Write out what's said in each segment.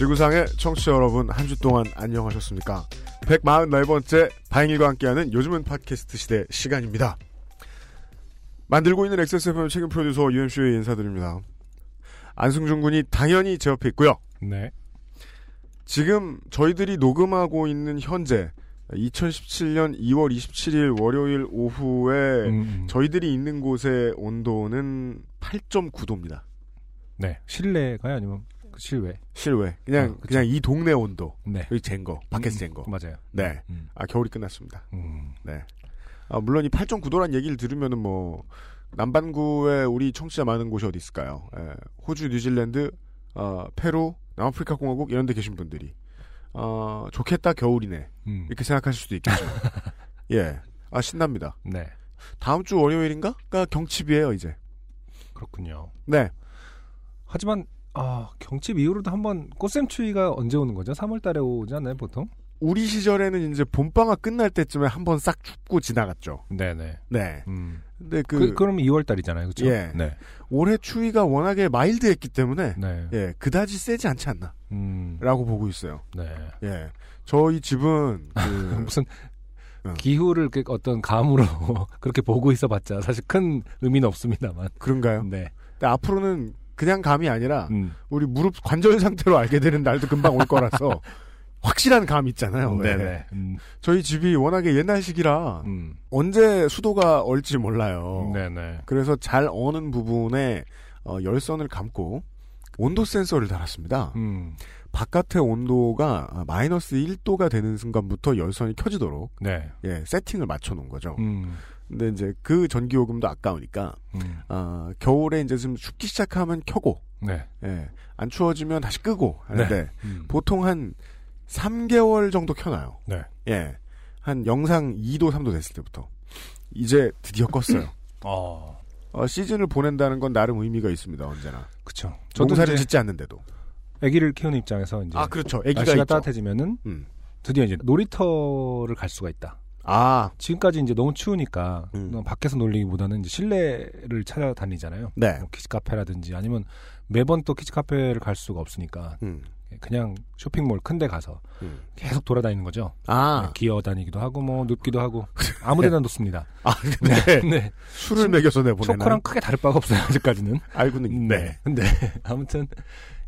지구상의 청취자 여러분 한 주 동안 안녕하셨습니까? 144번째 바잉일과 함께하는 요즘은 팟캐스트 시대 시간입니다. 만들고 있는 XSFM 책임 프로듀서 UMC의 인사드립니다. 안승준 군이 당연히 제 옆에 있고요. 네. 지금 저희들이 녹음하고 있는 현재 2017년 2월 27일 월요일 오후에 음, 저희들이 있는 곳의 온도는 8.9도입니다. 네. 실내가요? 아니면 그 실외? 실외. 그냥 어. 그냥 이 동네 온도. 네. 여기 잰 거. 밖에서 잰 거. 맞아요. 네. 음, 아 겨울이 끝났습니다. 음. 네. 아, 물론 이 8.9도란 얘기를 들으면은 뭐 남반구에 우리 청취자 많은 곳이 어디 있을까요? 예, 호주, 뉴질랜드, 어, 페루, 남아프리카 공화국 이런 데 계신 분들이 어, 좋겠다 겨울이네. 음. 이렇게 생각하실 수도 있겠죠. 예. 아 신납니다. 네. 다음 주 월요일인가가 경칩이에요, 이제. 그렇군요. 네. 하지만 아, 경칩 이후로도 한번 꽃샘추위가 언제 오는 거죠? 3월 달에 오지 않나요, 보통? 우리 시절에는 이제 봄방학 끝날 때쯤에 한번 싹 춥고 지나갔죠. 네, 네. 네. 음. 근데 그, 그, 그럼 2월 달이잖아요. 그렇죠? 예. 네. 올해 추위가 워낙에 마일드했기 때문에 네. 예, 그다지 세지 않지 않나. 음. 라고 보고 있어요. 네. 예. 저희 집은 그 무슨 어. 기후를 그 어떤 감으로 그렇게 보고 있어봤자 사실 큰 의미는 없습니다만. 그런가요? 네. 근데 앞으로는 그냥 감이 아니라 음. 우리 무릎 관절 상태로 알게 되는 날도 금방 올 거라서 확실한 감 있잖아요. 예. 네네. 음. 저희 집이 워낙에 옛날식이라 음. 언제 수도가 얼지 몰라요. 네네. 그래서 잘 어는 부분에 어, 열선을 감고 온도 센서를 달았습니다. 음. 바깥의 온도가 마이너스 1도가 되는 순간부터 열선이 켜지도록 네. 예, 세팅을 맞춰 놓은 거죠. 음. 근데 이제 그 전기요금도 아까우니까 음. 아, 겨울에 이제 좀 춥기 시작하면 켜고, 네. 예, 안 추워지면 다시 끄고 하는데, 음. 보통 한 3개월 정도 켜놔요. 네. 예. 한 영상 2도, 3도 됐을 때부터. 이제 드디어 껐어요. 어. 어, 시즌을 보낸다는 건 나름 의미가 있습니다, 언제나. 그쵸. 저도 농사를 짓지 않는데도. 아기를 키우는 입장에서 이제 아, 그렇죠. 있죠. 따뜻해지면은 음. 드디어 이제 놀이터를 갈 수가 있다. 아, 지금까지 이제 너무 추우니까 음. 밖에서 놀리기보다는 이제 실내를 찾아다니잖아요. 네. 뭐 키즈 카페라든지 아니면 매번 또 키즈 카페를 갈 수가 없으니까 음. 그냥 쇼핑몰 큰 데 가서 음. 계속 돌아다니는 거죠. 아, 기어 다니기도 하고 뭐 눕기도 하고 아무 데나 놓습니다. 아, 근데 네. 술을 먹여서 내보내나 초코랑 크게 다를 바가 없어요 아직까지는. 알고는 있네. 네. 근데 아무튼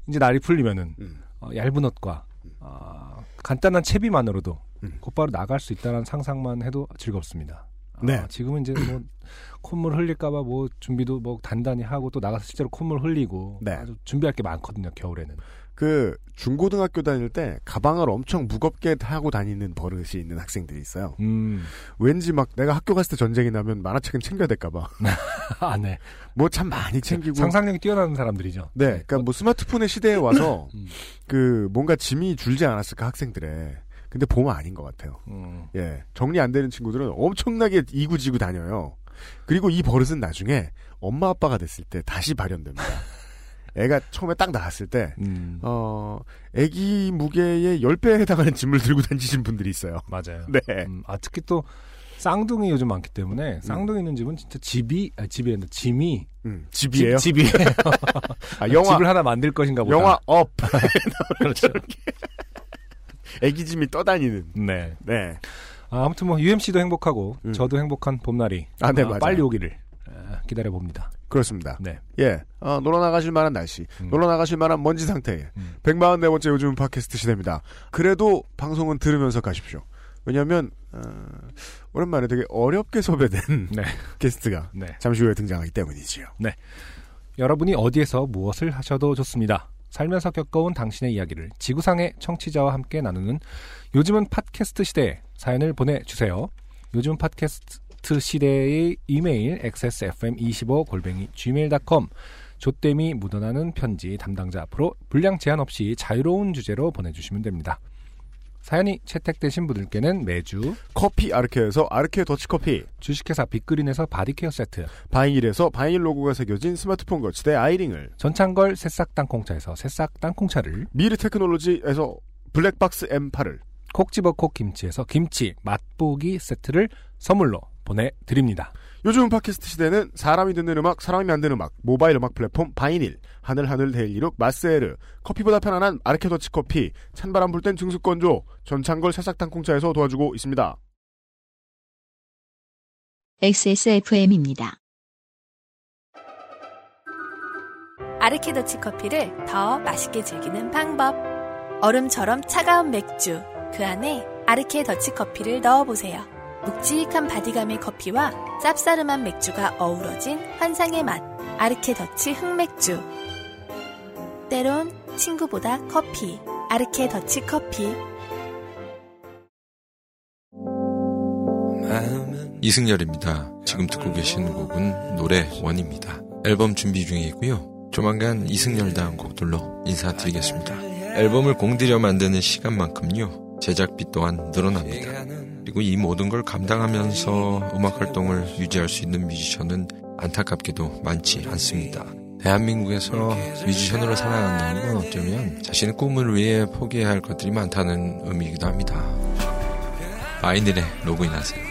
이제 날이 풀리면은 음. 어, 얇은 옷과 어, 간단한 채비만으로도 음. 곧바로 나갈 수 있다는 상상만 해도 즐겁습니다. 아, 네. 지금은 이제 뭐 콧물 흘릴까봐 뭐 준비도 뭐 단단히 하고 또 나가서 실제로 콧물 흘리고 네. 아주 준비할 게 많거든요 겨울에는. 그 중고등학교 다닐 때 가방을 엄청 무겁게 하고 다니는 버릇이 있는 학생들이 있어요. 음. 왠지 막 내가 학교 갔을 때 전쟁이 나면 만화책은 챙겨야 될까봐. 아, 네. 뭐 참 많이 챙기고. 상상력이 뛰어나는 사람들이죠. 네, 그러니까 뭐 스마트폰의 시대에 와서 음. 그 뭔가 짐이 줄지 않았을까 학생들의. 근데 보면 아닌 것 같아요. 음. 예, 정리 안 되는 친구들은 엄청나게 이구지구 다녀요. 그리고 이 버릇은 나중에 엄마 아빠가 됐을 때 다시 발현됩니다. 애가 처음에 딱 나왔을 때, 음. 어, 애기 무게의 10배에 해당하는 짐을 들고 다니신 분들이 있어요. 맞아요. 네. 음, 아 특히 또 쌍둥이 요즘 많기 때문에 쌍둥이 있는 집은 진짜 집이 아 집이 아니라 짐이 음, 집이에요. 집, 집이 아, 영화, 집을 하나 만들 것인가 보다. 영화 Up. 그렇죠. 애기 짐이 떠다니는. 네. 네. 아, 아무튼 뭐 UMC도 행복하고 음. 저도 행복한 봄날이 아, 네, 아, 맞아요. 빨리 오기를 아, 기다려 봅니다. 그렇습니다. 네. 예. 어, 놀러 나가실 만한 날씨, 음. 놀러 나가실 만한 먼지 상태에 음. 144번째 요즘 팟캐스트 시대입니다. 그래도 방송은 들으면서 가십시오. 왜냐면 어, 오랜만에 되게 어렵게 섭외된 네. 게스트가 네. 잠시 후에 등장하기 때문이지요. 여러분이 어디에서 무엇을 하셔도 좋습니다. 살면서 겪어온 당신의 이야기를 지구상의 청취자와 함께 나누는 요즘은 팟캐스트 시대에 사연을 보내주세요. 요즘 팟캐스트 시대의 이메일 xsfm25 골뱅이 gmail.com 조땜이 묻어나는 편지 담당자 앞으로 분량 제한 없이 자유로운 주제로 보내주시면 됩니다. 사연이 채택되신 분들께는 매주 커피 아르케에서 아르케 더치커피, 주식회사 빅그린에서 바디케어 세트, 바이닐에서 바이닐 로고가 새겨진 스마트폰 거치대 아이링을, 전창걸 새싹 땅콩차에서 새싹 땅콩차를, 미르 테크놀로지에서 블랙박스 M8을, 콕 집어 콕 김치에서 김치 맛보기 세트를 선물로 보내드립니다. 요즘 팟캐스트 시대는 사람이 듣는 음악, 사람이 만드는 음악, 모바일 음악 플랫폼 바이닐, 하늘하늘 daily look 마스에르, 커피보다 편안한 아르케 더치 커피, 찬바람 불 땐 증수건조, 전창걸 새싹 땅콩차에서 도와주고 있습니다. XSFM입니다. 아르케더치 커피를 더 맛있게 즐기는 방법. 얼음처럼 차가운 맥주. 그 안에 아르케 더치 커피를 넣어보세요. 묵직한 바디감의 커피와 쌉싸름한 맥주가 어우러진 환상의 맛. 아르케 더치 흑맥주. 때론 친구보다 커피. 아르케 더치 커피. 이승열입니다. 지금 듣고 계신 곡은 노래 원입니다. 앨범 준비 중에 있고요. 조만간 이승열 다음 곡들로 인사드리겠습니다. 앨범을 공들여 만드는 시간만큼요. 제작비 또한 늘어납니다. 그리고 이 모든 걸 감당하면서 음악 활동을 유지할 수 있는 뮤지션은 안타깝게도 많지 않습니다. 대한민국에서 뮤지션으로 살아간다는 건 어쩌면 자신의 꿈을 위해 포기해야 할 것들이 많다는 의미이기도 합니다. 바이닐에 로그인하세요.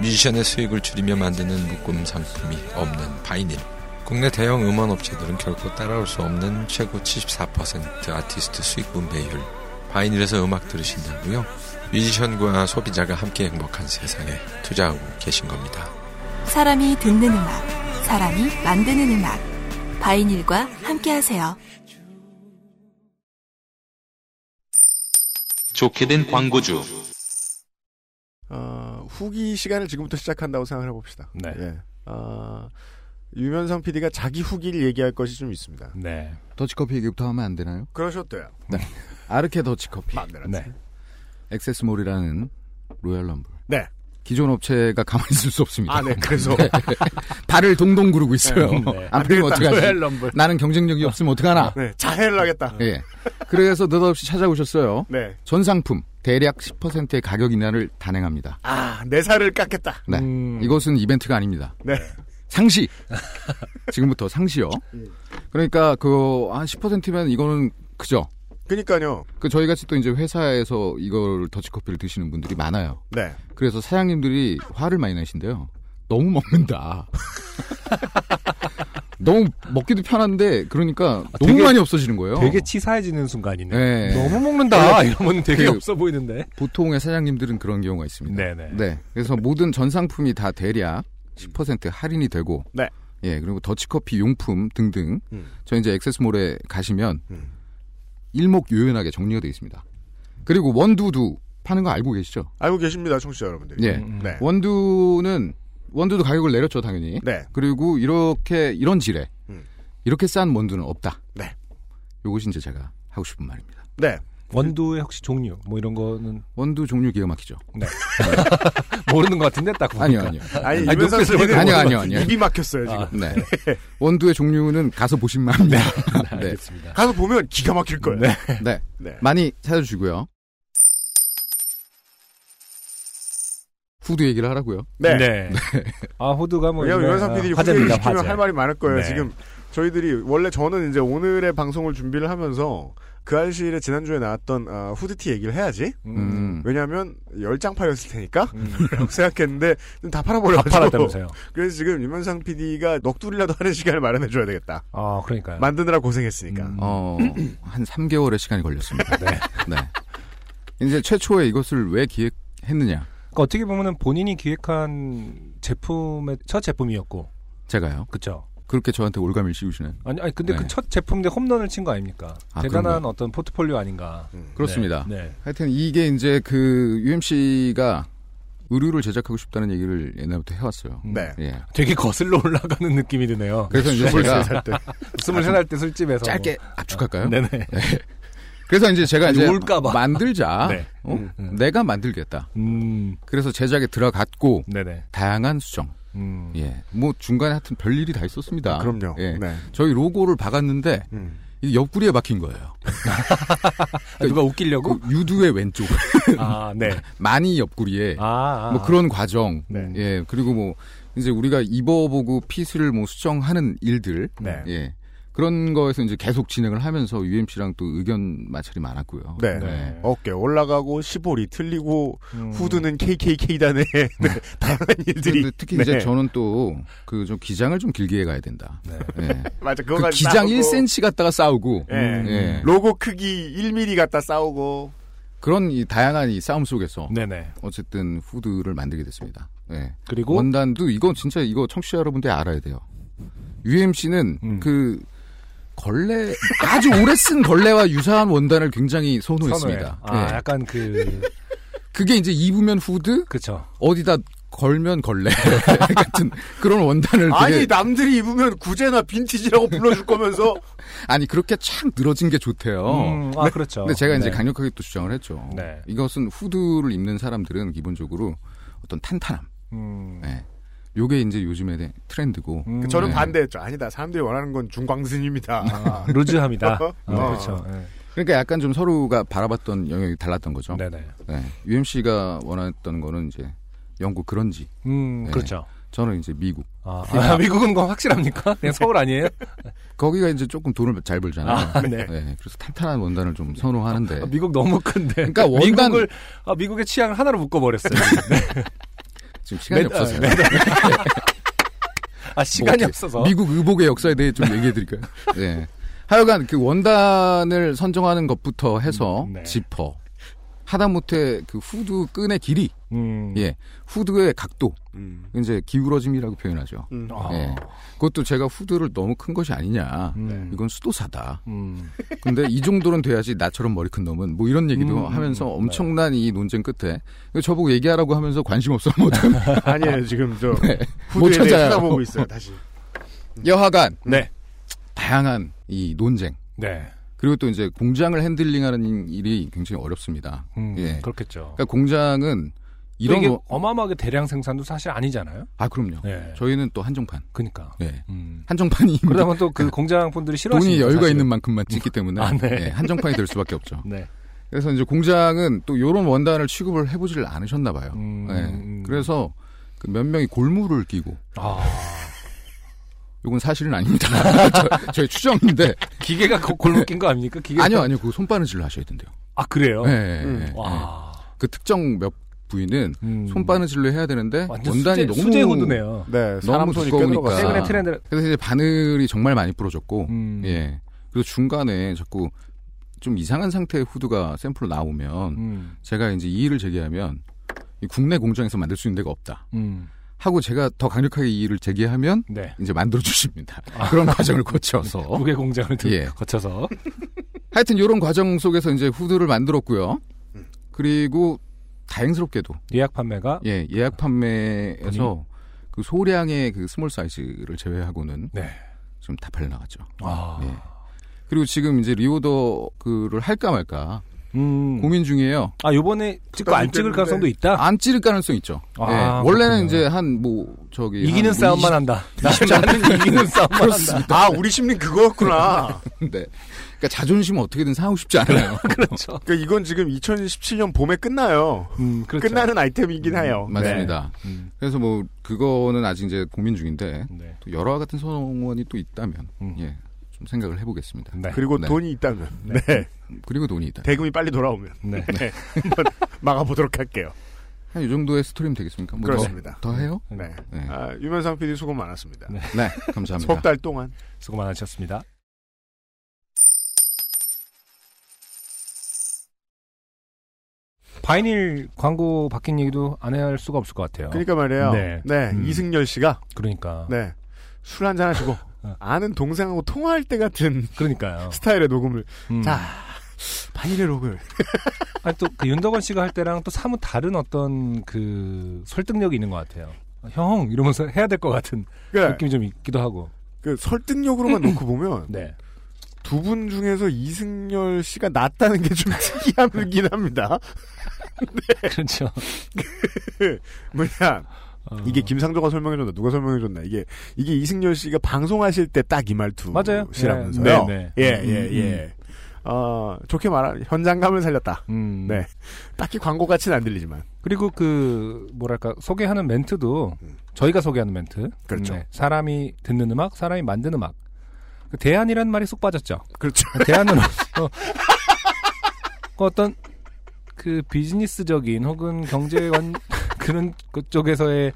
뮤지션의 수익을 줄이며 만드는 묶음 상품이 없는 바이닐. 국내 대형 음원 업체들은 결코 따라올 수 없는 최고 74% 아티스트 수익 분배율. 바이닐에서 음악 들으신다고요? 뮤지션과 소비자가 함께 행복한 세상에 투자하고 계신 겁니다. 사람이 듣는 음악. 사람이 만드는 음악. 바이닐과 함께 하세요. 좋게 된 광고주. 어, 후기 시간을 지금부터 시작한다고 생각을 해봅시다. 네. 예. 어, 유면상 PD가 자기 후기를 얘기할 것이 좀 있습니다. 네. 더치커피 얘기부터 하면 안 되나요? 그러셨대요. 아르케 더치커피. 네. 액세스몰이라는 로얄 럼블. 네. 기존 업체가 가만히 있을 수 없습니다. 아, 네. 그래서 발을 동동 구르고 있어요. 네. 안 풀리면 어떡하지? 나는 경쟁력이 없으면 어떡하나? 네, 자해를 하겠다. 예. 그래서 느닷없이 찾아오셨어요. 네. 전 상품 대략 10%의 가격 인하를 단행합니다. 아, 내 살을 깎겠다. 네. 음. 이것은 이벤트가 아닙니다. 네. 상시. 지금부터 상시요. 음. 그러니까 그 한 10%면 이거는 그죠. 그니까요. 그 저희 같이 또 이제 회사에서 이걸 더치커피를 드시는 분들이 많아요. 네. 그래서 사장님들이 화를 많이 내신데요. 너무 먹는다. 너무 먹기도 편한데 그러니까 아, 너무 되게- 많이 없어지는 거예요. 되게 치사해지는 순간이네. 네. 너무 먹는다. 이러면 되게 그- 없어 보이는데. 보통의 사장님들은 그런 경우가 있습니다. 네네. 네. 그래서 모든 전 상품이 다 대략 10% 할인이 되고 네. 예, 그리고 더치커피 용품 등등 음. 저희 이제 액세스몰에 가시면 음. 일목요연하게 정리가 되어 있습니다. 그리고 원두도 파는 거 알고 계시죠? 알고 계십니다, 청취자 여러분들이. 예. 음, 네. 원두는 원두도 가격을 내렸죠, 당연히. 네. 그리고 이렇게 이런 질에 음. 이렇게 싼 원두는 없다. 네. 요것이 이제 제가 하고 싶은 말입니다. 네. 원두의 혹시 종류 뭐 이런 거는 원두 종류 기가 막히죠. 모르는 것 같은데 딱 아니요, 보니까. 아니요. 아니, 아니, 눈빛을 PD는 아니요, 아니요, 아니요. 입이 막혔어요, 지금. 아, 네. 원두의 종류는 가서 보시면 합니다. 네. 알겠습니다. 가서 보면 기가 막힐 거예요. 네. 네. 네. 많이 찾아주시고요. 후드 얘기를 하라고요. 네. 아 호두가 뭐 왜냐면 유현상 어, PD 후기 화제입니다. 시키면 화제. 할 말이 많을 거예요. 네. 지금 저희들이 원래 저는 이제 오늘의 방송을 준비를 하면서 그 알실에 지난주에 나왔던 아, 후드티 얘기를 해야지. 음. 왜냐하면 열 장 팔렸을 테니까 음. 라고 생각했는데 다다 팔아버려가지고 팔았다면서요. 그래서 지금 유면상 PD가 넋두리라도 하는 시간을 마련해줘야 되겠다. 아 그러니까요. 만드느라 고생했으니까. 음. 어, 한 3개월의 시간이 걸렸습니다. 네. 네. 이제 최초에 이것을 왜 기획했느냐? 그러니까 어떻게 보면은 본인이 기획한 제품의 첫 제품이었고, 제가요. 그쵸? 그렇게 저한테 올가미를 씌우시네. 아니, 아니 근데 네. 그첫 제품인데 홈런을 친 거 아닙니까? 아, 대단한 그런가요? 어떤 포트폴리오 아닌가. 음. 그렇습니다. 네. 네. 하여튼 이게 이제 그 UMC가 의류를 제작하고 싶다는 얘기를 옛날부터 해왔어요. 음. 네. 예. 되게 거슬러 올라가는 느낌이 드네요. 그래서 이제 제가 23살 때. 23살 때 술집에서. 짧게 압축할까요? 네네. 그래서 이제 제가 이제 올까봐. 만들자. 네. 어? 음, 음. 내가 만들겠다. 음, 그래서 제작에 들어갔고 네네. 다양한 수정. 음. 예. 뭐 중간에 하여튼 별일이 다 있었습니다. 그럼요. 예. 네. 저희 로고를 박았는데 음. 이 옆구리에 박힌 거예요. 아, 누가 웃기려고? 그 유두의 왼쪽, 아, 네. 많이 옆구리에 아, 아, 뭐 그런 과정. 네. 예, 그리고 뭐 이제 우리가 입어보고 핏을 뭐 수정하는 일들. 네. 예. 그런 거에서 이제 계속 진행을 하면서 UMC랑 또 의견 마찰이 많았고요. 네. 네. 어깨 올라가고 시볼이 틀리고 음. 후드는 KKK단의 네, 다양한 일들이 특히 네. 이제 저는 또 그 좀 기장을 좀 길게 해가야 된다. 네. 예. 맞아 그 그거 기장 1cm 갖다가 싸우고 예. 예. 로고 크기 1mm 갖다 싸우고 그런 이 다양한 이 싸움 속에서 네네. 어쨌든 후드를 만들게 됐습니다. 예. 그리고 원단도 이거 진짜 이거 청취자 여러분들 알아야 돼요. UMC는 음. 그 걸레 아주 오래 쓴 걸레와 유사한 원단을 굉장히 선호했습니다. 선호해. 아, 예. 약간 그, 그게 이제 입으면 후드, 그쵸. 어디다 걸면 걸레 같은 그런 원단을 되게 아니 남들이 입으면 구제나 빈티지라고 불러줄 거면서 아니 그렇게 착 늘어진 게 좋대요. 음, 아, 그렇죠. 근데 제가 이제 네. 강력하게 또 주장을 했죠. 네. 이것은 후드를 입는 사람들은 기본적으로 어떤 탄탄함. 음. 네. 요게 이제 요즘의 대- 트렌드고. 음, 저는 네. 반대했죠. 아니다. 사람들이 원하는 건 중광선입니다. 아, 루즈함이다. 어? 아, 어. 그렇죠. 네. 그러니까 약간 좀 서로가 바라봤던 영역이 달랐던 거죠. 네네. 네. UMC가 원했던 거는 이제 영국 그런지. 음, 네. 그렇죠. 저는 이제 미국. 아, 아, 미국은 건 확실합니까? 그냥 서울 아니에요? 거기가 이제 조금 돈을 잘 벌잖아요. 아, 네. 그래서 탄탄한 원단을 좀 선호하는데. 아, 미국 너무 큰데. 그러니까 원단- 미국을, 아, 미국의 취향을 하나로 묶어버렸어요. 네. 지금 시간이 매- 없어서요. 아, 시간이 뭐 없어서. 미국 의복의 역사에 대해 좀 얘기해 드릴까요? 네. 하여간 그 원단을 선정하는 것부터 해서 음, 네. 지퍼, 하다못해 그 후드 끈의 길이, 음. 예, 후드의 각도, 음. 이제 기울어짐이라고 표현하죠. 음. 아. 예. 그것도 제가 후드를 너무 큰 것이 아니냐. 음. 이건 수도사다. 음. 근데 이 정도는 돼야지 나처럼 머리 큰 놈은 뭐 이런 얘기도 음, 하면서 음, 엄청난 이 논쟁 끝에 저보고 얘기하라고 하면서 관심 없으면 어떡 아니에요. 지금 저못 후드에 대해 찾아요. 쳐다보고 있어요. 다시. 여하간 네. 다양한 이 논쟁 네. 그리고 또 이제 공장을 핸들링하는 일이 굉장히 어렵습니다. 음, 예. 그렇겠죠. 그러니까 공장은 이런 이게 거, 어마어마하게 대량 생산도 사실 아니잖아요. 아 그럼요. 네. 저희는 또 한정판. 그니까. 예. 음. 한정판이 그러다 보면 또그 공장 분들이 싫어하시는 돈이 여유가 있는 만큼만 찍기 때문에 아, 네. 예, 한정판이 될 수밖에 없죠. 네. 그래서 이제 공장은 또 이런 원단을 취급을 해보지를 않으셨나 봐요. 음, 예. 음. 그래서 그 몇 명이 골무를 끼고 아. 이건 사실은 아닙니다. 저, 저의 추정인데 기계가 고- 골목 낀거 아닙니까? 기계 아니요 아니요 그 손바느질을 하셔야 된대요. 아, 그래요? 예, 예, 음. 예, 예. 와. 그 특정 몇 부위는 음. 손바느질로 해야 되는데 원단이 수제, 너무 수제 후드네요. 네. 사람 너무 두꺼우니까. 최근에 트렌드. 그래서 이제 바늘이 정말 많이 부러졌고 음. 예 그리고 중간에 자꾸 좀 이상한 상태의 후드가 샘플로 나오면 음. 제가 이제 이의를 제기하면 이 국내 공장에서 만들 수 있는 데가 없다 음. 하고 제가 더 강력하게 이의를 제기하면 네. 이제 만들어 주십니다 그런 과정을 거쳐서 무게 공장을 들- 예. 거쳐서. 하여튼 이런 과정 속에서 이제 후드를 만들었고요 그리고 다행스럽게도 예약 판매가 예 예약 판매에서 그 소량의 그 스몰 사이즈를 제외하고는 네. 좀다 팔려 나갔죠. 아. 예. 그리고 지금 이제 리오더 그를 할까 말까 음. 고민 중이에요. 아, 요번에 찍고 안 찍을 됐는데. 가능성도 있다? 안 찌를 가능성 있죠. 아, 예. 원래는. 이제 한 뭐 저기 이기는 한 싸움만 20 한다. 나는 이기는 싸움만 한다. 아, 우리 심리 그거였구나. 네. 그러니까 자존심은 어떻게든 상하고 싶지 않아요. 그렇죠. 그러니까 이건 지금 2017년 봄에 끝나요. 음, 그렇죠. 끝나는 아이템이긴 해요. 맞습니다. 음, 그래서 뭐 그거는 아직 이제 고민 중인데 네. 또 여러 같은 성원이 또 있다면 음. 예. 좀 생각을 해보겠습니다. 네. 그리고 네. 돈이 있다면. 네. 그리고 돈이 있다. 대금이 빨리 돌아오면. 네. 네. 한번 막아보도록 할게요. 한 이 정도의 스토리면 되겠습니까? 뭐 그렇습니다. 더, 더 해요? 네. 네. 아, 유면상 PD 수고 많았습니다. 네. 네, 감사합니다. 석 달 동안. 수고 많으셨습니다. 바이닐 광고 바뀐 얘기도 안 해야 할 수가 없을 것 같아요. 그러니까 말이에요. 네. 네. 음. 이승열 씨가 그러니까. 네. 술 한잔 하시고 어. 아는 동생하고 통화할 때 같은 그러니까요. 스타일의 녹음을 음. 자 바닐의 녹을 아니, 또, 그 윤덕원 씨가 할 때랑 또 사뭇 다른 어떤 그 설득력이 있는 것 같아요. 형! 이러면서 해야 될 것 같은 그러니까 느낌이 좀 있기도 하고. 그 설득력으로만 놓고 보면 네. 두 분 중에서 이승열 씨가 낫다는 게 좀 특이하긴 합니다. 그렇죠. 뭐냐 어, 이게 김상조가 설명해줬나 누가 설명해줬나 이게 이게 이승열 씨가 방송하실 때 딱 이 말투 맞아요. 시라면서요. 네, 네. 예, 음, 예, 음, 예. 어, 좋게 말하면 현장감을 살렸다. 음. 네. 딱히 광고 같이는 안 들리지만. 그리고 그 뭐랄까 소개하는 멘트도 음. 저희가 소개하는 멘트. 그렇죠. 네. 사람이 듣는 음악, 사람이 만드는 음악. 그 대안이라는 말이 쏙 빠졌죠. 그렇죠. 대안으로서 그 어떤 그 비즈니스적인 혹은 경제관 그런 그쪽에서의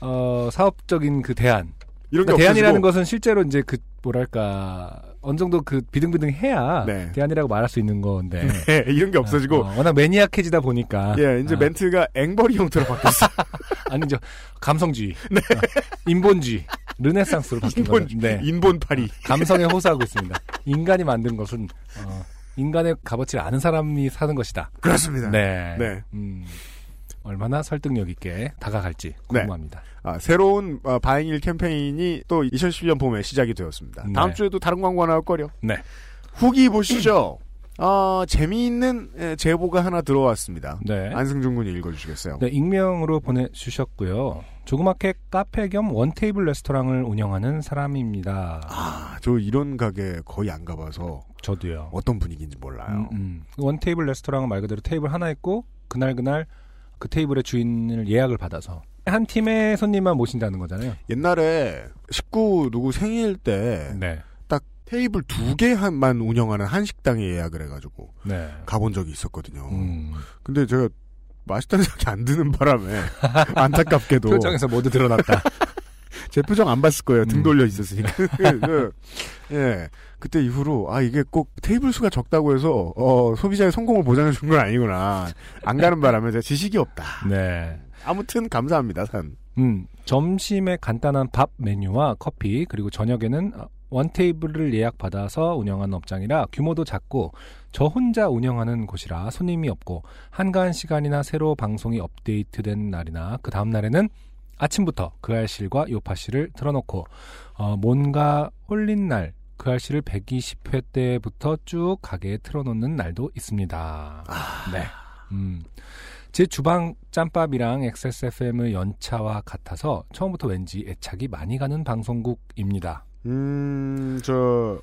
어 사업적인 그 대안. 이런 게 그러니까 대안이라는. 것은 실제로 이제 그 뭐랄까 어느 정도 그 비등비등해야 네. 대안이라고 말할 수 있는 건데. 네, 이런 게 없어지고. 어, 워낙 매니악해지다 보니까. 예, 이제 아, 멘트가 앵벌이 형태로 바뀌었어. 아니죠. 감성주의. 어, 인본주의. 르네상스로 바뀐 인본, 거죠. 네. 인본파리. 감성에 호소하고 있습니다. 인간이 만든 것은 어, 인간의 값어치를 아는 사람이 사는 것이다. 그렇습니다. 네. 네. 음, 얼마나 설득력 있게 다가갈지 네. 궁금합니다. 아, 새로운 어, 바잉일 캠페인이 또 2011년 봄에 시작이 되었습니다. 다음 네. 주에도 다른 광고가 나올 거요. 네. 후기 보시죠. 어, 재미있는 에, 제보가 하나 들어왔습니다. 네. 안승준 군이 읽어주시겠어요? 네, 익명으로 보내주셨고요. 조그맣게 카페 겸 원테이블 레스토랑을 운영하는 사람입니다. 아, 저 이런 가게 거의 안 가봐서 저도요. 어떤 분위기인지 몰라요. 음, 음. 원테이블 레스토랑은 말 그대로 테이블 하나 있고 그날 그날 그 테이블의 주인을 예약을 받아서 한 팀의 손님만 모신다는 거잖아요. 옛날에 식구 누구 생일 때딱 네. 테이블 두 개만 운영하는 한식당에 예약을 해가지고 네. 가본 적이 있었거든요. 음. 근데 제가 맛있다는 생각이 안 드는 바람에 안타깝게도 표정에서 모두 드러났다. 제 표정 안 봤을 거예요. 등 음. 돌려 있었으니까. 그, 예. 그때 이후로 아 이게 꼭 테이블 수가 적다고 해서 어 소비자의 성공을 보장해 준 건 아니구나. 안 가는 바람에 제가 지식이 없다. 네. 아무튼 감사합니다, 산. 음, 점심에 간단한 밥 메뉴와 커피, 그리고 저녁에는 어, 원 테이블을 예약받아서 운영하는 업장이라 규모도 작고 저 혼자 운영하는 곳이라 손님이 없고 한가한 시간이나 새로 방송이 업데이트된 날이나 그 다음 날에는 아침부터 그 알실과 요파 씨를 틀어놓고 어, 뭔가 홀린 날 그 알씨를 120회 때부터 쭉 가게에 틀어놓는 날도 있습니다. 네. 음. 제 주방 짬밥이랑 XSFM의 연차와 같아서 처음부터 왠지 애착이 많이 가는 방송국입니다. 음, 저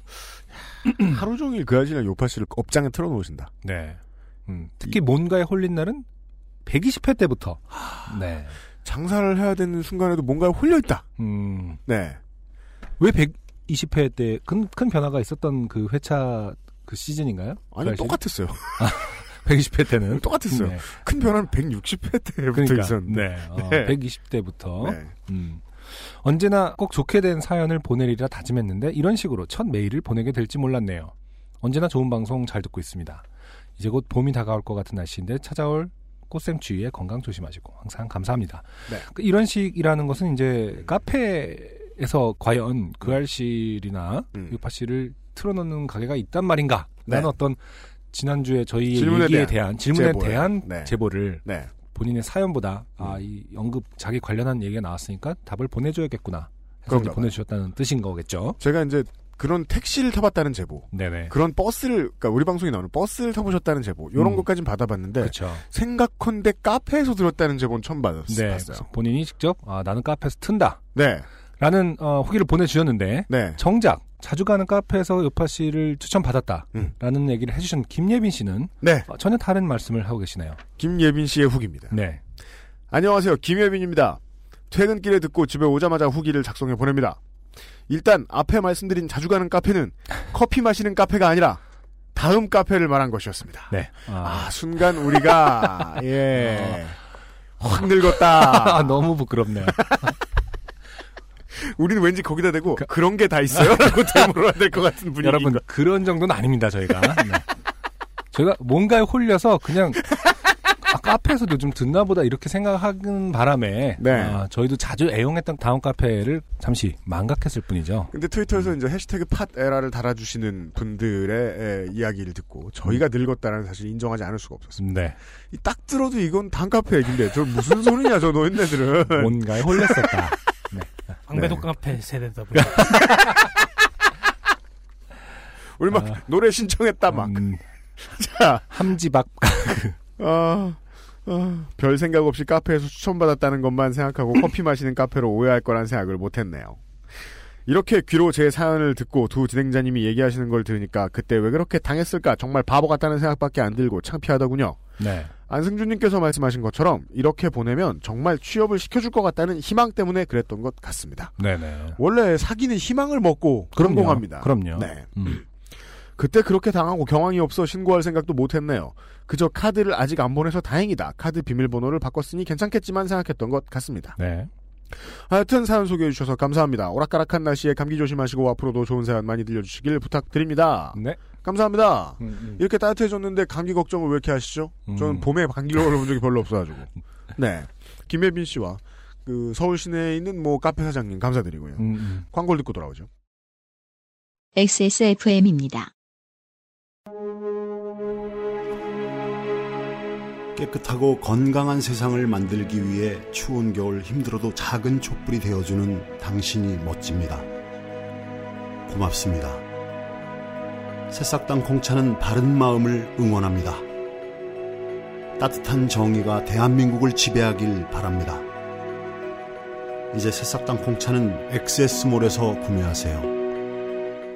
하루 종일 그 아저씨랑 요파 씨를 업장에 틀어놓으신다. 네. 음, 특히 뭔가에 홀린 날은 120회 때부터. 네. 장사를 해야 되는 순간에도 뭔가에 홀려 있다. 음, 네. 왜 120회 때 큰 큰 변화가 있었던 그 회차 그 시즌인가요? 아니 그? 똑같았어요. 120회 때는 똑같았어요. 네. 큰 변화는 160회 때부터 그러니까 있었는데. 네. 어, 네. 120대부터 네. 음. 언제나 꼭 좋게 된 사연을 보내리라 다짐했는데 이런 식으로 첫 메일을 보내게 될지 몰랐네요. 언제나 좋은 방송 잘 듣고 있습니다. 이제 곧 봄이 다가올 것 같은 날씨인데 찾아올 꽃샘추위에 건강 조심하시고 항상 감사합니다. 네. 그 이런 식이라는 것은 이제 카페에서 과연 그 알실이나 음. 유파씨를 틀어놓는 가게가 있단 말인가? 네. 라는 어떤 지난주에 저희의 질문에 얘기에 대한 대한, 질문에 제보예요. 대한 네. 제보를 네. 본인의 사연보다 음. 아이 연급 자기 관련한 얘기가 나왔으니까 답을 보내줘야겠구나 봐요. 보내주셨다는 뜻인 거겠죠. 제가 이제 그런 택시를 타봤다는 제보, 네네. 그런 버스를, 그러니까 우리 방송에 나오는 버스를 타보셨다는 제보, 이런 음. 것까진 받아봤는데 그렇죠. 생각컨대 카페에서 들었다는 제보는 처음 받았, 네. 본인이 직접 아 나는 카페에서 튼다. 네, 라는 어, 후기를 보내주셨는데 네. 정작 자주 가는 카페에서 요파 씨를 추천받았다. 음. 라는 얘기를 해주신 김예빈 씨는 네. 어, 전혀 다른 말씀을 하고 계시네요. 김예빈 씨의 후기입니다. 네. 안녕하세요. 김예빈입니다. 퇴근길에 듣고 집에 오자마자 후기를 작성해 보냅니다. 일단 앞에 말씀드린 자주 가는 카페는 커피 마시는 카페가 아니라 다음 카페를 말한 것이었습니다. 네. 아, 아, 순간 우리가 예. 확 늙었다. 아, 너무 부끄럽네요. 우리는 왠지 거기다 대고 그... 런 게 다 있어요? 라고 되물어야 될 것 같은 분위기. 여러분 그런 정도는 아닙니다 저희가. 네. 저희가 뭔가에 홀려서 그냥 아, 카페에서도 좀 듣나 보다 이렇게 생각하는 바람에 네. 아, 저희도 자주 애용했던 다운 카페를 잠시 망각했을 뿐이죠. 근데 트위터에서 이제 해시태그 팟에라를 달아주시는 분들의 에, 이야기를 듣고 저희가 늙었다는 사실 인정하지 않을 수가 없었습니다. 네. 이딱 들어도 이건 단카페 얘기인데 저 무슨 소리냐 저 노인네들은. 뭔가에 홀렸었다. 네. 방배독 네. 카페 세대다 보니 우리 막 노래 신청했다 막. 음, 자, 함지박 아, 별 생각 없이 카페에서 추천받았다는 것만 생각하고 커피 마시는 카페로 오해할 거란 생각을 못했네요. 이렇게 귀로 제 사연을 듣고 두 진행자님이 얘기하시는 걸 들으니까 그때 왜 그렇게 당했을까 정말 바보 같다는 생각밖에 안 들고 창피하더군요. 네. 안승준님께서 말씀하신 것처럼 이렇게 보내면 정말 취업을 시켜줄 것 같다는 희망 때문에 그랬던 것 같습니다. 네네. 원래 사기는 희망을 먹고 그럼요. 성공합니다. 그럼요. 네. 음. 그때 그렇게 당하고 경황이 없어 신고할 생각도 못했네요. 그저 카드를 아직 안 보내서 다행이다. 카드 비밀번호를 바꿨으니 괜찮겠지만 생각했던 것 같습니다. 네. 하여튼 사연 소개해 주셔서 감사합니다. 오락가락한 날씨에 감기 조심하시고 앞으로도 좋은 사연 많이 들려주시길 부탁드립니다. 네. 감사합니다. 음, 음. 이렇게 따뜻해졌는데 감기 걱정을 왜 이렇게 하시죠? 저는 음. 봄에 감기를 걸려본 적이 별로 없어가지고. 네. 김혜빈 씨와 그 서울 시내에 있는 뭐 카페 사장님 감사드리고요. 음, 음. 광고를 듣고 돌아오죠. XSFM입니다. 깨끗하고 건강한 세상을 만들기 위해 추운 겨울 힘들어도 작은 촛불이 되어주는 당신이 멋집니다. 고맙습니다. 새싹당 공차는 바른 마음을 응원합니다. 따뜻한 정의가 대한민국을 지배하길 바랍니다. 이제 새싹당 공차는 엑세스몰에서 구매하세요.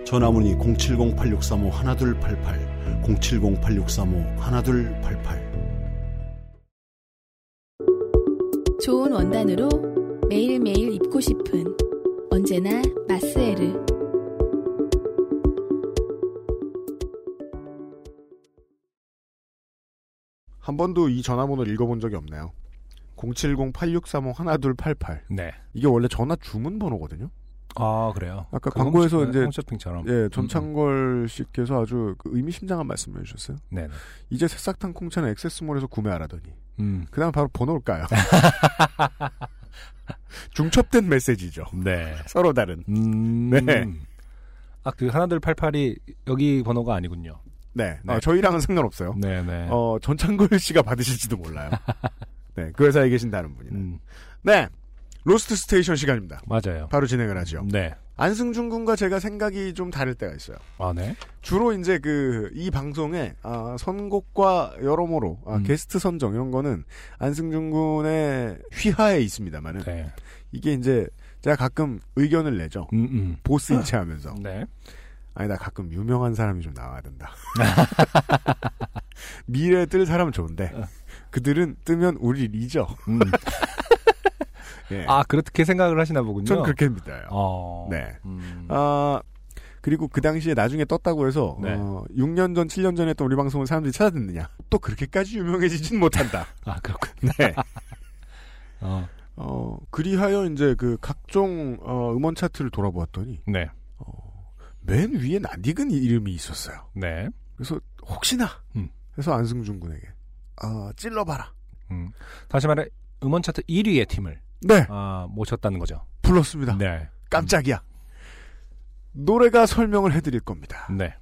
전화문의 070-8635-1288, 070-8635-1288. 좋은 원단으로 매일매일 입고 싶은 언제나 마스에르. 한 번도 이 전화번호를 읽어본 적이 없네요. 070-8635-1288. 네. 이게 원래 전화 주문 번호거든요. 아, 그래요. 아까 그 광고에서 이제 홈쇼핑처럼. 예, 전창걸 씨께서 아주 그 의미심장한 말씀을 해주셨어요. 네. 네. 이제 새싹 땅콩차는 XS몰에서 구매하라더니. 음. 그 다음 바로 번호를 까요. 중첩된 메시지죠. 네. 서로 다른. 음. 네. 아, 그 하나둘 팔팔이 여기 번호가 아니군요. 네. 네. 어, 저희랑은 상관없어요. 네, 네. 어, 전창걸 씨가 받으실지도 몰라요. 네. 그 회사에 계신다는 분이는. 음, 네. 로스트 스테이션 시간입니다. 맞아요. 바로 진행을 하죠. 네. 안승준 군과 제가 생각이 좀 다를 때가 있어요. 아, 네. 주로 이제 그 이 방송에 아, 선곡과 여러모로 아, 음. 게스트 선정 이런 거는 안승준 군의 휘하에 있습니다만은 네. 이게 이제 제가 가끔 의견을 내죠. 음, 음. 보스 인체 하면서 네. 아니 나 가끔 유명한 사람이 좀 나와야 된다. 미래에 뜰 사람은 좋은데 그들은 뜨면 우리 잊어. 음. 예. 아, 그렇게 생각을 하시나 보군요. 전 그렇게 믿어요. 어. 네. 음. 아 그리고 그 당시에 나중에 떴다고 해서 네. 어, 6년 전, 7년 전에 했던 우리 방송을 사람들이 찾아듣느냐? 또 그렇게까지 유명해지진 못한다. 아, 그렇군. 네. 어. 어 그리하여 이제 그 각종 어, 음원 차트를 돌아보았더니 네. 맨 위에 낯익은 이름이 있었어요. 네. 그래서 혹시나 음. 해서 안승준 군에게 어, 찔러봐라. 음. 다시 말해 음원 차트 1위의 팀을 네 아, 모셨다는 거죠. 불렀습니다. 네. 깜짝이야. 노래가 설명을 해드릴 겁니다. 네.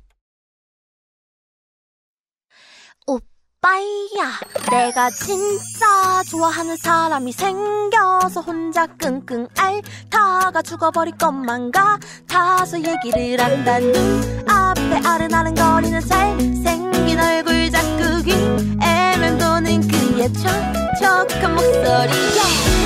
빠이야 내가 진짜 좋아하는 사람이 생겨서 혼자 끙끙 앓다가 죽어버릴 것만 같아서 얘기를 한다 눈앞에 아른아른거리는 잘생긴 얼굴 자꾸 귀에 맴도는 그의 촉촉한 목소리 내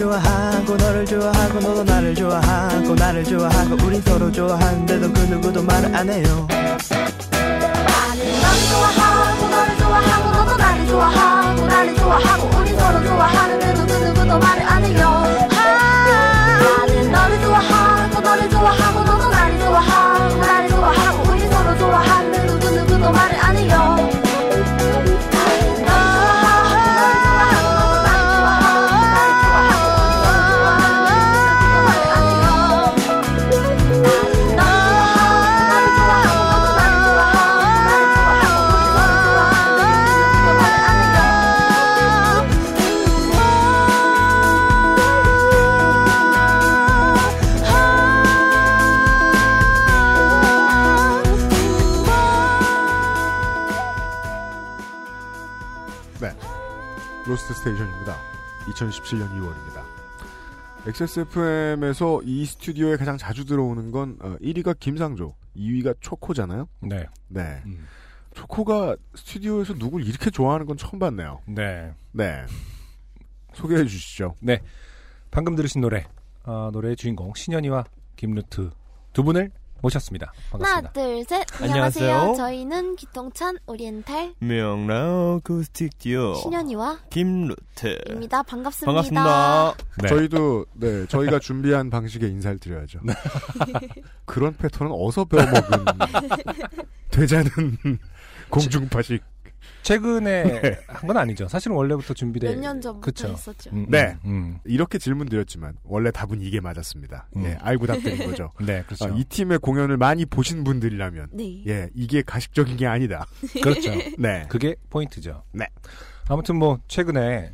좋아하고 너를 좋아하고 너도 나를 좋아하고 나를 좋아하고 우린 서로 좋아하는데도 그 누구도 말을 안 해요. 나는 너를 좋아하고 너를 좋아하고 너도 나를 좋아하고 나를 좋아하고 우리 서로 좋아하는데도 그 누구도 말을 안 해요 2017년 2월입니다. XSFM에서 이 스튜디오에 가장 자주 들어오는 건 어, 1위가 김상조, 2위가 초코잖아요. 네. 네. 음. 초코가 스튜디오에서 누굴 이렇게 좋아하는 건 처음 봤네요. 네. 네. 소개해 주시죠. 네. 방금 들으신 노래, 어, 노래의 주인공 신현이와 김루트 두 분을 모셨습니다. 반갑습니다. 하나 둘 셋 안녕하세요. 안녕하세요 저희는 기통찬 오리엔탈 명랑 어쿠스틱 듀오 신현이와 김루트 입니다 반갑습니다 반갑습니다 네. 저희도 네 저희가 준비한 방식에 인사를 드려야죠. 그런 패턴은 어서 배워먹은 되자는 공중파식. 최근에 한 건 아니죠. 사실은 원래부터 준비돼. 몇년 전부터 그쵸. 했었죠 음, 네. 음, 음. 이렇게 질문 드렸지만 원래 답은 이게 맞았습니다. 음. 예, 알고 답드린 거죠. 네, 그렇죠. 아, 이 팀의 공연을 많이 보신 분들이라면 네 예 이게 가식적인 게 아니다. 그렇죠. 네. 그게 포인트죠. 네. 아무튼 뭐 최근에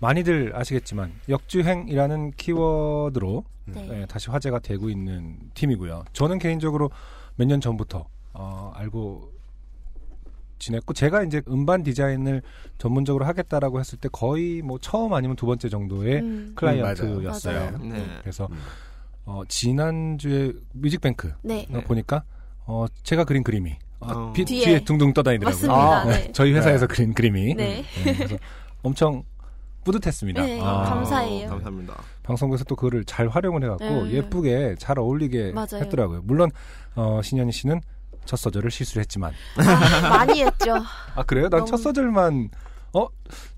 많이들 아시겠지만 역주행이라는 키워드로 네. 예, 다시 화제가 되고 있는 팀이고요. 저는 개인적으로 몇 년 전부터 어, 알고 지냈고 제가 이제 음반 디자인을 전문적으로 하겠다라고 했을 때 거의 뭐 처음 아니면 두 번째 정도의 음. 클라이언트였어요. 맞아요. 네. 그래서 음. 어, 지난주에 뮤직뱅크 네. 어, 보니까 어, 제가 그린 그림이 아, 어. 비- 뒤에. 뒤에 둥둥 떠다니더라고요. 아, 네. 저희 회사에서 그린 그림이 네. 네, 그래서 엄청 뿌듯했습니다. 네, 아, 감사해요. 감사합니다. 방송국에서 또 그거를 잘 활용을 해갖고 네. 예쁘게 잘 어울리게 맞아요. 했더라고요. 물론 어, 신현희 씨는 첫 소절을 실수를 했지만 아, 많이 했죠. 아 그래요? 난첫 소절만 어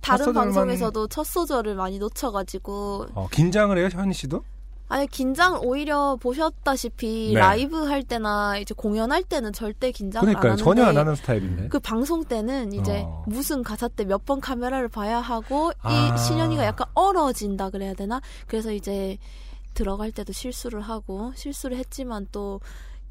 다른 첫 방송에서도 첫 소절을 많이 놓쳐가지고 어, 긴장을 해요, 현희 씨도? 아니 긴장 오히려 보셨다시피 네. 라이브 할 때나 이제 공연할 때는 절대 긴장을 안 그러니까요. 하는데 전혀 안 하는 스타일인데. 그 방송 때는 이제 어. 무슨 가사 때 몇 번 카메라를 봐야 하고 아. 이 신현이가 약간 얼어진다 그래야 되나? 그래서 이제 들어갈 때도 실수를 하고 실수를 했지만 또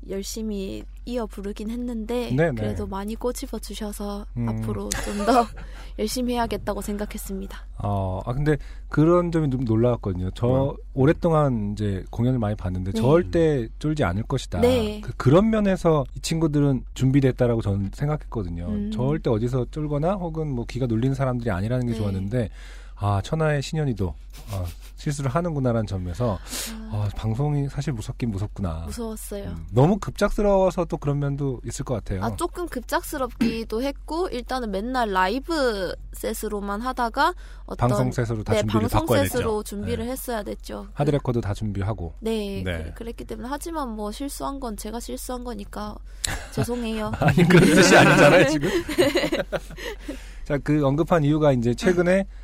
열심히 이어 부르긴 했는데 네네. 그래도 많이 꼬집어 주셔서 음. 앞으로 좀 더 열심히 해야겠다고 생각했습니다. 어, 아 근데 그런 점이 좀 놀라웠거든요. 저 오랫동안 이제 공연을 많이 봤는데 네. 절대 쫄지 않을 것이다. 네. 그, 런 면에서 이 친구들은 준비됐다라고 저는 생각했거든요. 음. 절대 어디서 쫄거나 혹은 뭐 기가 눌리는 사람들이 아니라는 게 네. 좋았는데 아 천하의 신현이도 어, 실수를 하는구나라는 점에서 아, 방송이 사실 무섭긴 무섭구나. 무서웠어요. 음, 너무 급작스러워서 또 그런 면도 있을 것 같아요. 아, 조금 급작스럽기도 했고, 일단은 맨날 라이브 셋으로만 하다가, 어떤. 방송 set으로 다 네, 준비를 방송 set으로. 준비를 네. 했어야 됐죠. 하드 레코드 다 준비하고. 네, 네. 그, 랬기 때문에. 하지만 뭐 실수한 건 제가 실수한 거니까, 죄송해요. 아니 그런 뜻이 아니잖아요 지금. 자 그 언급한 이유가 이제 최근에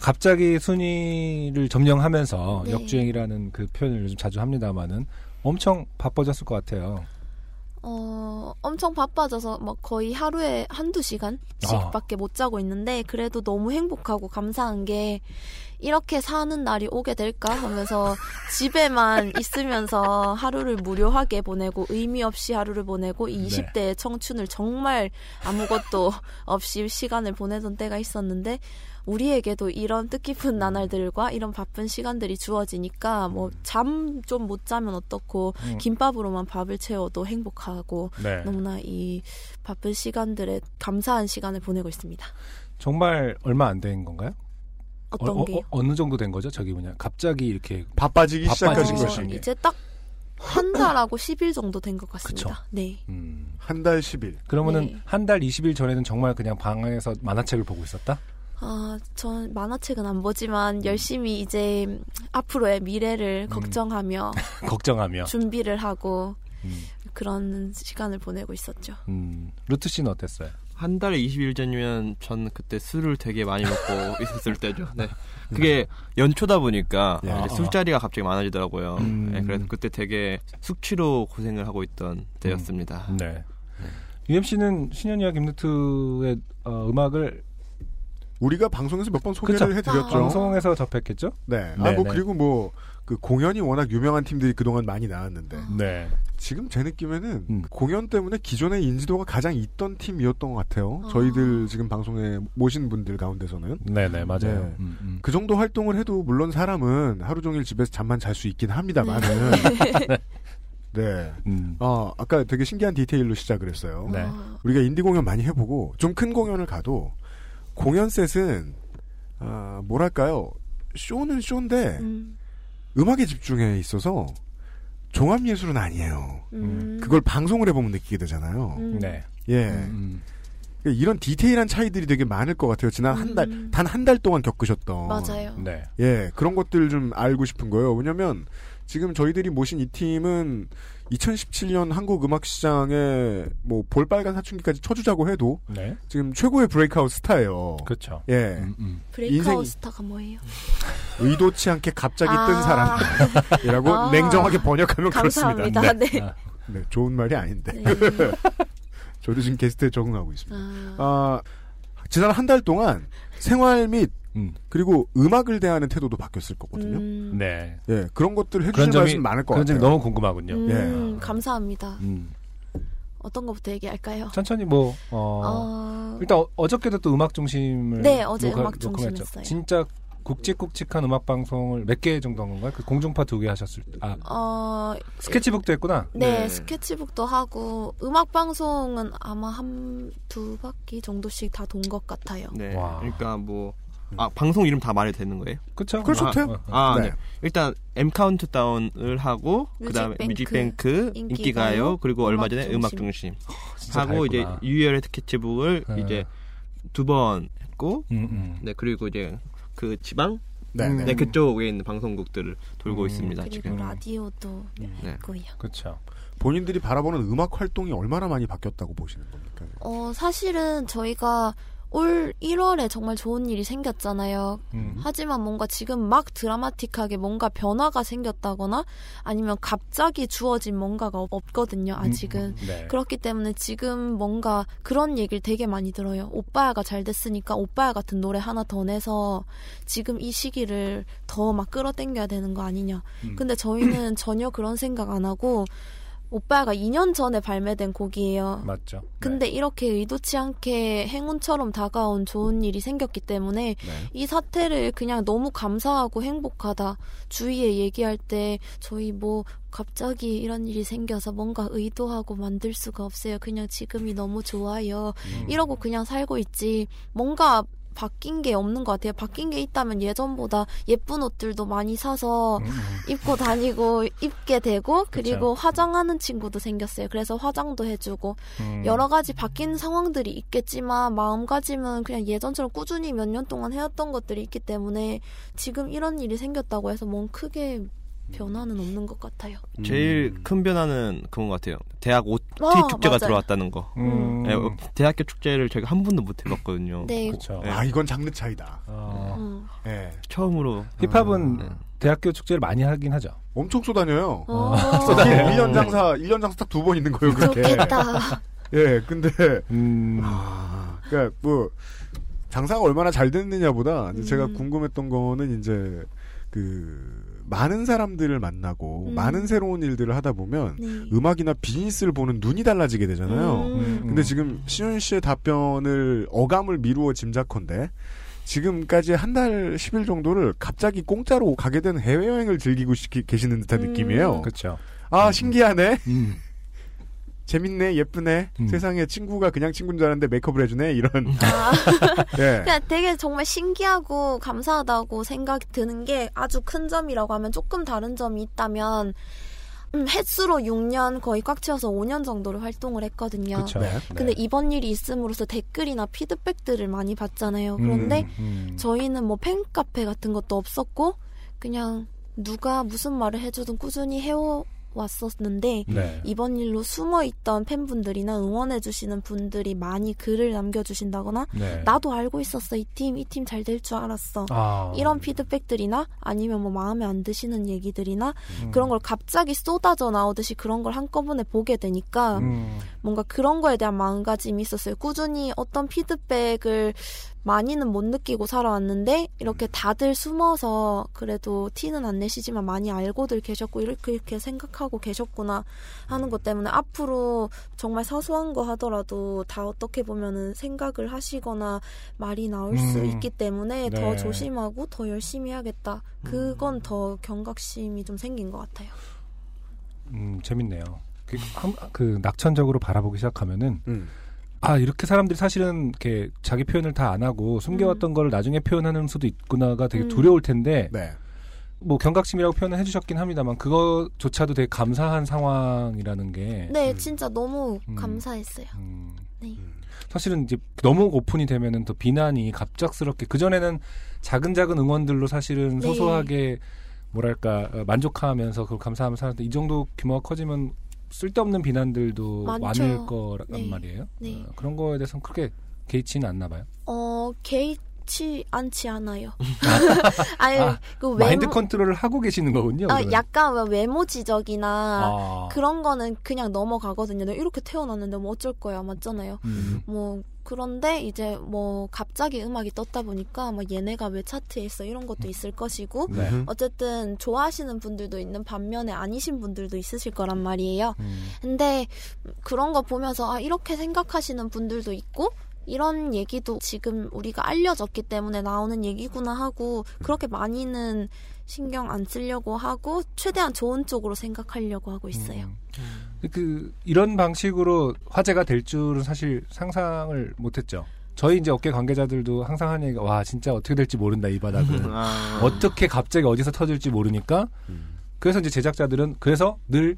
갑자기 순위를 점령하면서 네. 역주행이라는 그 표현을 요즘 자주 합니다만은 엄청 바빠졌을 것 같아요. 어, 엄청 바빠져서 뭐 거의 하루에 한두 시간씩밖에 못 자고 있는데, 그래도 너무 행복하고 감사한 게, 이렇게 사는 날이 오게 될까 하면서 집에만 있으면서 하루를 무료하게 보내고 의미 없이 하루를 보내고 이 네. 20대의 청춘을 정말 아무것도 없이 시간을 보내던 때가 있었는데 우리에게도 이런 뜻깊은 나날들과 이런 바쁜 시간들이 주어지니까 뭐 잠 좀 못 자면 어떻고 음. 김밥으로만 밥을 채워도 행복하고 네. 너무나 이 바쁜 시간들에 감사한 시간을 보내고 있습니다. 정말 얼마 안 된 건가요? 어떤 어, 게요? 어, 느 정도 된 거죠? 저기 뭐냐 갑자기 이렇게 바빠지기 바빠지기 시작하신 것이 게. 이제 딱 한 달하고 10일 정도 된 것 같습니다. 그쵸. 네. 음. 한 달 10일. 그러면은 네. 한달 20일 전에는 정말 그냥 방에서 만화책을 보고 있었다? 아, 전 만화책은 안 보지만 열심히 이제 앞으로의 미래를 걱정하며 걱정하며. 준비를 하고 음. 그런 시간을 보내고 있었죠. 음. 루트 씨는 어땠어요? 한 달에 20일 전이면 전 그때 술을 되게 많이 먹고 있었을 때죠. 네. 그게 연초다 보니까 예. 이제 술자리가 갑자기 많아지더라고요. 음. 네, 그래서 그때 되게 숙취로 고생을 하고 있던 때였습니다. 네. UMC는 신현이와 김루트의 어, 음악을 우리가 방송에서 몇 번 소개를 그쵸. 해드렸죠. 방송에서 접했겠죠? 네. 네, 아, 뭐 네. 그리고 뭐 그 공연이 워낙 유명한 팀들이 그동안 많이 나왔는데 네. 지금 제 느낌에는 음. 공연 때문에 기존의 인지도가 가장 있던 팀이었던 것 같아요. 아. 저희들 지금 방송에 모신 분들 가운데서는 네네, 맞아요. 네. 음, 음. 그 정도 활동을 해도 물론 사람은 하루 종일 집에서 잠만 잘 수 있긴 합니다만은 네. 음. 아, 아까 되게 신기한 디테일로 시작을 했어요. 네. 아, 우리가 인디 공연 많이 해보고 좀 큰 공연을 가도 공연 셋은 아, 뭐랄까요 쇼는 쇼인데 음, 음악에 집중해 있어서 종합 예술은 아니에요. 음, 그걸 방송을 해보면 느끼게 되잖아요. 음, 네. 예, 음. 이런 디테일한 차이들이 되게 많을 것 같아요. 지난 한 달, 음. 단한 달 동안 겪으셨던. 맞아요. 네. 예, 그런 것들 좀 알고 싶은 거예요. 왜냐면 지금 저희들이 모신 이 팀은 2017년 한국 음악 시장에 뭐 볼빨간 사춘기까지 쳐주자고 해도 네. 지금 최고의 브레이크아웃 스타예요. 그렇죠. 예, 음, 음. 브레이크아웃 스타가 뭐예요? 의도치 않게 갑자기 뜬 아. 사람이라고 아. 냉정하게 번역하면 감사합니다. 그렇습니다. 네. 아, 네, 좋은 말이 아닌데. 네. 저도 지금 게스트에 적응하고 있습니다. 아, 아, 지난 한 달 동안 생활 및 음. 그리고 음악을 대하는 태도도 바뀌었을 거거든요. 음, 네. 예, 그런 것들 그런 해주실 점이 말씀 많을 것 그런 점이 같아요. 너무 궁금하군요. 음, 예. 감사합니다. 음. 어떤 것부터 얘기할까요? 천천히 뭐 어, 어, 일단 어, 어저께도 또 음악 중심을 네, 어제 녹화- 음악 중심. 했어요. 진짜 굵직굵직한 음악 방송을 몇 개 정도 한 건가요? 그 공중파 두 개 하셨을 때. 아, 어, 스케치북도 했구나. 네, 네. 스케치북도 하고 음악 방송은 아마 한 두 바퀴 정도씩 다 돈 것 같아요. 네. 와. 그러니까 뭐 아, 방송 이름 다 말해도 되는 거예요? 그쵸? 그걸 좋대요. 아, 네. 네. 일단 M 카운트다운을 하고 그다음에 뮤직뱅크, 인기가요, 인기가요, 그리고 얼마 전에. 음악 중심 진짜 하고 이제. 유열의 스케치북을 네. 이제 두 번 했고 음, 음. 네 그리고 이제 그 지방 네, 네. 네 그쪽에 있는 방송국들을 돌고 음. 있습니다 그리고 지금. 라디오도 네. 있고요. 그쵸. 본인들이 바라보는 음악 활동이 얼마나 많이 바뀌었다고 보시는 겁니까? 어, 사실은 저희가 올 1월에 정말 좋은 일이 생겼잖아요. 음. 하지만 뭔가 지금 막 드라마틱하게 뭔가 변화가 생겼다거나 아니면 갑자기 주어진 뭔가가 없- 없거든요, 아직은. 네. 그렇기 때문에 지금 뭔가 그런 얘기를 되게 많이 들어요. 오빠야가 잘 됐으니까 오빠야 같은 노래 하나 더 내서 지금 이 시기를 더 막 끌어당겨야 되는 거 아니냐. 음. 근데 저희는 전혀 그런 생각 안 하고 오빠야가 2년 전에 발매된 곡이에요. 맞죠. 근데 이렇게 의도치 않게 행운처럼 다가온 좋은 일이 생겼기 때문에 네. 이 사태를 그냥 너무 감사하고 행복하다. 주위에 얘기할 때 저희 뭐 갑자기 이런 일이 생겨서 뭔가 의도하고 만들 수가 없어요. 그냥 지금이 너무 좋아요. 음. 이러고 그냥 살고 있지. 뭔가 바뀐 게 없는 것 같아요. 바뀐 게 있다면 예전보다 예쁜 옷들도 많이 사서 음, 음. 입고 다니고 입게 되고 그리고 그쵸. 화장하는 친구도 생겼어요. 그래서 화장도 해주고 음. 여러 가지 바뀐 상황들이 있겠지만 마음가짐은 그냥 예전처럼 꾸준히 몇 년 동안 해왔던 것들이 있기 때문에 지금 이런 일이 생겼다고 해서 뭔 크게 변화는 없는 것 같아요. 제일 음. 큰 변화는 그건 것 같아요. 대학 OT 아, 축제가 맞아요. 들어왔다는 거. 음. 네, 어, 대학교 축제를 저희가 한 번도 못 해봤거든요. 네. 그쵸. 네. 아, 이건 장르 차이다. 어, 음. 예. 처음으로 힙합은 네. 대학교 축제를 많이 하긴 하죠. 엄청 쏟아녀요. 어, 쏟아내요. 1년 장사, 1년 장사 딱 두 번 있는 거예요, 그렇게. 좋겠다. 예, 근데, 음. 아, 그니까, 뭐, 장사가 얼마나 잘 됐느냐보다, 제가 음. 궁금했던 거는 이제, 그, 많은 사람들을 만나고, 음. 많은 새로운 일들을 하다 보면, 네. 음악이나 비즈니스를 보는 눈이 달라지게 되잖아요. 음. 근데 지금 시윤 씨의 답변을 어감을 미루어 짐작컨대 지금까지 한 달 10일 정도를 갑자기 공짜로 가게 된 해외여행을 즐기고 시- 계시는 듯한 음. 느낌이에요. 그렇죠. 아, 신기하네. 음. 재밌네, 예쁘네. 세상에 친구가 그냥 친구인 줄 알았는데 메이크업을 해주네. 이런. 아. 예. 그냥 되게 정말 신기하고 감사하다고 생각이 드는 게 아주 큰 점이라고 하면 조금 다른 점이 있다면 음, 횟수로 6년 거의 꽉 채워서 5년 정도를 활동을 했거든요. 그쵸. 네. 근데 이번 일이 있음으로써 댓글이나 피드백들을 많이 받잖아요. 그런데 음, 음. 저희는 뭐 팬카페 같은 것도 없었고 그냥 누가 무슨 말을 해주든 꾸준히 해오 왔었는데 네. 이번 일로 숨어 있던 팬분들이나 응원해 주시는 분들이 많이 글을 남겨 주신다거나 네. 나도 알고 있었어 이 팀 이 팀 잘 될 줄 알았어 아. 이런 피드백들이나 아니면 뭐 마음에 안 드시는 얘기들이나 음. 그런 걸 갑자기 쏟아져 나오듯이 그런 걸 한꺼번에 보게 되니까 음. 뭔가 그런 거에 대한 마음가짐이 있었어요. 꾸준히 어떤 피드백을 많이는 못 느끼고 살아왔는데 이렇게 다들 숨어서 그래도 티는 안 내시지만 많이 알고들 계셨고 이렇게 이렇게 생각하고 계셨구나 하는 것 때문에 앞으로 정말 사소한 거 하더라도 다 어떻게 보면은 생각을 하시거나 말이 나올 수 음. 있기 때문에 네. 더 조심하고 더 열심히 해야겠다. 그건 더 경각심이 좀 생긴 것 같아요. 음, 재밌네요. 그, 한- 그 낙천적으로 바라보기 시작하면은 음. 아 이렇게 사람들이 사실은 이렇게 자기 표현을 다 안 하고 숨겨왔던 걸 나중에 표현하는 수도 있구나가 되게 음. 두려울 텐데 네. 뭐 경각심이라고 표현을 해주셨긴 합니다만 그거조차도 되게 감사한 상황이라는 게 네, 진짜 너무 음. 감사했어요. 네. 사실은 이제 너무 오픈이 되면은 더 비난이 갑작스럽게 그 전에는 작은 작은 응원들로 사실은 네. 소소하게 뭐랄까 어, 만족하면서 그걸 감사하면서 살았는데 이 정도 규모가 커지면 쓸데없는 비난들도 많죠. 많을 거란 네. 말이에요. 네. 어, 그런 거에 대해서는 크게 개의치는 않나 봐요. 어, 개의 치 않지 않아요. 아니, 아, 그 마인드 외모, 컨트롤을 하고 계시는 거군요. 아, 그러면. 약간 왜 외모 지적이나 아. 그런 거는 그냥 넘어가거든요. 이렇게 태어났는데 뭐 어쩔 거야, 맞잖아요. 음. 뭐 그런데 이제 뭐 갑자기 음악이 떴다 보니까 뭐 얘네가 왜 차트에 있어 이런 것도 있을 것이고 네. 어쨌든 좋아하시는 분들도 있는 반면에 아니신 분들도 있으실 거란 말이에요. 음. 근데 그런 거 보면서 아 이렇게 생각하시는 분들도 있고 이런 얘기도 지금 우리가 알려졌기 때문에 나오는 얘기구나 하고 그렇게 많이는 신경 안 쓰려고 하고 최대한 좋은 쪽으로 생각하려고 하고 있어요. 그 이런 방식으로 화제가 될 줄은 사실 상상을 못했죠. 저희 이제 업계 관계자들도 항상 하는 얘기가 와 진짜 어떻게 될지 모른다 이 바닥은 아. 어떻게 갑자기 어디서 터질지 모르니까 그래서 이제 제작자들은 그래서 늘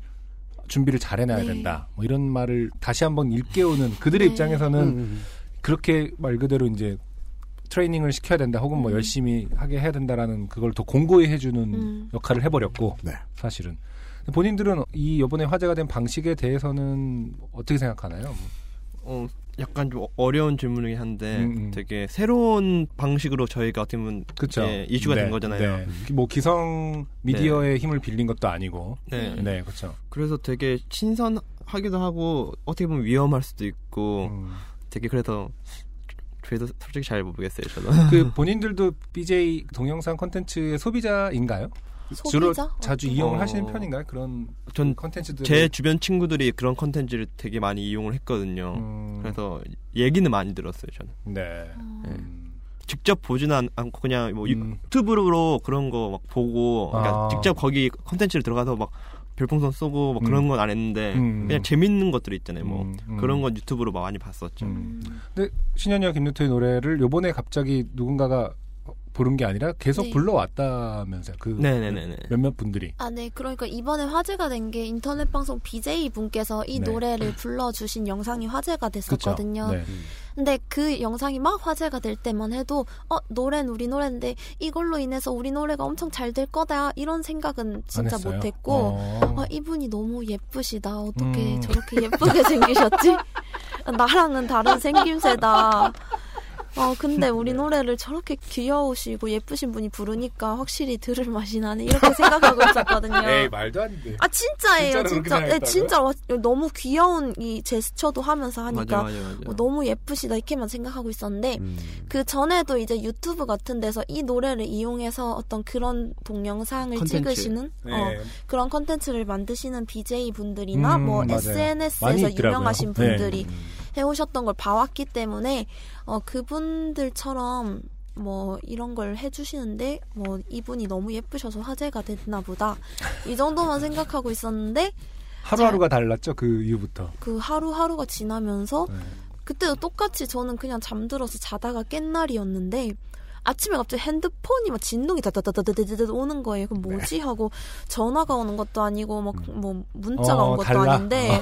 준비를 잘 해놔야 네. 된다 뭐 이런 말을 다시 한번 일깨우는 그들의 네. 입장에서는 음. 그렇게 말 그대로 이제 트레이닝을 시켜야 된다 혹은 뭐 음. 열심히 하게 해야 된다라는 그걸 더 공고히 해주는 음. 역할을 해버렸고 네. 사실은 본인들은 이 이번에 화제가 된 방식에 대해서는 어떻게 생각하나요? 어, 약간 좀 어려운 질문이긴 한데 음, 음. 되게 새로운 방식으로 저희가 어떻게 보면 그쵸. 예, 이슈가 네, 된 거잖아요. 네. 뭐 기성 미디어의 힘을 빌린 것도 아니고. 네. 네, 그렇죠. 그래서 되게 신선하기도 하고 어떻게 보면 위험할 수도 있고 음. 되게 그래서 저희도 솔직히 잘 모르겠어요. 저는. 그 본인들도 BJ 동영상 콘텐츠의 소비자인가요? 주로 소비자? 자주 어떤- 이용을 어. 하시는 편인가요? 그런 전 콘텐츠들 제 주변 친구들이 그런 컨텐츠를 되게 많이 이용을 했거든요. 음. 그래서 얘기는 많이 들었어요. 저는 네. 네. 직접 보지는 않- 않고 그냥 뭐 음. 유튜브로 그런 거 막 보고 그러니까 아. 직접 거기 컨텐츠를 들어가서 막 별풍선 쏘고 막 그런 음. 건안 했는데 음. 그냥 재밌는 것들 있잖아요. 뭐 음, 음. 그런 건 유튜브로 막 많이 봤었죠. 음. 근데 신현이와 김누토의 노래를 요번에 갑자기 누군가가 부른 게 아니라 계속 네. 불러왔다면서요. 그 네네네네. 몇몇 분들이. 아, 네. 그러니까 이번에 화제가 된 게 인터넷 방송 BJ 분께서 이 네. 노래를 불러주신 영상이 화제가 됐었거든요. 네. 근데 그 영상이 막 화제가 될 때만 해도 어 노래는 우리 노래인데 이걸로 인해서 우리 노래가 엄청 잘 될 거다 이런 생각은 진짜? 못했고 어. 아, 이분이 너무 예쁘시다 어떻게 음. 저렇게 예쁘게 생기셨지 나랑은 다른 생김새다 어 근데 우리 노래를 저렇게 귀여우시고 예쁘신 분이 부르니까 확실히 들을 맛이 나네 이렇게 생각하고 있었거든요. 에이 말도 안 돼. 아 진짜예요, 진짜. 네? 진짜 와- 너무 귀여운 이 제스처도 하면서 하니까 맞아, 맞아, 맞아. 어, 너무 예쁘시다 이렇게만 생각하고 있었는데 음. 그 전에도 이제 유튜브 같은 데서 이 노래를 이용해서 어떤 그런 동영상을 컨텐츠. 찍으시는 네. 어, 그런 컨텐츠를 만드시는 BJ 분들이나 음, 뭐 SNS에서. 유명하신 네. 분들이 해오셨던 걸 봐왔기 때문에 어, 그분들처럼 뭐 이런 걸 해주시는데 뭐 이분이 너무 예쁘셔서 화제가 됐나 보다 이 정도만 생각하고 있었는데 하루하루가 달랐죠 그 이후부터. 그 하루하루가 지나면서 네. 그때도 똑같이 저는 그냥 잠들어서 자다가 깬 날이었는데 아침에 갑자기 핸드폰이 막 진동이 다다다다다다다 오는 거예요. 그럼 뭐지 하고 전화가 오는 것도 아니고 뭐, 뭐 문자가 어, 온 것도 달라? 아닌데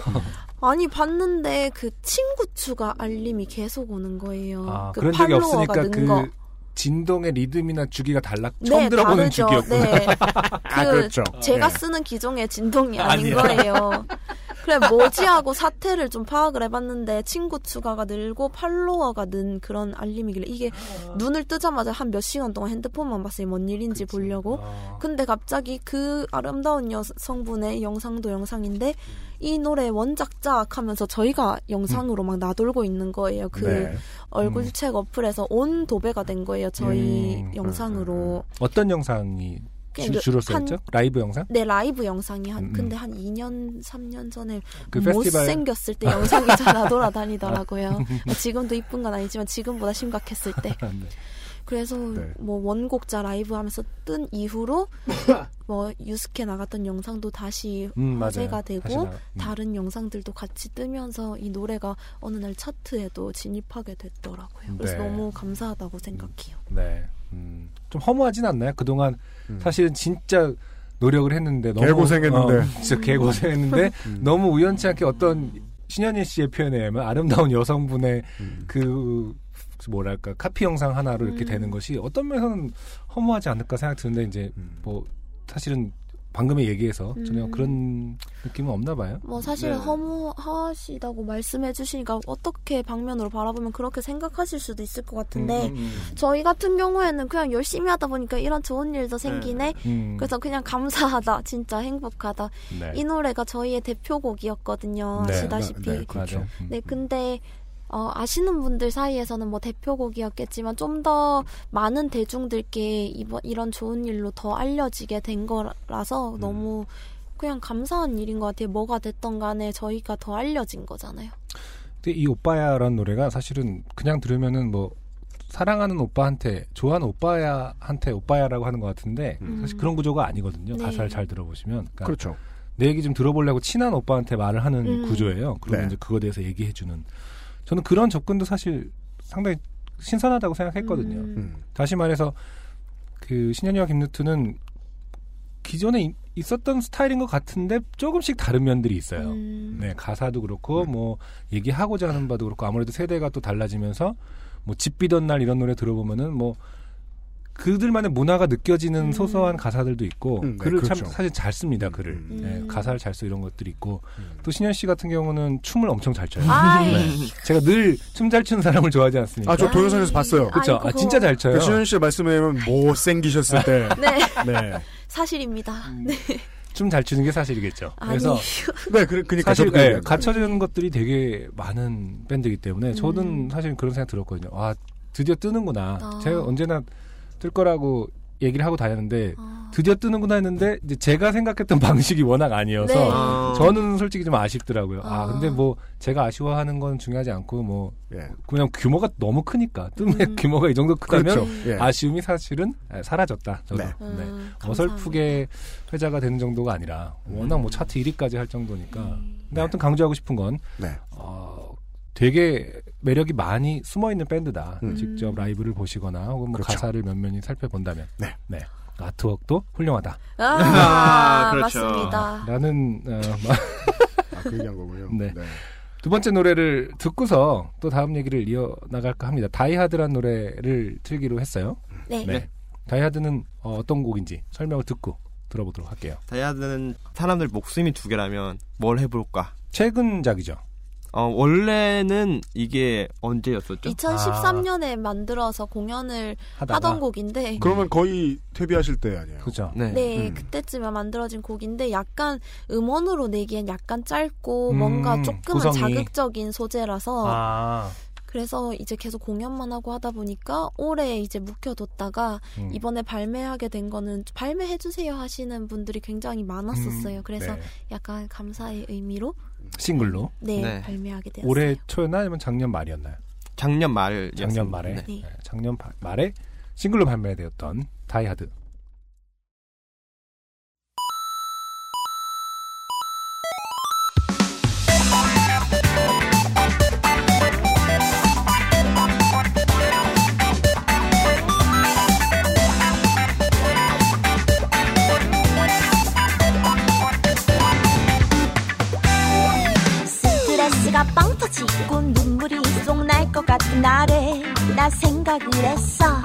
아니 봤는데 그 친구 추가 알림이 계속 오는 거예요. 아, 그 그런 적이 없으니까 는그 거. 진동의 리듬이나 주기가 달라 처음 네, 들어보는 다르죠. 주기였구나. 네. 아, 그 그렇죠. 제가 네. 쓰는 기종의 진동이 아닌 아니야. 거예요. 그래 뭐지 하고 사태를 좀 파악을 해봤는데 친구 추가가 늘고 팔로워가 는 그런 알림이길래 이게 눈을 뜨자마자 한 몇 시간 동안 핸드폰만 봤어요. 뭔 일인지 보려고. 아, 근데 갑자기 그 아름다운 여성분의 영상도 영상인데 이 노래 원작작 하면서 저희가 영상으로 막 나돌고 있는 거예요. 그 네. 얼굴 책 어플에서 온 도배가 된 거예요. 저희 음. 영상으로. 어떤 영상이 주, 주로 한- 쓰였죠? 라이브 영상? 네 라이브 영상이 한 음, 음. 근데 한 2년 3년 전에 그 페스티벌 못생겼을 때 영상이 잘 나돌아다니더라고요. 지금도 이쁜 건 아니지만 지금보다 심각했을 때. 네. 그래서 네. 뭐 원곡자 라이브 하면서 뜬 이후로 뭐 유스케 나갔던 영상도 다시 음, 맞아요. 화제가 다시 되고 나- 음. 다른 영상들도 같이 뜨면서 이 노래가 어느 날 차트에도 진입하게 됐더라고요. 그래서 네. 너무 감사하다고 생각해요. 네. 음, 좀 허무하진 않나요? 그동안 음. 사실은 진짜 노력을 했는데 너무 개고생했는데. 어, 진짜 개고생했는데 음. 너무 우연치 않게 어떤 신현일 씨의 표현에 의하면 아름다운 여성분의 음. 그 뭐랄까 카피 영상 하나로 이렇게 음. 되는 것이 어떤 면에서는 허무하지 않을까 생각 드는데 이제 음. 뭐 사실은 방금의 얘기에서 전혀 음. 그런 느낌은 없나 봐요. 뭐 사실 네. 허무하시다고 말씀해 주시니까 어떻게 방면으로 바라보면 그렇게 생각하실 수도 있을 것 같은데 음, 음, 저희 같은 경우에는 그냥 열심히 하다 보니까 이런 좋은 일도 생기네. 음. 그래서 그냥 감사하다. 진짜 행복하다. 네. 이 노래가 저희의 대표곡이었거든요. 네, 아시다시피. 네, 네, 그렇죠. 맞아요. 음. 근데 어, 아시는 분들 사이에서는 뭐 대표곡이었겠지만 좀 더 많은 대중들께 이번 이런 좋은 일로 더 알려지게 된 거라서 너무 그냥 감사한 일인 것 같아요. 뭐가 됐던 간에 저희가 더 알려진 거잖아요. 근데 이 오빠야라는 노래가 사실은 그냥 들으면은 뭐 사랑하는 오빠한테 좋아하는 오빠야한테 오빠야라고 하는 것 같은데 음. 사실 그런 구조가 아니거든요. 네. 가사를 잘 들어보시면 그러니까 그렇죠. 내 얘기 좀 들어보려고 친한 오빠한테 말을 하는 음. 구조예요. 그리고 네. 이제 그거에 대해서 얘기해주는 저는 그런 접근도 사실 상당히 신선하다고 생각했거든요. 음. 음. 다시 말해서 그 신현이와 김누트는 기존에 이- 있었던 스타일인 것 같은데 조금씩 다른 면들이 있어요. 음. 네, 가사도 그렇고 뭐 얘기하고자 하는 바도 그렇고 아무래도 세대가 또 달라지면서 뭐 집 비던 날 이런 노래 들어보면은 뭐 그들만의 문화가 느껴지는 음. 소소한 가사들도 있고 음, 네, 글을 그렇죠. 참 사실 잘 씁니다 글을 음. 네, 음. 가사를 잘 써 이런 것들이 있고 음. 또 신현 씨 같은 경우는 춤을 엄청 잘 춰요. 네. 제가 늘 춤 잘 추는 사람을 좋아하지 않습니까? 아, 저 동영상에서 봤어요. 그렇죠. 아. 진짜 잘 쳐요. 신현 씨의 말씀에 의하면 못생기셨을 때. 네, 네. 사실입니다. 음. 춤잘 추는 게 사실이겠죠. 아니, 그래서 네, 그, 그니까. 사실 저도 네. 갖춰지는 것들이 되게 많은 밴드이기 때문에 저는 음. 사실 그런 생각 들었거든요. 아 드디어 뜨는구나. 아. 제가 언제나 뜰 거라고 얘기를 하고 다녔는데 아. 드디어 뜨는구나 했는데 이제 제가 생각했던 방식이 워낙 아니어서 네. 아. 저는 솔직히 좀 아쉽더라고요. 아, 아. 근데 뭐 제가 아쉬워하는 건 중요하지 않고 뭐 예. 그냥 규모가 너무 크니까 뜨면 음. 규모가 이 정도 크다면 그렇죠. 음. 예. 아쉬움이 사실은 사라졌다. 저도. 네. 네. 음, 어설프게 회자가 되는 정도가 아니라 워낙 뭐 차트 1위까지 할 정도니까. 음. 근데 아무튼 강조하고 싶은 건 네. 어, 되게 매력이 많이 숨어 있는 밴드다. 음. 직접 라이브를 보시거나 혹은 뭐 그렇죠. 가사를 면면히 살펴본다면. 네. artwork도 훌륭하다. 아, 아, 그렇죠. 맞습니다. 라는 어, 마- 아, 그 얘기한 거군요. 네. 두 번째 노래를 듣고서 또 다음 얘기를 이어 나갈까 합니다. 다이하드란 노래를 틀기로 했어요. 네. 네. 다이하드는 어, 떤 곡인지 설명을 듣고 들어보도록 할게요. 다이아드는 사람들 목숨이 두 개라면 뭘 해볼까? 최근작이죠. 어, 원래는 이게 언제였었죠? 2013년에 만들어서 공연을 하다가 하던 곡인데 그러면 거의 데뷔하실 때 아니에요? 그죠. 네. 네, 음. 그때쯤에 만들어진 곡인데 약간 음원으로 내기엔 약간 짧고 음, 뭔가 조금은 구성이. 자극적인 소재라서 아, 그래서 이제 계속 공연만 하고 하다 보니까 올해 이제 묵혀뒀다가 음. 이번에 발매하게 된 거는 발매해주세요 하시는 분들이 굉장히 많았었어요. 음, 그래서 네. 약간 감사의 의미로 싱글로 네, 네. 발매하게 되었어요. 올해 초였나 아니면 작년 말이었나요? 작년 말 작년 말에 네. 네. 네, 작년 바- 말에 싱글로 발매되었던 다이하드. 것 같은 날에 나 생각을 했어.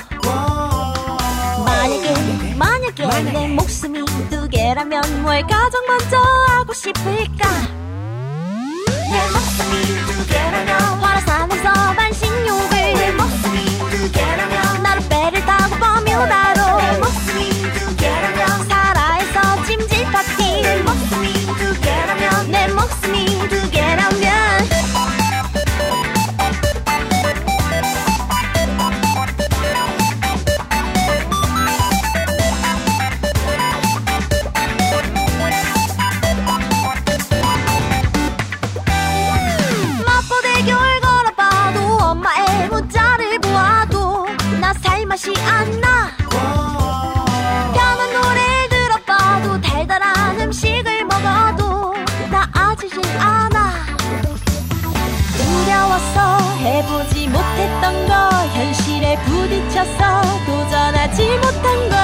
만약에 만약에 내 목숨이 두 개라면 뭘 가장 먼저 하고 싶을까? 내 목숨이 두 개라면 화라산에서 반신욕을. 내 목숨이 부딪혀서 도전하지 못한 걸.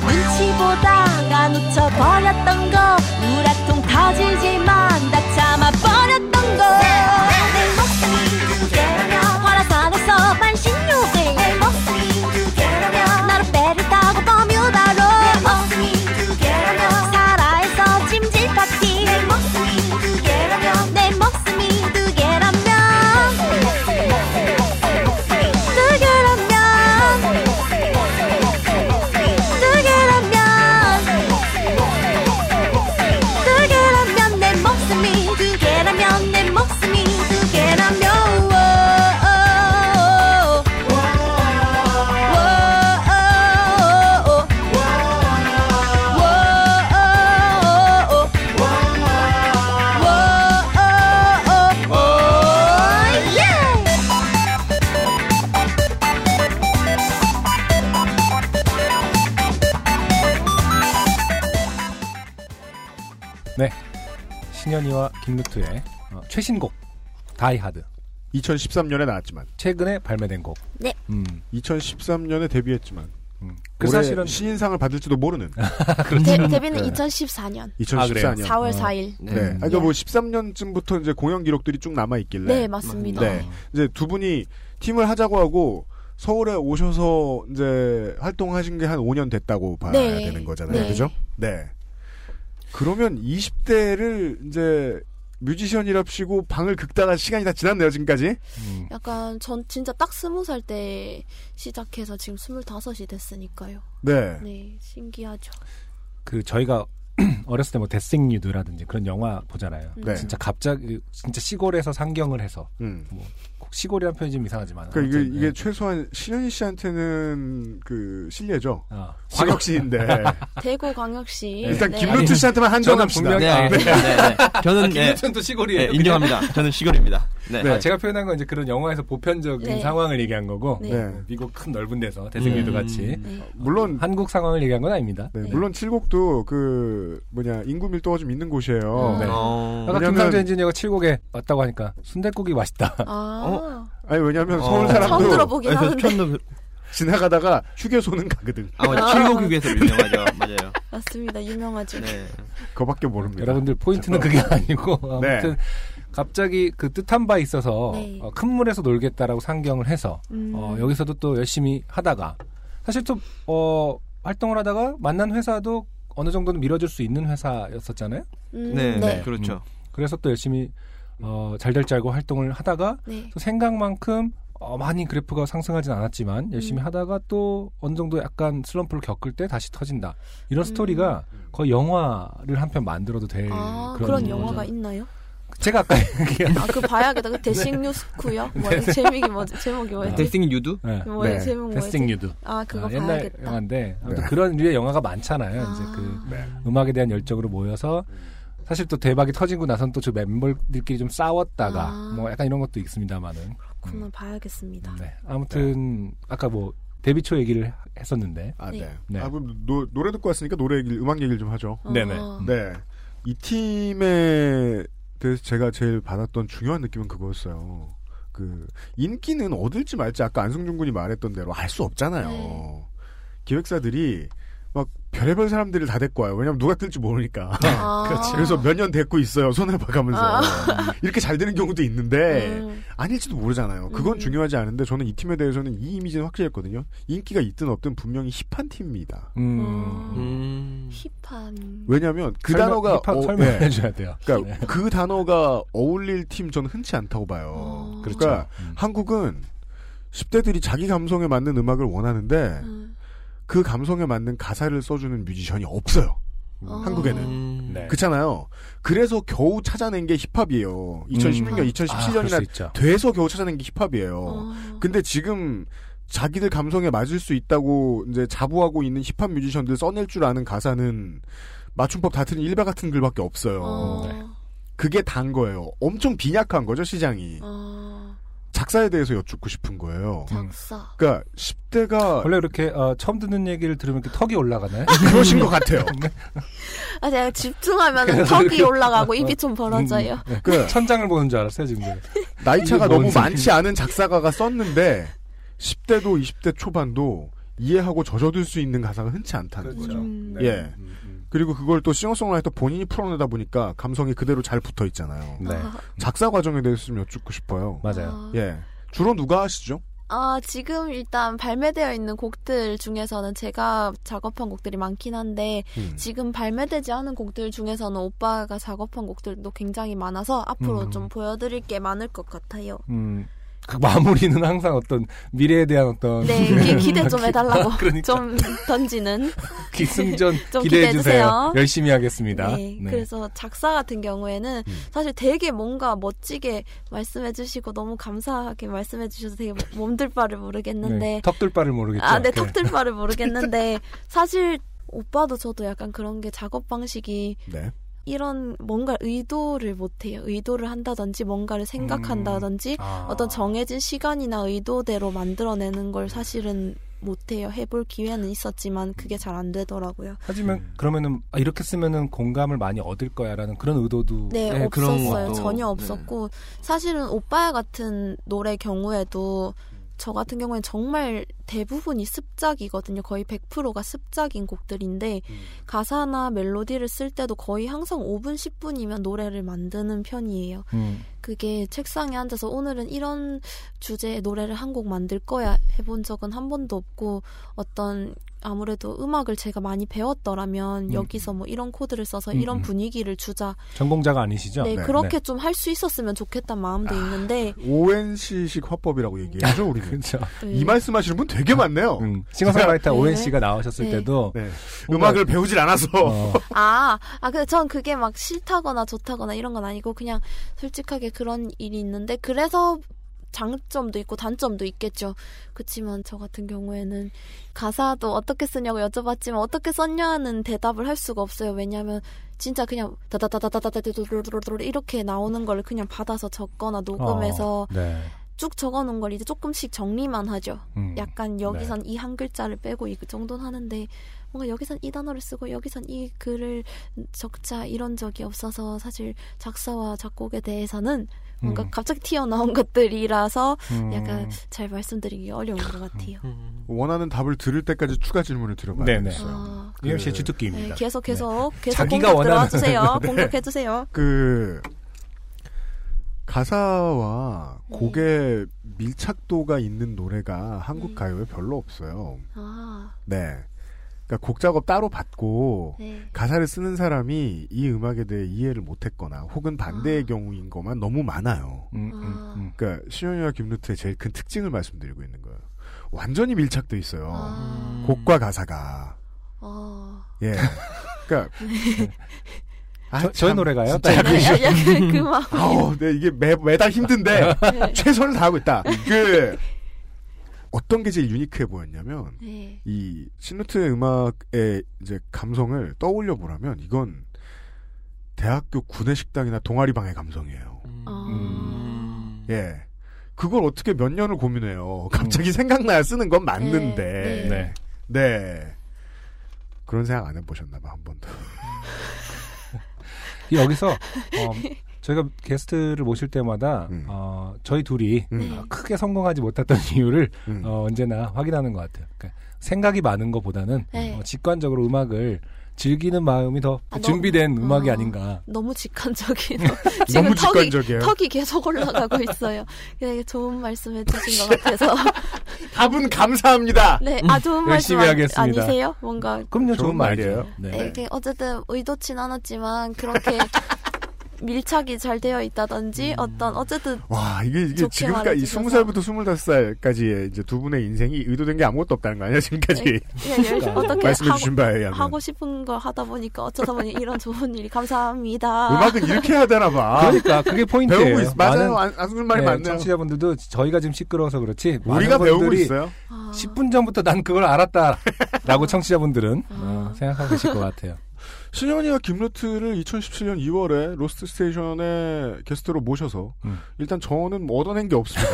눈치 보다가 놓쳐버렸던 거. 우라통 터지지만 김루트의 어, 최신곡 다이하드. 2013년에 나왔지만 최근에 발매된 곡. 네. 음. 2013년에 데뷔했지만 그 올해 사실은- 신인상을 받을지도 모르는 데, 데뷔는 네. 2014년. 2014년 4월 4일. 네. 아, 그러니까 뭐 13년쯤부터 이제 공연 기록들이 쭉 남아 있길래. 네, 맞습니다. 네. 이제 두 분이 팀을 하자고 하고 서울에 오셔서 이제 활동하신 게 한 5년 됐다고 봐야 네. 되는 거잖아요. 네. 그죠? 네. 그러면 20대를 이제 뮤지션이랍시고 방을 긁다가 시간이 다 지났네요, 지금까지. 약간 전 진짜 딱 스무 살 때 시작해서 지금 스물다섯이 됐으니까요. 네. 네, 신기하죠. 그 저희가 어렸을 때 뭐 데싱 뉴드라든지 그런 영화 보잖아요. 네. 진짜 갑자기 진짜 시골에서 상경을 해서 음. 뭐 시골이란 표현이 좀 이상하지만 그러니까 이게, 이게 네. 최소한 신현희 씨한테는 그 실례죠. 아. 광역시인데. 대구 광역시. 일단 네. 김루트 씨한테만 한정합시다. 네, 알겠습니다. 네, 네. 저는 아, 네. 김루트는 또 시골이에요. 네, 인정합니다. 저는 시골입니다. 네. 아, 제가 표현한 건 이제 그런 영화에서 보편적인 네. 상황을 얘기한 거고 네. 네. 미국 큰 넓은 데서 대승유도 음. 같이 네. 물론 한국 상황을 얘기한 건 아닙니다. 네, 물론 칠곡도 그 뭐냐 인구 밀도가 좀 있는 곳이에요. 네. 어. 아까 왜냐면- 김상조 엔지니어가 칠곡에 왔다고 하니까 순대국이 맛있다. 아, 아니 왜냐하면 어. 서울 처음 사람도 들어보긴 네, 저도 하는데. 처음 들- 지나가다가 휴게소는 가거든. 아, 맞아. 칠곡육에서 유명하죠. 맞아요. 맞습니다. 유명하죠. 네. 그거밖에 모릅니다. 여러분들 포인트는 그게 아니고 아무튼 네. 갑자기 그 뜻한 바 있어서 네. 어, 큰 물에서 놀겠다라고 상경을 해서 음. 어, 여기서도 또 열심히 하다가 사실 또 어, 활동을 하다가 만난 회사도 어느 정도는 밀어줄 수 있는 회사였었잖아요. 음, 네, 네. 네. 그렇죠. 그래서 또 열심히 어, 잘 될 줄 알고 활동을 하다가 네. 또 생각만큼 어, 많이 그래프가 상승하진 않았지만 열심히 음. 하다가 또 어느 정도 약간 슬럼프를 겪을 때 다시 터진다. 이런 음. 스토리가 거의 영화를 한 편 만들어도 될 아, 그런, 그런. 영화가 있나요? 제가 아까 얘기한 아, 그 봐야겠다. 그 대식 뉴스쿠요? 뭐, 제목이 뭐지? 제목이 뭐였지? That Thing You Do? 네. 뭐예요? 네. 제목 뭐였지? That Thing You Do. 아, 그거 아, 옛날 봐야겠다. 영화인데 아무튼 네. 그런 류의 영화가 많잖아요. 이제 아. 그 네. 음악에 대한 열정으로 모여서 사실 또 대박이 터지고 나선 또 저 멤버들끼리 좀 싸웠다가 아. 뭐 약간 이런 것도 있습니다만은 그거는 봐야겠습니다. 네. 아무튼 아까 뭐 데뷔 초 얘기를 했었는데. 아, 네. 네. 아, 그럼 노, 노래 듣고 왔으니까 노래 얘기를, 음악 얘기를 좀 하죠. 네네. 네. 이 팀에 대해서 제가 제일 받았던 중요한 느낌은 그거였어요. 그, 인기는 얻을지 말지 아까 안승준 군이 말했던 대로 알 수 없잖아요. 기획사들이 막 별의별 사람들을 다 데리고 와요. 왜냐면 누가 뜰지 모르니까. 아. 그렇죠. 그래서 몇 년 데리고 있어요. 손을 봐가면서. 아. 이렇게 잘 되는 경우도 있는데, 음. 아닐지도 모르잖아요. 그건 음. 중요하지 않은데, 저는 이 팀에 대해서는 이 이미지는 확실했거든요. 인기가 있든 없든 분명히 힙한 팀입니다. 음. 음. 힙한. 왜냐면 그 설명- 단어가 힙합 어- 설명해줘야 돼요. 그러니까 네. 그 단어가 어울릴 팀 저는 흔치 않다고 봐요. 어. 그렇죠. 그러니까 음. 한국은 10대들이 자기 감성에 맞는 음악을 원하는데 음. 그 감성에 맞는 가사를 써주는 뮤지션이 없어요. 어. 한국에는. 음. 네. 그렇잖아요. 그래서 겨우 찾아낸 게 힙합이에요. 2016년, 음. 아, 그럴 2017년이나 수 있죠. 돼서 겨우 찾아낸 게 힙합이에요. 어. 근데 지금 자기들 감성에 맞을 수 있다고 이제 자부하고 있는 힙합 뮤지션들 써낼 줄 아는 가사는 맞춤법 다 틀린 일베 같은 글밖에 없어요. 어. 네. 그게 단 거예요. 엄청 빈약한 거죠, 시장이. 어. 작사에 대해서 여쭙고 싶은 거예요. 작사. 그러니까 10대가 원래 이렇게 어, 처음 듣는 얘기를 들으면 이렇게 턱이 올라가나요? 그러신 것 같아요. 아, 제가 집중하면 턱이 올라가고 입이 좀 벌어져요. 음, 네. 그 천장을 보는 줄 알았어요 지금. 나이 차가 너무. 많지 않은 작사가가 썼는데 10대도 20대 초반도 이해하고 젖어들 수 있는 가사가 흔치 않다는 그렇죠. 거죠. 음. 네. 예. 음, 음. 그리고 그걸 또 싱어송라이터 본인이 풀어내다 보니까 감성이 그대로 잘 붙어 있잖아요. 네. 아, 작사 과정에 대해서 좀 여쭙고 싶어요. 맞아요. 아. 예. 주로 누가 하시죠? 아, 지금 일단 발매되어 있는 곡들 중에서는 제가 작업한 곡들이 많긴 한데, 음. 지금 발매되지 않은 곡들 중에서는 오빠가 작업한 곡들도 굉장히 많아서 앞으로 음. 좀 보여드릴 게 많을 것 같아요. 음, 그 마무리는 항상 어떤 미래에 대한 어떤 네, 기, 기대 좀 해달라고 그러니까 좀 던지는. 기승전 좀 기대해 주세요. 열심히 하겠습니다. 네, 네. 그래서 작사 같은 경우에는 음. 사실 되게 뭔가 멋지게 말씀해주시고 너무 감사하게 말씀해주셔서 되게 몸둘 바를 모르겠는데 네, 턱들 바를 모르겠죠. 아, 네, 그- 턱들 바를 모르겠는데 사실 오빠도 저도 약간 그런 게 작업 방식이 네. 이런 뭔가 의도를 못해요. 의도를 한다든지 뭔가를 생각한다든지 아. 어떤 정해진 시간이나 의도대로 만들어내는 걸 사실은 못해요. 해볼 기회는 있었지만 그게 잘 안 되더라고요. 하지만 그러면은 아, 이렇게 쓰면은 공감을 많이 얻을 거야라는 그런 의도도 네, 네, 없었어요. 것도, 전혀 네. 없었고 사실은 오빠 같은 노래 경우에도 저 같은 경우에는 정말 대부분이 습작이거든요. 거의 100%가 습작인 곡들인데 가사나 멜로디를 쓸 때도 거의 항상 5분, 10분이면 노래를 만드는 편이에요. 음, 그게 책상에 앉아서 오늘은 이런 주제의 노래를 한 곡 만들 거야 해본 적은 한 번도 없고 어떤 아무래도 음악을 제가 많이 배웠더라면 음. 여기서 뭐 이런 코드를 써서 음, 이런 음. 분위기를 주자 전공자가 아니시죠? 네, 네, 그렇게 좀할 수 있었으면 좋겠다는 마음도 있는데 ONC식 화법이라고 얘기하죠, 우리는. 그렇죠. 네. 이 말씀하시는 분 되게 많네요. 음, 싱어송라이터 네. 씨가 나오셨을 네. 때도 네. 음악을 배우질 않아서. 어, 아, 아, 근데 전 그게 막 싫다거나 좋다거나 이런 건 아니고 그냥 솔직하게 그런 일이 있는데 그래서 장점도 있고 단점도 있겠죠. 그치만 저 같은 경우에는 가사도 어떻게 쓰냐고 여쭤봤지만 어떻게 썼냐는 대답을 할 수가 없어요. 왜냐면 진짜 그냥 다다다다다다다 이렇게 나오는 걸 그냥 받아서 적거나 녹음해서 어, 네. 쭉 적어놓은 걸 이제 조금씩 정리만 하죠. 음, 약간 여기선 이한 글자를 빼고 이 정도는 하는데 뭔가 여기선 이 단어를 쓰고 여기선 이 글을 적자 이런 적이 없어서 사실 작사와 작곡에 대해서는 뭔가 음. 갑자기 튀어나온 것들이라서 음. 약간 잘 말씀드리기 어려운 것 같아요. 음. 원하는 답을 들을 때까지 추가 질문을 드려봐야 네네. 겠어요 아, 그- 주특기입니다. 네, 계속 계속 계속 자기가 공격 들어와 원하는- 주세요. 네. 공격해 주세요. 그 가사와 네. 곡의 밀착도가 있는 노래가 한국 네. 가요에 별로 없어요. 아, 네. 그러니까 곡 작업 따로 받고 네. 가사를 쓰는 사람이 이 음악에 대해 이해를 못했거나 혹은 반대의 아. 경우인 것만 너무 많아요. 음, 음, 음. 그러니까 시연이와 김루트의 제일 큰 특징을 말씀드리고 있는 거예요. 완전히 밀착돼 있어요. 아, 곡과 가사가. 어. 예. 그러니까 아, 저, 저의 참, 노래가요? 진짜 딱 네, 약간 그 마음. 아우, 네, 이게 매, 매달 힘든데, 네. 최선을 다하고 있다. 그, 어떤 게 제일 유니크해 보였냐면, 네. 이, 신루트의 음악의 이제 감성을 떠올려 보라면, 이건, 대학교 구내식당이나 동아리 방의 감성이에요. 어. 음. 예. 그걸 어떻게 몇 년을 고민해요. 갑자기 생각나야 쓰는 건 맞는데. 네. 네. 네. 그런 생각 안 해보셨나봐, 한 번도. 여기서 어, 저희가 게스트를 모실 때마다 어, 저희 둘이 음. 어, 크게 성공하지 못했던 이유를 음. 어, 언제나 확인하는 것 같아요. 그러니까 생각이 많은 것보다는 네. 어, 직관적으로 음악을 즐기는 마음이 더 아, 준비된 너무- 음악이 아. 아닌가. 너무. 지금 너무 턱이, 직관적이에요. 턱이 계속 올라가고 있어요. 되게 좋은 말씀 해 주신 것 같아서. 답은 감사합니다. 네, 아 좋은 말씀 열심히 아니- 하겠습니다. 아니세요? 뭔가 그럼요, 좋은 좋은 말이에요. 네. 네, 어쨌든 의도치 않았지만 그렇게 밀착이 잘 되어 있다든지 어떤 어쨌든 와, 이게, 이게 지금까지 말해주셔서. 20살부터 25살까지의 이제 두 분의 인생이 의도된 게 아무것도 없다는 거 아니야, 지금까지? 네, 그냥 열심히 어떻게 말씀해 하고, 주신 바에 의하면. 하고 싶은 걸 하다 보니까 어쩌다 보니 이런 좋은 일이 감사합니다. 음악은 이렇게 해야 되나 봐. 그러니까 그게 포인트예요. 배우고 있, 맞아요. 안- 안승준 말이 네, 맞네요. 청취자분들도 저희가 지금 시끄러워서 그렇지. 우리가 많은 배우고 분들이 있어요. 10분 전부터 난 그걸 알았다라고 청취자분들은 어, 생각하고 계실 것 같아요. 신현희와 김루트를 2017년 2월에 로스트 station에 게스트로 모셔서 음. 일단 저는 뭐 얻어낸 게 없습니다.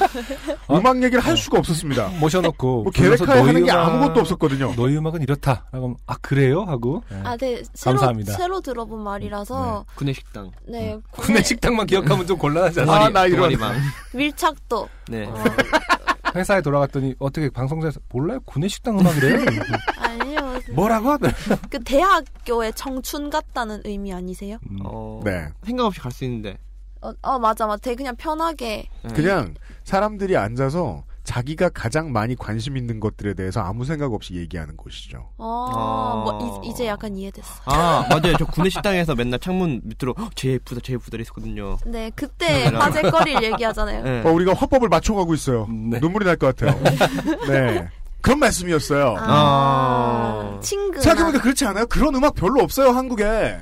음악 얘기를 할 수가 없었습니다. 모셔놓고 뭐 계획하에 하는 게 음악- 아무것도 없었거든요. 너희 음악은 이렇다. 라고 아 그래요? 하고 네. 아, 네, 새로, 감사합니다. 새로 들어본 말이라서 구내식당. 네, 군내 식당만 기억하면 좀 곤란하지 않아요? 동아리, 나 이런-. 밀착도 네. 어, 회사에 돌아갔더니 어떻게 방송사에서 몰라요? 군내 식당 음악이래요? 아니요. 뭐라고? 그 대학교의 청춘 같다는 의미 아니세요? 어, 네. 생각 없이 갈 수 있는데. 어, 어, 맞아, 맞아. 되게 그냥 편하게. 그냥 사람들이 앉아서 자기가 가장 많이 관심 있는 것들에 대해서 아무 생각 없이 얘기하는 곳이죠. 어, 뭐 이, 제 약간 이해됐어. 아, 맞아요. 저 구내식당에서 맨날 창문 밑으로 헉, 쟤 예쁘다, 쟤 예쁘다 이랬거든요. 네, 그때 네. 화제거리를 얘기하잖아요. 네. 어, 우리가 화법을 맞춰가고 있어요. 눈물이 날 것 같아요. 네. 그런 말씀이었어요. 아, 친구. 생각해보니까 그렇지 않아요? 그런 음악 별로 없어요, 한국에.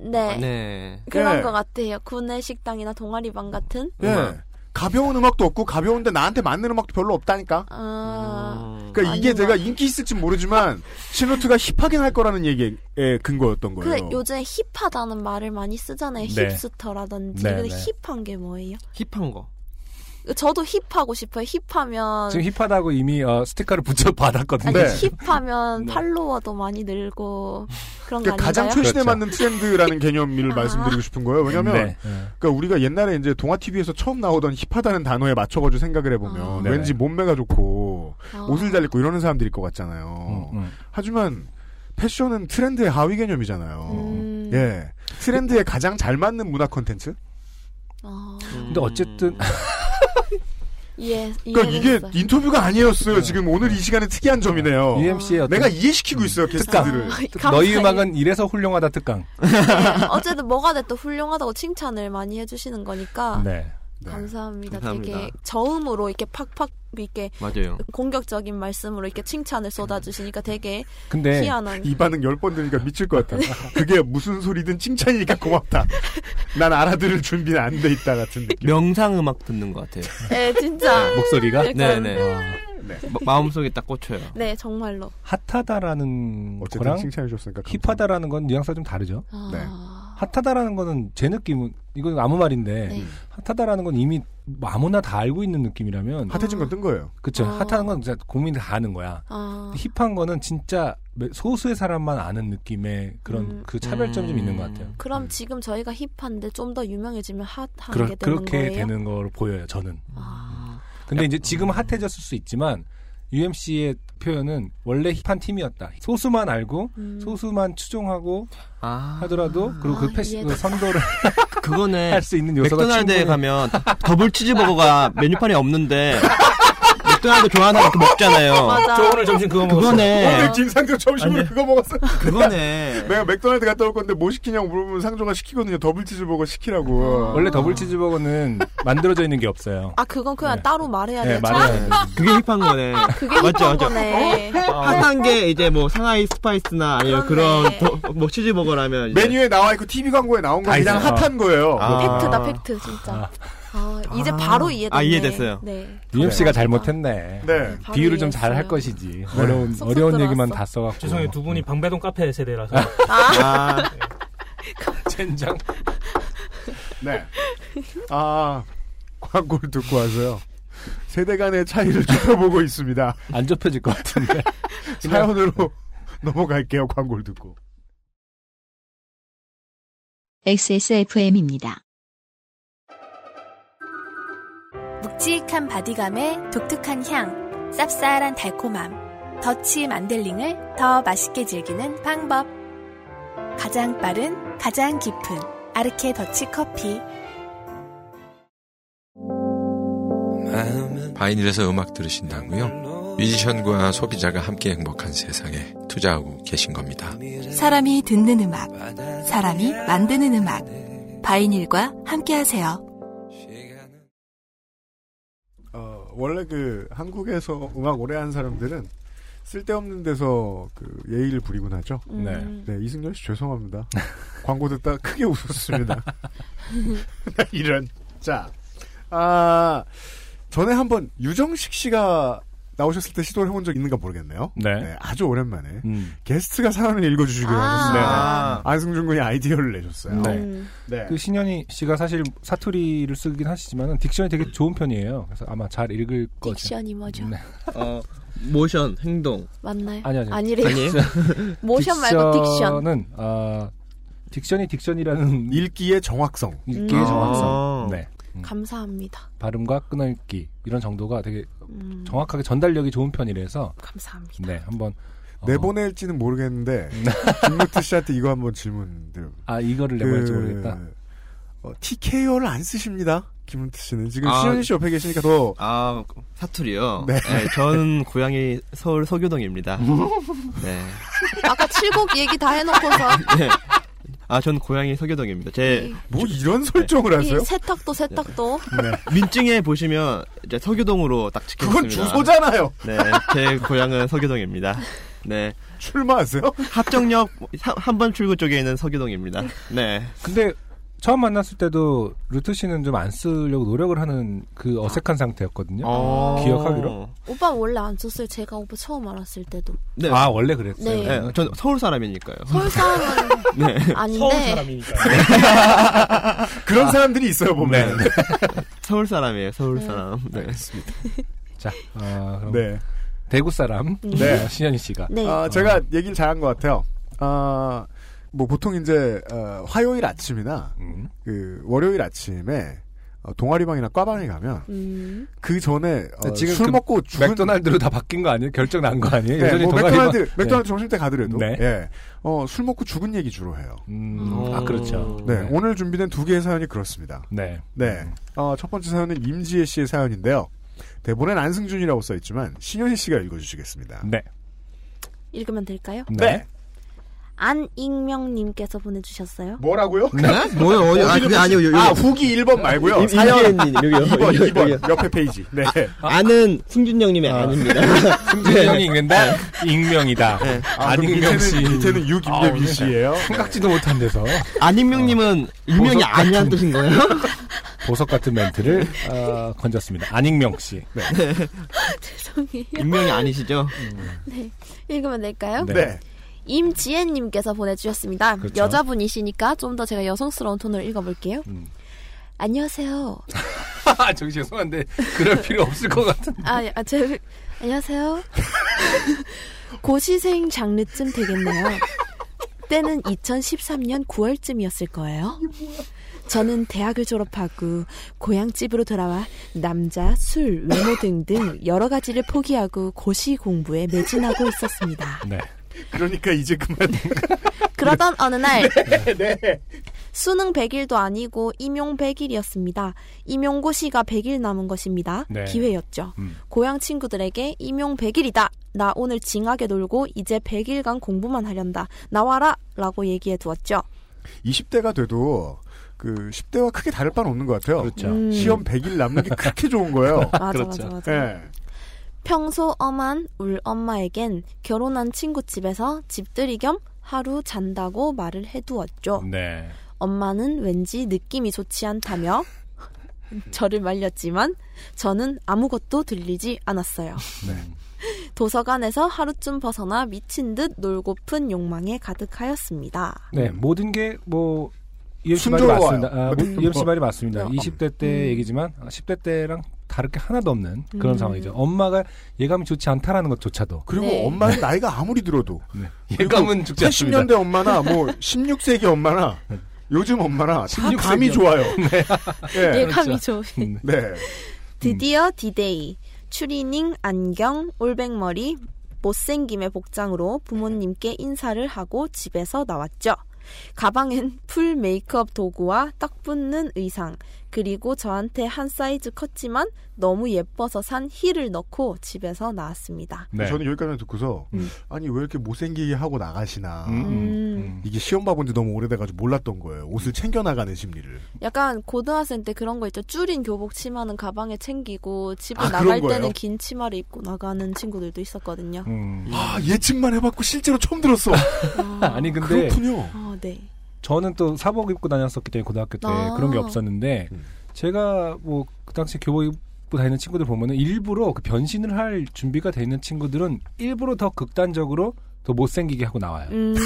네. 네. 그런 예. 것 같아요. 구내 식당이나 동아리방 같은. 예. 가벼운 음악도 없고 가벼운데 나한테 맞는 음악도 별로 없다니까. 아, 그러니까 이게 제가 것 인기 있을지 모르지만 신호트가 힙하긴 할 거라는 얘기의 근거였던 거예요. 근데 요즘에 힙하다는 말을 많이 쓰잖아요. 네. 힙스터라든지. 네, 근데 네. 힙한 게 뭐예요? 힙한 거. 저도 힙하고 싶어요. 힙하면 지금 힙하다고 이미 어, 스티커를 붙여 받았거든요. 아니 힙하면 팔로워도 많이 늘고 그런 거 그러니까? 가장 최신에 그렇죠. 맞는 트렌드라는 개념을 말씀드리고 싶은 거예요. 왜냐면 네. 그러니까 우리가 옛날에 이제 동화 TV에서 처음 나오던 힙하다는 단어에 맞춰가지고 생각을 해보면 네네. 왠지 몸매가 좋고 아. 옷을 잘 입고 이러는 사람들일 것 같잖아요. 음. 하지만 패션은 트렌드의 하위 개념이잖아요. 음. 예, 트렌드에 가장 잘 맞는 문화 콘텐츠? 아, 근데 어쨌든 이해 그러니까 이게. 인터뷰가 아니었어요. 지금 오늘 이 시간에 특이한 점이네요. UMC의 어떤 내가 이해시키고 있어요 게스트들을. 아, 너희. 음악은 이래서 훌륭하다 특강. 네, 어쨌든 뭐가 됐든 훌륭하다고 칭찬을 많이 해주시는 거니까 네. 감사합니다. 감사합니다. 되게 저음으로 이렇게 팍팍 이렇게 맞아요. 공격적인 말씀으로 이렇게 칭찬을 쏟아주시니까 되게 근데 희한한. 이 반응 열 번 들으니까 미칠 것 같아. 그게 무슨 소리든 칭찬이니까 고맙다. 난 알아들을 준비는 안 돼 있다 같은 느낌. 명상 음악 듣는 것 같아요. 네, 진짜. 목소리가 약간- 네네. 마- 마음속에 딱 꽂혀요. 네, 정말로. 핫하다라는 어쨌든 거랑 칭찬해 주셨으니까 힙하다라는 건 뉘앙스가 좀 다르죠. 아, 네. 핫하다라는 거는 제 느낌은 이건 아무 말인데 네. 핫하다라는 건 이미 뭐 아무나 다 알고 있는 느낌이라면 핫해진 건 뜬 거예요. 그쵸 아. 핫한 건 진짜 국민들 다 아는 거야. 아, 힙한 거는 진짜 소수의 사람만 아는 느낌의 그런 음. 그 차별점이 좀 있는 것 같아요. 그럼 지금 저희가 hip한데 좀 더 유명해지면 hot한 그러, 게 되는 그렇게 거예요? 되는 걸 보여요, 저는. 아, 근데 이제 지금 hot해졌을 수 있지만 UMC의 표현은 원래 hip한 팀이었다. 소수만 알고 음. 소수만 추종하고 아. 하더라도 그리고 그 아, 패시 그. 선도를 그거는 할 수 있는 요소가 맥도날드에 가면 더블 치즈버거가 메뉴판에 없는데 맥도날드 좋아하는 거 먹잖아요. 맞아. 저 오늘 점심 그거 먹었어. 그거네. 오늘 김상조 점심으로 아니. 그거 먹었어. 그거네. 내가 맥도날드 갔다 올 건데 뭐 시키냐고 물어보면 상조가 시키거든요. 더블 치즈버거 시키라고. 원래 더블 치즈버거는 만들어져 있는 게 없어요. 아 그건 그냥 네. 따로 말해야 네, 돼요. 말해야 돼요. 그게 hip한 거네. 그게 맞죠, hip한 맞죠. 거네. 핫한 게 이제 뭐 상하이 스파이시나 아니면. 그런 더- 뭐 치즈버거라면 이제 메뉴에 나와 있고 TV 광고에 나온 건 다 그냥. hot한 거예요. 아. 팩트다 팩트 진짜. 아, 이제 바로 이해됐네. 아, 이해됐어요. 네. UMC가 잘못했네. 네. 바로 비유를 좀 잘 할. 것이지. 어려운 쏙쏙 어려운. 얘기만 다 써갖고. 죄송해요. 두 분이 방배동 카페 세대라서. 아, 젠장. 네. 아, 광고를 듣고 와서요. 세대 간의 차이를 좁혀보고 있습니다. 안 좁혀질 것 같은데. 사연으로 넘어갈게요. 광고를 듣고. XSFM입니다. 묵직한 바디감에 독특한 향, 쌉쌀한 달콤함, 더치 만델링을 더 맛있게 즐기는 방법. 가장 빠른, 가장 깊은 아르케 더치 커피. 바이닐에서 음악 들으신다고요? 뮤지션과 소비자가 함께 행복한 세상에 투자하고 계신 겁니다. 사람이 듣는 음악, 사람이 만드는 음악. 바이닐과 함께하세요. 원래 그 한국에서 음악 오래 한 사람들은 쓸데없는 데서 그 예의를 부리곤 하죠. 네. 네, 이승열 씨 죄송합니다. 광고 듣다 크게 웃었습니다. 이런. 자, 아, 전에 한번 유정식 씨가 나오셨을 때 시도를 해본 적 있는가 모르겠네요. 네. 아주 오랜만에. 음. 게스트가 사연을 읽어주시기로 아. 하셨습니다. 안승준 군이 아이디어를 내셨어요. 네. 네. 그 신현희 씨가 사실 사투리를 쓰긴 하시지만 딕션이 되게 좋은 편이에요. 그래서 아마 잘 읽을 거죠. 딕션이 뭐죠? 네. 어, 모션, 행동. 맞나요? 아니 아니. 아니래요. 모션 말고 딕션. 딕션은 아 딕션이 딕션이라는 읽기의 정확성. 읽기의 음. 정확성. 아. 네. 감사합니다. 발음과 끊어읽기 이런 정도가 되게 음. 정확하게 전달력이 좋은 편이라서 감사합니다. 네 한번 어, 내보낼지는 모르겠는데 김무트 씨한테 이거 한번 질문들. 아 이거를 내보낼지 모르겠다. 어, TKO를 안 쓰십니다. 김무트 씨는 지금 아. 시현희 씨 옆에 계시니까 더 아, 사투리요? 네. 저는 고향이 서울 서교동입니다. 네. 아까 칠곡 얘기 다 해놓고서 네. 아, 전 고향이 서교동입니다. 제 뭐 이런 설정을 하세요? 이 세탁도 세탁도 민증에 보시면 이제 서교동으로 딱 찍혀 그건 있습니다. 주소잖아요. 네, 제 고향은 서교동입니다. 네. 출마하세요? 합정역 한번 출구 쪽에 있는 서교동입니다. 네. 근데 처음 만났을 때도 루트 씨는 좀 안 쓰려고 노력을 하는 그 어색한 상태였거든요. 어. 기억하기로. 오빠 원래 안 썼어요. 제가 오빠 처음 알았을 때도. 네. 아 원래 그랬어요. 네. 네, 전 서울 사람이니까요. 서울 사람은 네. 아닌데 그런 사람들이 있어요 보면. 네. 서울 사람이에요. 서울 사람. 네. 알겠습니다. 자, 아, 그럼 네. 대구 사람 네. 어, 신현희 씨가. 네. 아, 제가 얘기를 잘한 것 같아요. 아, 뭐 보통 이제 어, 화요일 아침이나 음. 그 월요일 아침에 어, 동아리방이나 과방에 가면 음. 그 전에 어, 지금 술 그 먹고 죽은 맥도날드로 다 바뀐 거 아니에요? 결정 난 거 아니에요? 네, 뭐 동아리만- 맥도날드 네. 맥도날드 점심 때 가더라도 네. 예. 어, 술 먹고 죽은 얘기 주로 해요. 음, 아 그렇죠. 네, 오늘 준비된 두 개의 사연이 그렇습니다. 네. 네. 어, 첫 번째 사연은 임지혜 씨의 사연인데요. 대본엔 안승준이라고 써 있지만 신현희 씨가 읽어 주시겠습니다. 네. 읽으면 될까요? 네. 안익명님께서 보내주셨어요. 뭐라고요? 네? 뭐요? 어디- 아, 그게 아니요. 여기- 아, 후기 1번 말고요. 임- 사연 임지혜님, 여기요. 2번, 여기, 2번. 여기요. 옆에 페이지. 네. 아는 승준영님의 아닙니다. 승준형이 읽는데 익명이다. 네. 아, 안익명 씨. 밑에는, 밑에는 유 아, 김대빈 오늘 씨예요 생각지도 못한 데서 안익명님은 익명이 보석 아니란 뜻인 거예요? 보석 같은 멘트를 어, 건졌습니다. 안익명 씨. 네. 죄송해요. 익명이 아니시죠? 네. 읽으면 될까요? 네. 네. 임지혜님께서 보내주셨습니다. 그렇죠. 여자분이시니까 좀 더 제가 여성스러운 톤으로 읽어볼게요. 음. 안녕하세요. 아, 저기 죄송한데 그럴 필요 없을 것 같은. 아, 아, 제, 안녕하세요. 고시생 장르쯤 되겠네요. 때는 2013년 9월쯤이었을 거예요. 저는 대학을 졸업하고 고향집으로 돌아와 남자, 술, 외모 등등 여러 가지를 포기하고 고시 공부에 매진하고 있었습니다. 네. 그러니까 이제 그만. 그러던 어느 날 네. 수능 100일도 아니고 임용 100일이었습니다. 임용고시가 100일 남은 것입니다. 네. 기회였죠. 음. 고향 친구들에게 임용 100일이다. 나 오늘 징하게 놀고 이제 100일간 공부만 하련다. 나와라. 라고 얘기해 두었죠. 20대가 돼도 그 10대와 크게 다를 바는 없는 것 같아요. 그렇죠. 음. 시험 100일 남는 게 그렇게 좋은 거예요. 맞아, 그렇죠. 맞아, 맞아. 네. 평소 엄한 울 엄마에겐 결혼한 친구 집에서 집들이 겸 하루 잔다고 말을 해두었죠. 네. 엄마는 왠지 느낌이 좋지 않다며 저를 말렸지만 저는 아무것도 들리지 않았어요. 네. 도서관에서 하루쯤 벗어나 미친 듯 놀고픈 욕망에 가득하였습니다. 네. 모든 게뭐 EMC 말이 순조로워요. 맞습니다. 아, 네, EMC 뭐. 말이 맞습니다. 어. 20대 때 음. 얘기지만 10대 때랑 다를 게 하나도 없는 그런 음. 상황이죠. 엄마가 예감이 좋지 않다라는 것조차도. 그리고 네. 엄마는 나이가 아무리 들어도 예감은 죽지 않습니다. 80년대 엄마나 뭐 16세기 엄마나 요즘 엄마나 다 16세기 감이 좋아요. 네. 예. 예감이 좋은. 네. 드디어 D-day. 추리닝, 안경, 올백머리, 못생김의 복장으로 부모님께 인사를 하고 집에서 나왔죠. 가방엔 full 메이크업 도구와 딱 붙는 의상, 그리고 저한테 한 사이즈 컸지만 너무 예뻐서 산 힐을 넣고 집에서 나왔습니다. 네. 저는 여기까지 듣고서 음. 아니 왜 이렇게 못생기게 하고 나가시나 음. 이게 시험 봐본 지 너무 오래돼가지고 몰랐던 거예요. 옷을 챙겨 나가는 심리를. 약간 고등학생 때 그런 거 있죠. 줄인 교복 치마는 가방에 챙기고 집에 아, 나갈? 때는 긴 치마를 입고 나가는 친구들도 있었거든요. 음. 아 예측만 해봤고 실제로 처음 들었어. 아 니 근데 그렇군요. 아, 네. 저는 또 사복 입고 다녔었기 때문에 고등학교 때 아. 그런 게 없었는데 제가 뭐 그 당시 교복 입고 다니는 친구들 보면은 일부러 그 변신을 할 준비가 돼 있는 친구들은 일부러 더 극단적으로 더 못생기게 하고 나와요. 음. 네,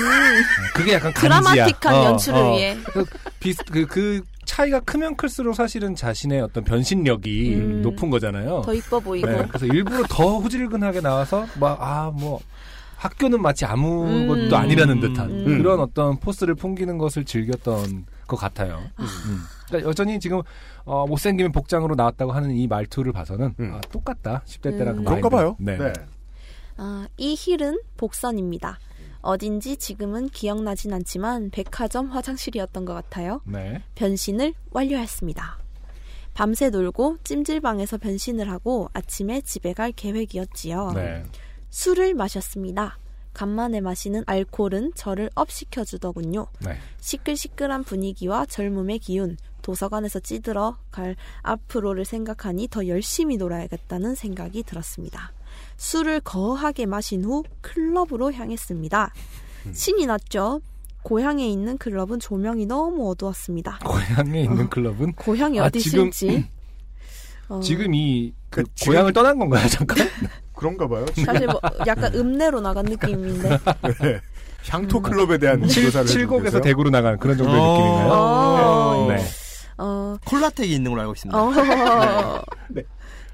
그게 약간 간지야. 드라마틱한 어, 연출을 어. 위해. 그, 비슷, 그, 그 차이가 크면 클수록 사실은 자신의 어떤 변신력이 음. 높은 거잖아요. 더 이뻐 보이고. 네, 그래서 일부러 더 후질근하게 나와서 막 아 뭐 학교는 마치 아무것도 음. 아니라는 듯한 음. 그런 어떤 포스를 풍기는 것을 즐겼던 것 같아요. 음. 그러니까 여전히 지금 어, 못생기면 복장으로 나왔다고 하는 이 말투를 봐서는 아, 똑같다 10대 때랑 그 음. 마인드. 그런가 봐요. 네. 네. 아, 이 힐은 복선입니다. 어딘지 지금은 기억나진 않지만 백화점 화장실이었던 것 같아요. 네. 변신을 완료했습니다. 밤새 놀고 찜질방에서 변신을 하고 아침에 집에 갈 계획이었지요. 네. 술을 마셨습니다. 간만에 마시는 알코올은 저를 업시켜 주더군요. 네. 시끌시끌한 분위기와 젊음의 기운, 도서관에서 찌들어 갈 앞으로를 생각하니 더 열심히 놀아야겠다는 생각이 들었습니다. 술을 거하게 마신 후 클럽으로 향했습니다. 신이 났죠. 고향에 있는 클럽은 조명이 너무 어두웠습니다. 고향에 있는 클럽은 고향이 아, 어디실지. 어, 지금 이 그그 지금- 고향을 떠난 건가요 잠깐? 그런가 봐요. 사실 뭐 약간 읍내로 나간 느낌인데. 네. 향토 클럽에 대한 칠- 조사를 칠곡에서 해주고 계세요. 대구로 나간 그런 정도의 어. 느낌인가요? 어. 네. 어, 콜라텍이 있는 걸로 알고 있습니다. 어.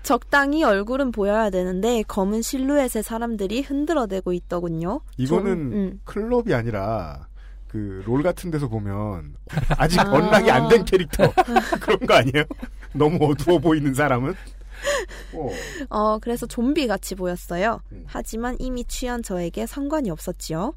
적당히 얼굴은 보여야 되는데 검은 실루엣의 사람들이 흔들어대고 있더군요. 이거는 좀, 음. 클럽이 아니라 그 롤 같은 데서 보면 아직 아. 언락이 안 된 캐릭터 그런 거 아니에요? 너무 어두워 보이는 사람은 어. 어, 그래서 좀비 같이 보였어요. 음. 하지만 이미 취한 저에게 상관이 없었지요.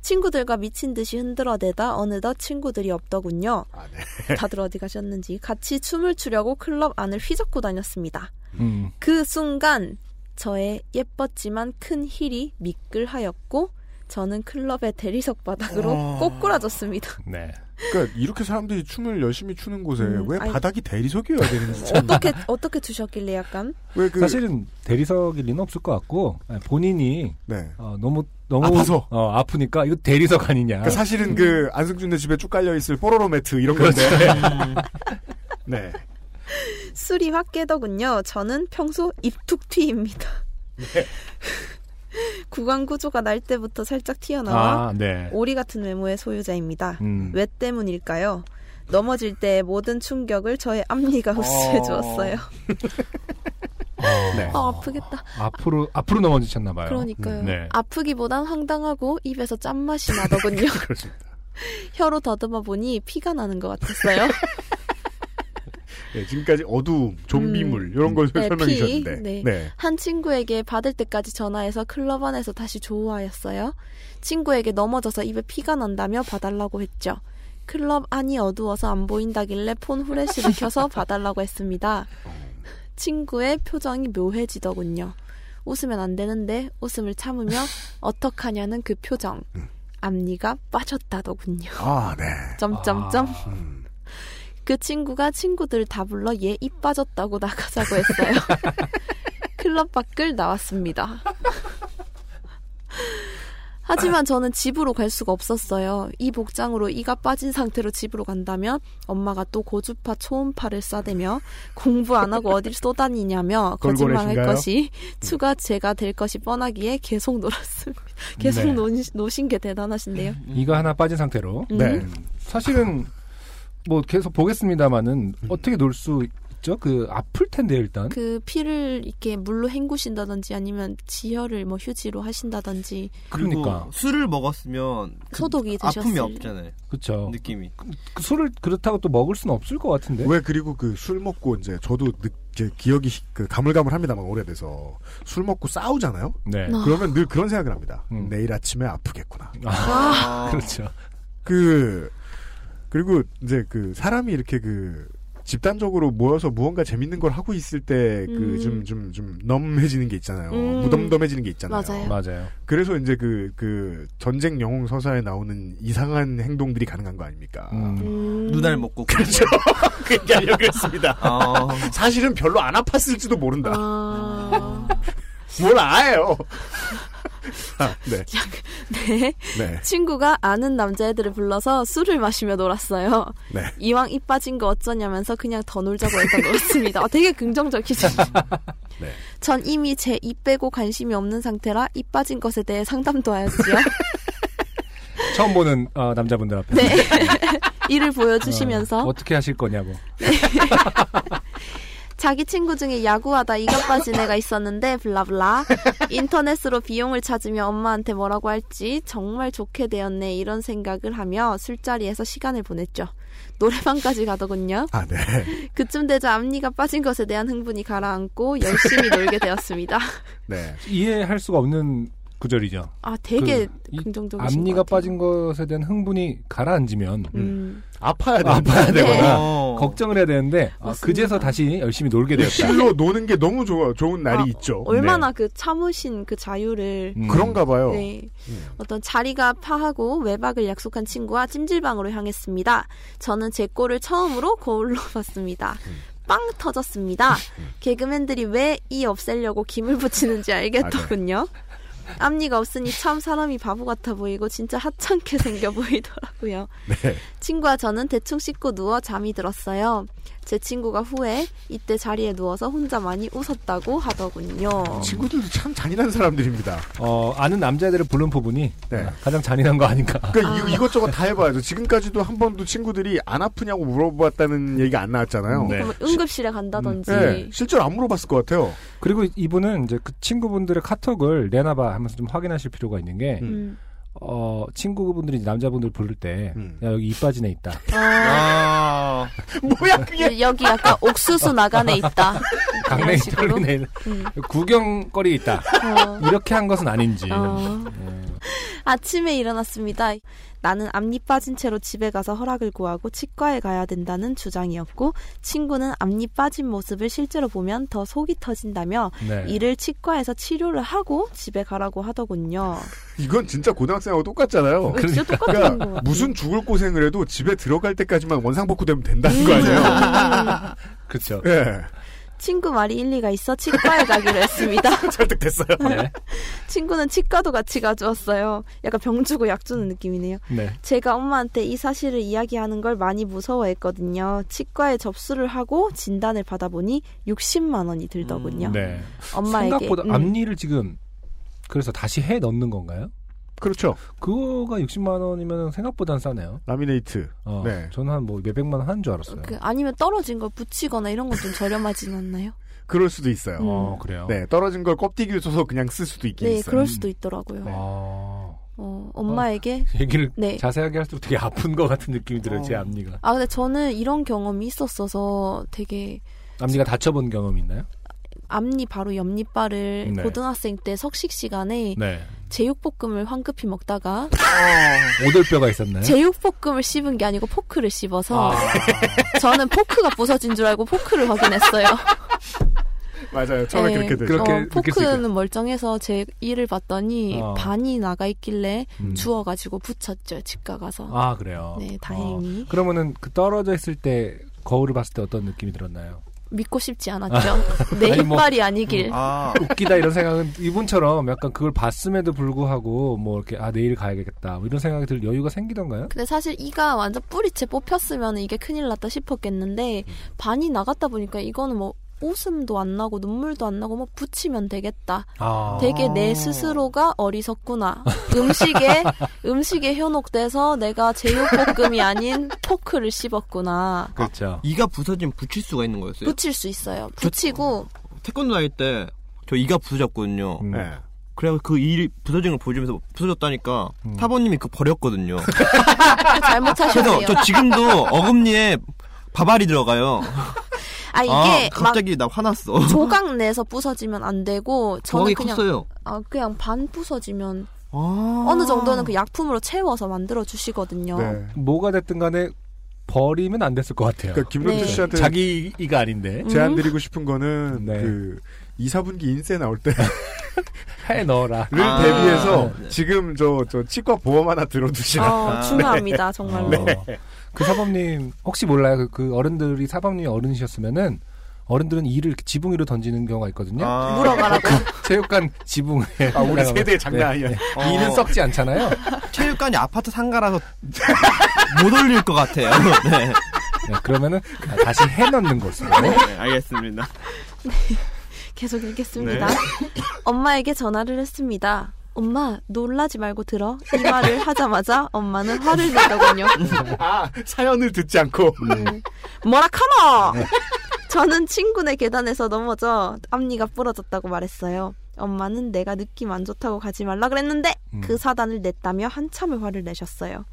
친구들과 미친 듯이 흔들어대다 어느덧 친구들이 없더군요. 아, 네. 다들 어디 가셨는지 같이 춤을 추려고 클럽 안을 휘젓고 다녔습니다. 음. 그 순간 저의 예뻤지만 큰 힐이 미끌하였고 저는 클럽의 대리석 바닥으로 어. 꼬꾸라졌습니다. 네. 그러니까 이렇게 사람들이 춤을 열심히 추는 곳에 음, 왜 아니- 바닥이 대리석이어야 되는지 참. 어떻게 어떻게 두셨길래 약간 왜그 사실은 대리석일 리는 없을 것 같고 아니, 본인이 네. 어, 너무 너무 아파서. 어, 아프니까 이거 대리석 아니냐. 그러니까 사실은 그 안승준 네 집에 쭉 깔려 있을 뽀로로 매트 이런 그렇죠. 건데. 네. 술이 확 깨더군요. 저는 평소 입툭 튀입니다. 네. 구강 구조가 날 때부터 살짝 튀어나와 아, 네. 오리 같은 외모의 소유자입니다. 음. 왜 때문일까요? 넘어질 때 모든 충격을 저의 앞니가 흡수해 주었어요. 네. 아, 아프겠다. 앞으로 앞으로 넘어지셨나 봐요. 그러니까요. 음, 네. 아프기보단 황당하고 입에서 짠맛이 나더군요. 혀로 더듬어 보니 피가 나는 것 같았어요. 네, 지금까지 어두움, 좀비물 이런 걸 네, 설명해 피. 주셨는데. 네. 네. 한 친구에게 받을 때까지 전화해서 클럽 안에서 다시 조우하였어요. 친구에게 넘어져서 입에 피가 난다며 봐달라고 했죠. 클럽 안이 어두워서 안 보인다길래 폰 후레쉬를 켜서 봐달라고 했습니다. 친구의 표정이 묘해지더군요. 웃으면 안 되는데 웃음을 참으며 어떡하냐는 그 표정. 앞니가 빠졌다더군요. 아, 네. 점점점. 음. 그 친구가 친구들 다 불러 얘 입 빠졌다고 나가자고 했어요. 클럽 밖을 나왔습니다. 하지만 저는 집으로 갈 수가 없었어요. 이 복장으로 이가 빠진 상태로 집으로 간다면 엄마가 또 고주파 초음파를 쏴대며 공부 안 하고 어딜 쏘다니냐며 거짓말할? 것이 추가 제가 될 것이 뻔하기에 계속 놀았습니다. 계속 네. 노, 노신 게 대단하신데요. 이가 하나 빠진 상태로. 음. 네. 사실은 뭐 계속 보겠습니다만은 어떻게 놀 수 있죠? 그 아플 텐데 일단. 그 피를 이렇게 물로 헹구신다든지 아니면 지혈을 뭐 휴지로 하신다든지 그러니까. 술을 먹었으면 그 소독이 아픔이 되셨을 없잖아요. 그렇죠. 느낌이. 그 술을 그렇다고 또 먹을 수는 없을 것 같은데. 왜 그리고 그 술 먹고 이제 저도 느, 이제 기억이 시- 그 가물가물합니다만 오래돼서 술 먹고 싸우잖아요. 네. 아. 그러면 늘 그런 생각을 합니다. 음. 내일 아침에 아프겠구나. 아, 그렇죠. 그 그리고 이제 그 사람이 이렇게 그 집단적으로 모여서 무언가 재밌는 걸 하고 있을 때그 음. 좀좀좀 넘해지는 게 있잖아요. 음. 무덤덤해지는 게 있잖아요. 맞아요. 맞아요. 그래서 이제 그, 그, 전쟁 영웅 서사에 나오는 이상한 행동들이 가능한 거 아닙니까? 음. 눈알 먹고. 그렇죠. 그 얘기하려고 했습니다. 어. 사실은 별로 안 아팠을지도 모른다. 아... 뭘 아요? 아, 네. 네. 네. 친구가 아는 남자애들을 불러서 술을 마시며 놀았어요. 네. 이왕 입 빠진 거 어쩌냐면서 그냥 더 놀자고 일단 놀았습니다. 어, 되게 긍정적이죠. 네. 전 이미 제 입 빼고 관심이 없는 상태라 입 빠진 것에 대해 상담도 하였지요. 처음 보는 어, 남자분들 앞에. 네. 이를 보여주시면서 어, 떻게 하실 거냐고. 자기 친구 중에 야구하다 이가 빠진 애가 있었는데 블라블라 인터넷으로 비용을 찾으며 엄마한테 뭐라고 할지 정말 좋게 되었네 이런 생각을 하며 술자리에서 시간을 보냈죠. 노래방까지 가더군요. 아, 네. 그쯤 되자 앞니가 빠진 것에 대한 흥분이 가라앉고 열심히 놀게 되었습니다. 네. 이해할 수가 없는 구절이죠. 아 되게 그, 이 긍정적이신 앞니가. 빠진 것에 대한 흥분이 가라앉으면 음. 아파야 돼. 아파야 되거나 어. 걱정을 해야 되는데 아. 그제서 다시 열심히 놀게 되었다. 실로 노는 게 너무 좋아, 좋은 날이 아, 있죠. 얼마나 그 참으신 그 자유를 음. 그런가 봐요. 네. 음. 어떤 자리가 파하고 외박을 약속한 친구와 찜질방으로 향했습니다. 저는 제 꼴을 처음으로 거울로 봤습니다. 빵 터졌습니다. 개그맨들이 왜 이 없애려고 김을 붙이는지 알겠더군요. 앞니가 없으니 참 사람이 바보 같아 보이고 진짜 하찮게 생겨 보이더라고요. 네. 친구와 저는 대충 씻고 누워 잠이 들었어요. 제 친구가 후에 이때 자리에 누워서 혼자 많이 웃었다고 하더군요. 친구들도 참 잔인한 사람들입니다. 어, 아는 남자애들을 부른 부분이 네. 가장 잔인한 거 아닌가. 그러니까 이거- 이것저것 다 해봐야죠. 지금까지도 한 번도 친구들이 안 아프냐고 물어봤다는 얘기가 안 나왔잖아요. 네. 응급실에 간다든지 네, 실제로 안 물어봤을 것 같아요. 그리고 이분은 이제 그 친구분들의 카톡을 내놔봐 하면서 좀 확인하실 필요가 있는 게, 음. 어, 친구분들이 남자분들 부를 때, 음. 야, 여기 입 빠진 애 있다. 아. 뭐야 그게? 여기 약간 옥수수 나간에 있다. 강냉이. 털린 애, 음. 구경거리 있다. 어. 이렇게 한 것은 아닌지. 어. 예. 아침에 일어났습니다. 나는 앞니 빠진 채로 집에 가서 허락을 구하고 치과에 가야 된다는 주장이었고 친구는 앞니 빠진 모습을 실제로 보면 더 속이 터진다며 네. 이를 치과에서 치료를 하고 집에 가라고 하더군요. 이건 진짜 고등학생하고 똑같잖아요. 네, 진짜 똑같은 것 그러니까 같아요. 무슨 죽을 고생을 해도 집에 들어갈 때까지만 원상복구 되면 된다는 거 아니에요? 그쵸. 예. 친구 말이 일리가 있어 치과에 가기로 했습니다. 설득됐어요. 네. 친구는 치과도 같이 가져왔어요. 약간 병 주고 약 주는 느낌이네요. 네. 제가 엄마한테 이 사실을 이야기하는 걸 많이 무서워했거든요. 치과에 접수를 하고 진단을 받아보니 60만 원이 들더군요. 네. 엄마에게 생각보다 음. 앞니를 지금, 그래서 다시 해 넣는 건가요? 그렇죠. 그거가 60만 원이면 생각보다는 싸네요. 라미네이트. 어, 네. 저는 한 뭐 몇백만 원 하는 줄 알았어요. 그 아니면 떨어진 걸 붙이거나 이런 건 좀 저렴하진 않나요? 그럴 수도 있어요. 음. 어, 그래요? 네, 떨어진 걸 껍데기를 써서 그냥 쓸 수도 있긴 네, 있어요. 그럴 수도 있더라고요. 아, 어, 엄마에게 얘기를 네. 자세하게 할수록 되게 아픈 것 같은 느낌이 들어요, 제 앞니가. 아 근데 저는 이런 경험이 있었어서 되게 앞니가 다쳐본 경험이 있나요? 앞니 바로 옆니빨을 네. 고등학생 때 석식 시간에 네. 제육볶음을 황급히 먹다가 오돌뼈가 있었나요? 제육볶음을 씹은 게 아니고 포크를 씹어서 아. 저는 포크가 부서진 줄 알고 포크를 확인했어요. 맞아요. 처음에 네. 그렇게 되죠. 그렇게 어, 포크는 멀쩡해서 제 이를 봤더니 어. 반이 나가 있길래 음. 주워가지고 붙였죠 치과 가서. 아, 그래요? 네, 다행히. 어, 그러면은 그 떨어져 있을 때 거울을 봤을 때 어떤 느낌이 들었나요? 믿고 싶지 않았죠. 내 아니, 뭐, 이빨이 아니길. 아. 웃기다 이런 생각은 이분처럼 약간 그걸 봤음에도 불구하고 뭐 이렇게 아 내일 가야겠다 뭐 이런 생각이 들 여유가 생기던가요? 근데 사실 이가 완전 뿌리채 뽑혔으면 이게 큰일 났다 싶었겠는데 반이 나갔다 보니까 이거는 뭐 웃음도 안 나고 눈물도 안 나고 뭐 붙이면 되겠다. 아. 되게 내 스스로가 어리석구나. 음식에 음식에 현혹돼서 내가 제육볶음이 아닌 포크를 씹었구나. 그렇죠. 이가 부서지면 붙일 수가 있는 거였어요. 붙일 수 있어요. 붙이고 태권도 다닐 때 저 이가 부서졌거든요. 음. 네. 그래서 그이 부서진 걸 보여주면서 부서졌다니까 음. 사모님이 그 버렸거든요. 잘못하셨네요. 그래서 저 지금도 어금니에 밥알이 들어가요. 아 이게 아, 막 갑자기 나 화났어. 조각 내서 부서지면 안 되고 저는 조각이 그냥 컸어요. 아 그냥 반 부서지면 아. 어느 정도는 그 약품으로 채워서 만들어 주시거든요. 네. 뭐가 됐든 간에 버리면 안 됐을 것 같아요. 그러니까 김론주 네. 씨한테 자기 이가 아닌데 제안 음. 드리고 싶은 거는 네. 그 2, 4분기 인쇄 나올 때를 해 넣어라. 아. 대비해서 네. 지금 저, 저 치과 보험 하나 들어두시라. 어, 아, 중요합니다 정말로. 어. 그 사범님 혹시 몰라요? 그, 그 어른들이 사범님 어른이셨으면은 어른들은 이를 이렇게 지붕 위로 던지는 경우가 있거든요. 아. 물어가라고. 체육관 지붕에 아, 우리 올라가면- 세대 장난 네, 아니야. 네. 어. 이는 썩지 않잖아요. 체육관이 아파트 상가라서 못 올릴 것 같아요. 네. 네, 그러면은 다시 해 넣는 곳으로. 네, 알겠습니다. 계속 읽겠습니다. 엄마에게 전화를 했습니다. 엄마 놀라지 말고 들어. 이 말을 하자마자 엄마는 화를 내더군요. 아, 사연을 듣지 않고. 음. 뭐라 카노! 저는 친구네 계단에서 넘어져 앞니가 부러졌다고 말했어요. 엄마는 내가 느낌 안 좋다고 가지 말라 그랬는데 음. 그 사단을 냈다며 한참을 화를 내셨어요.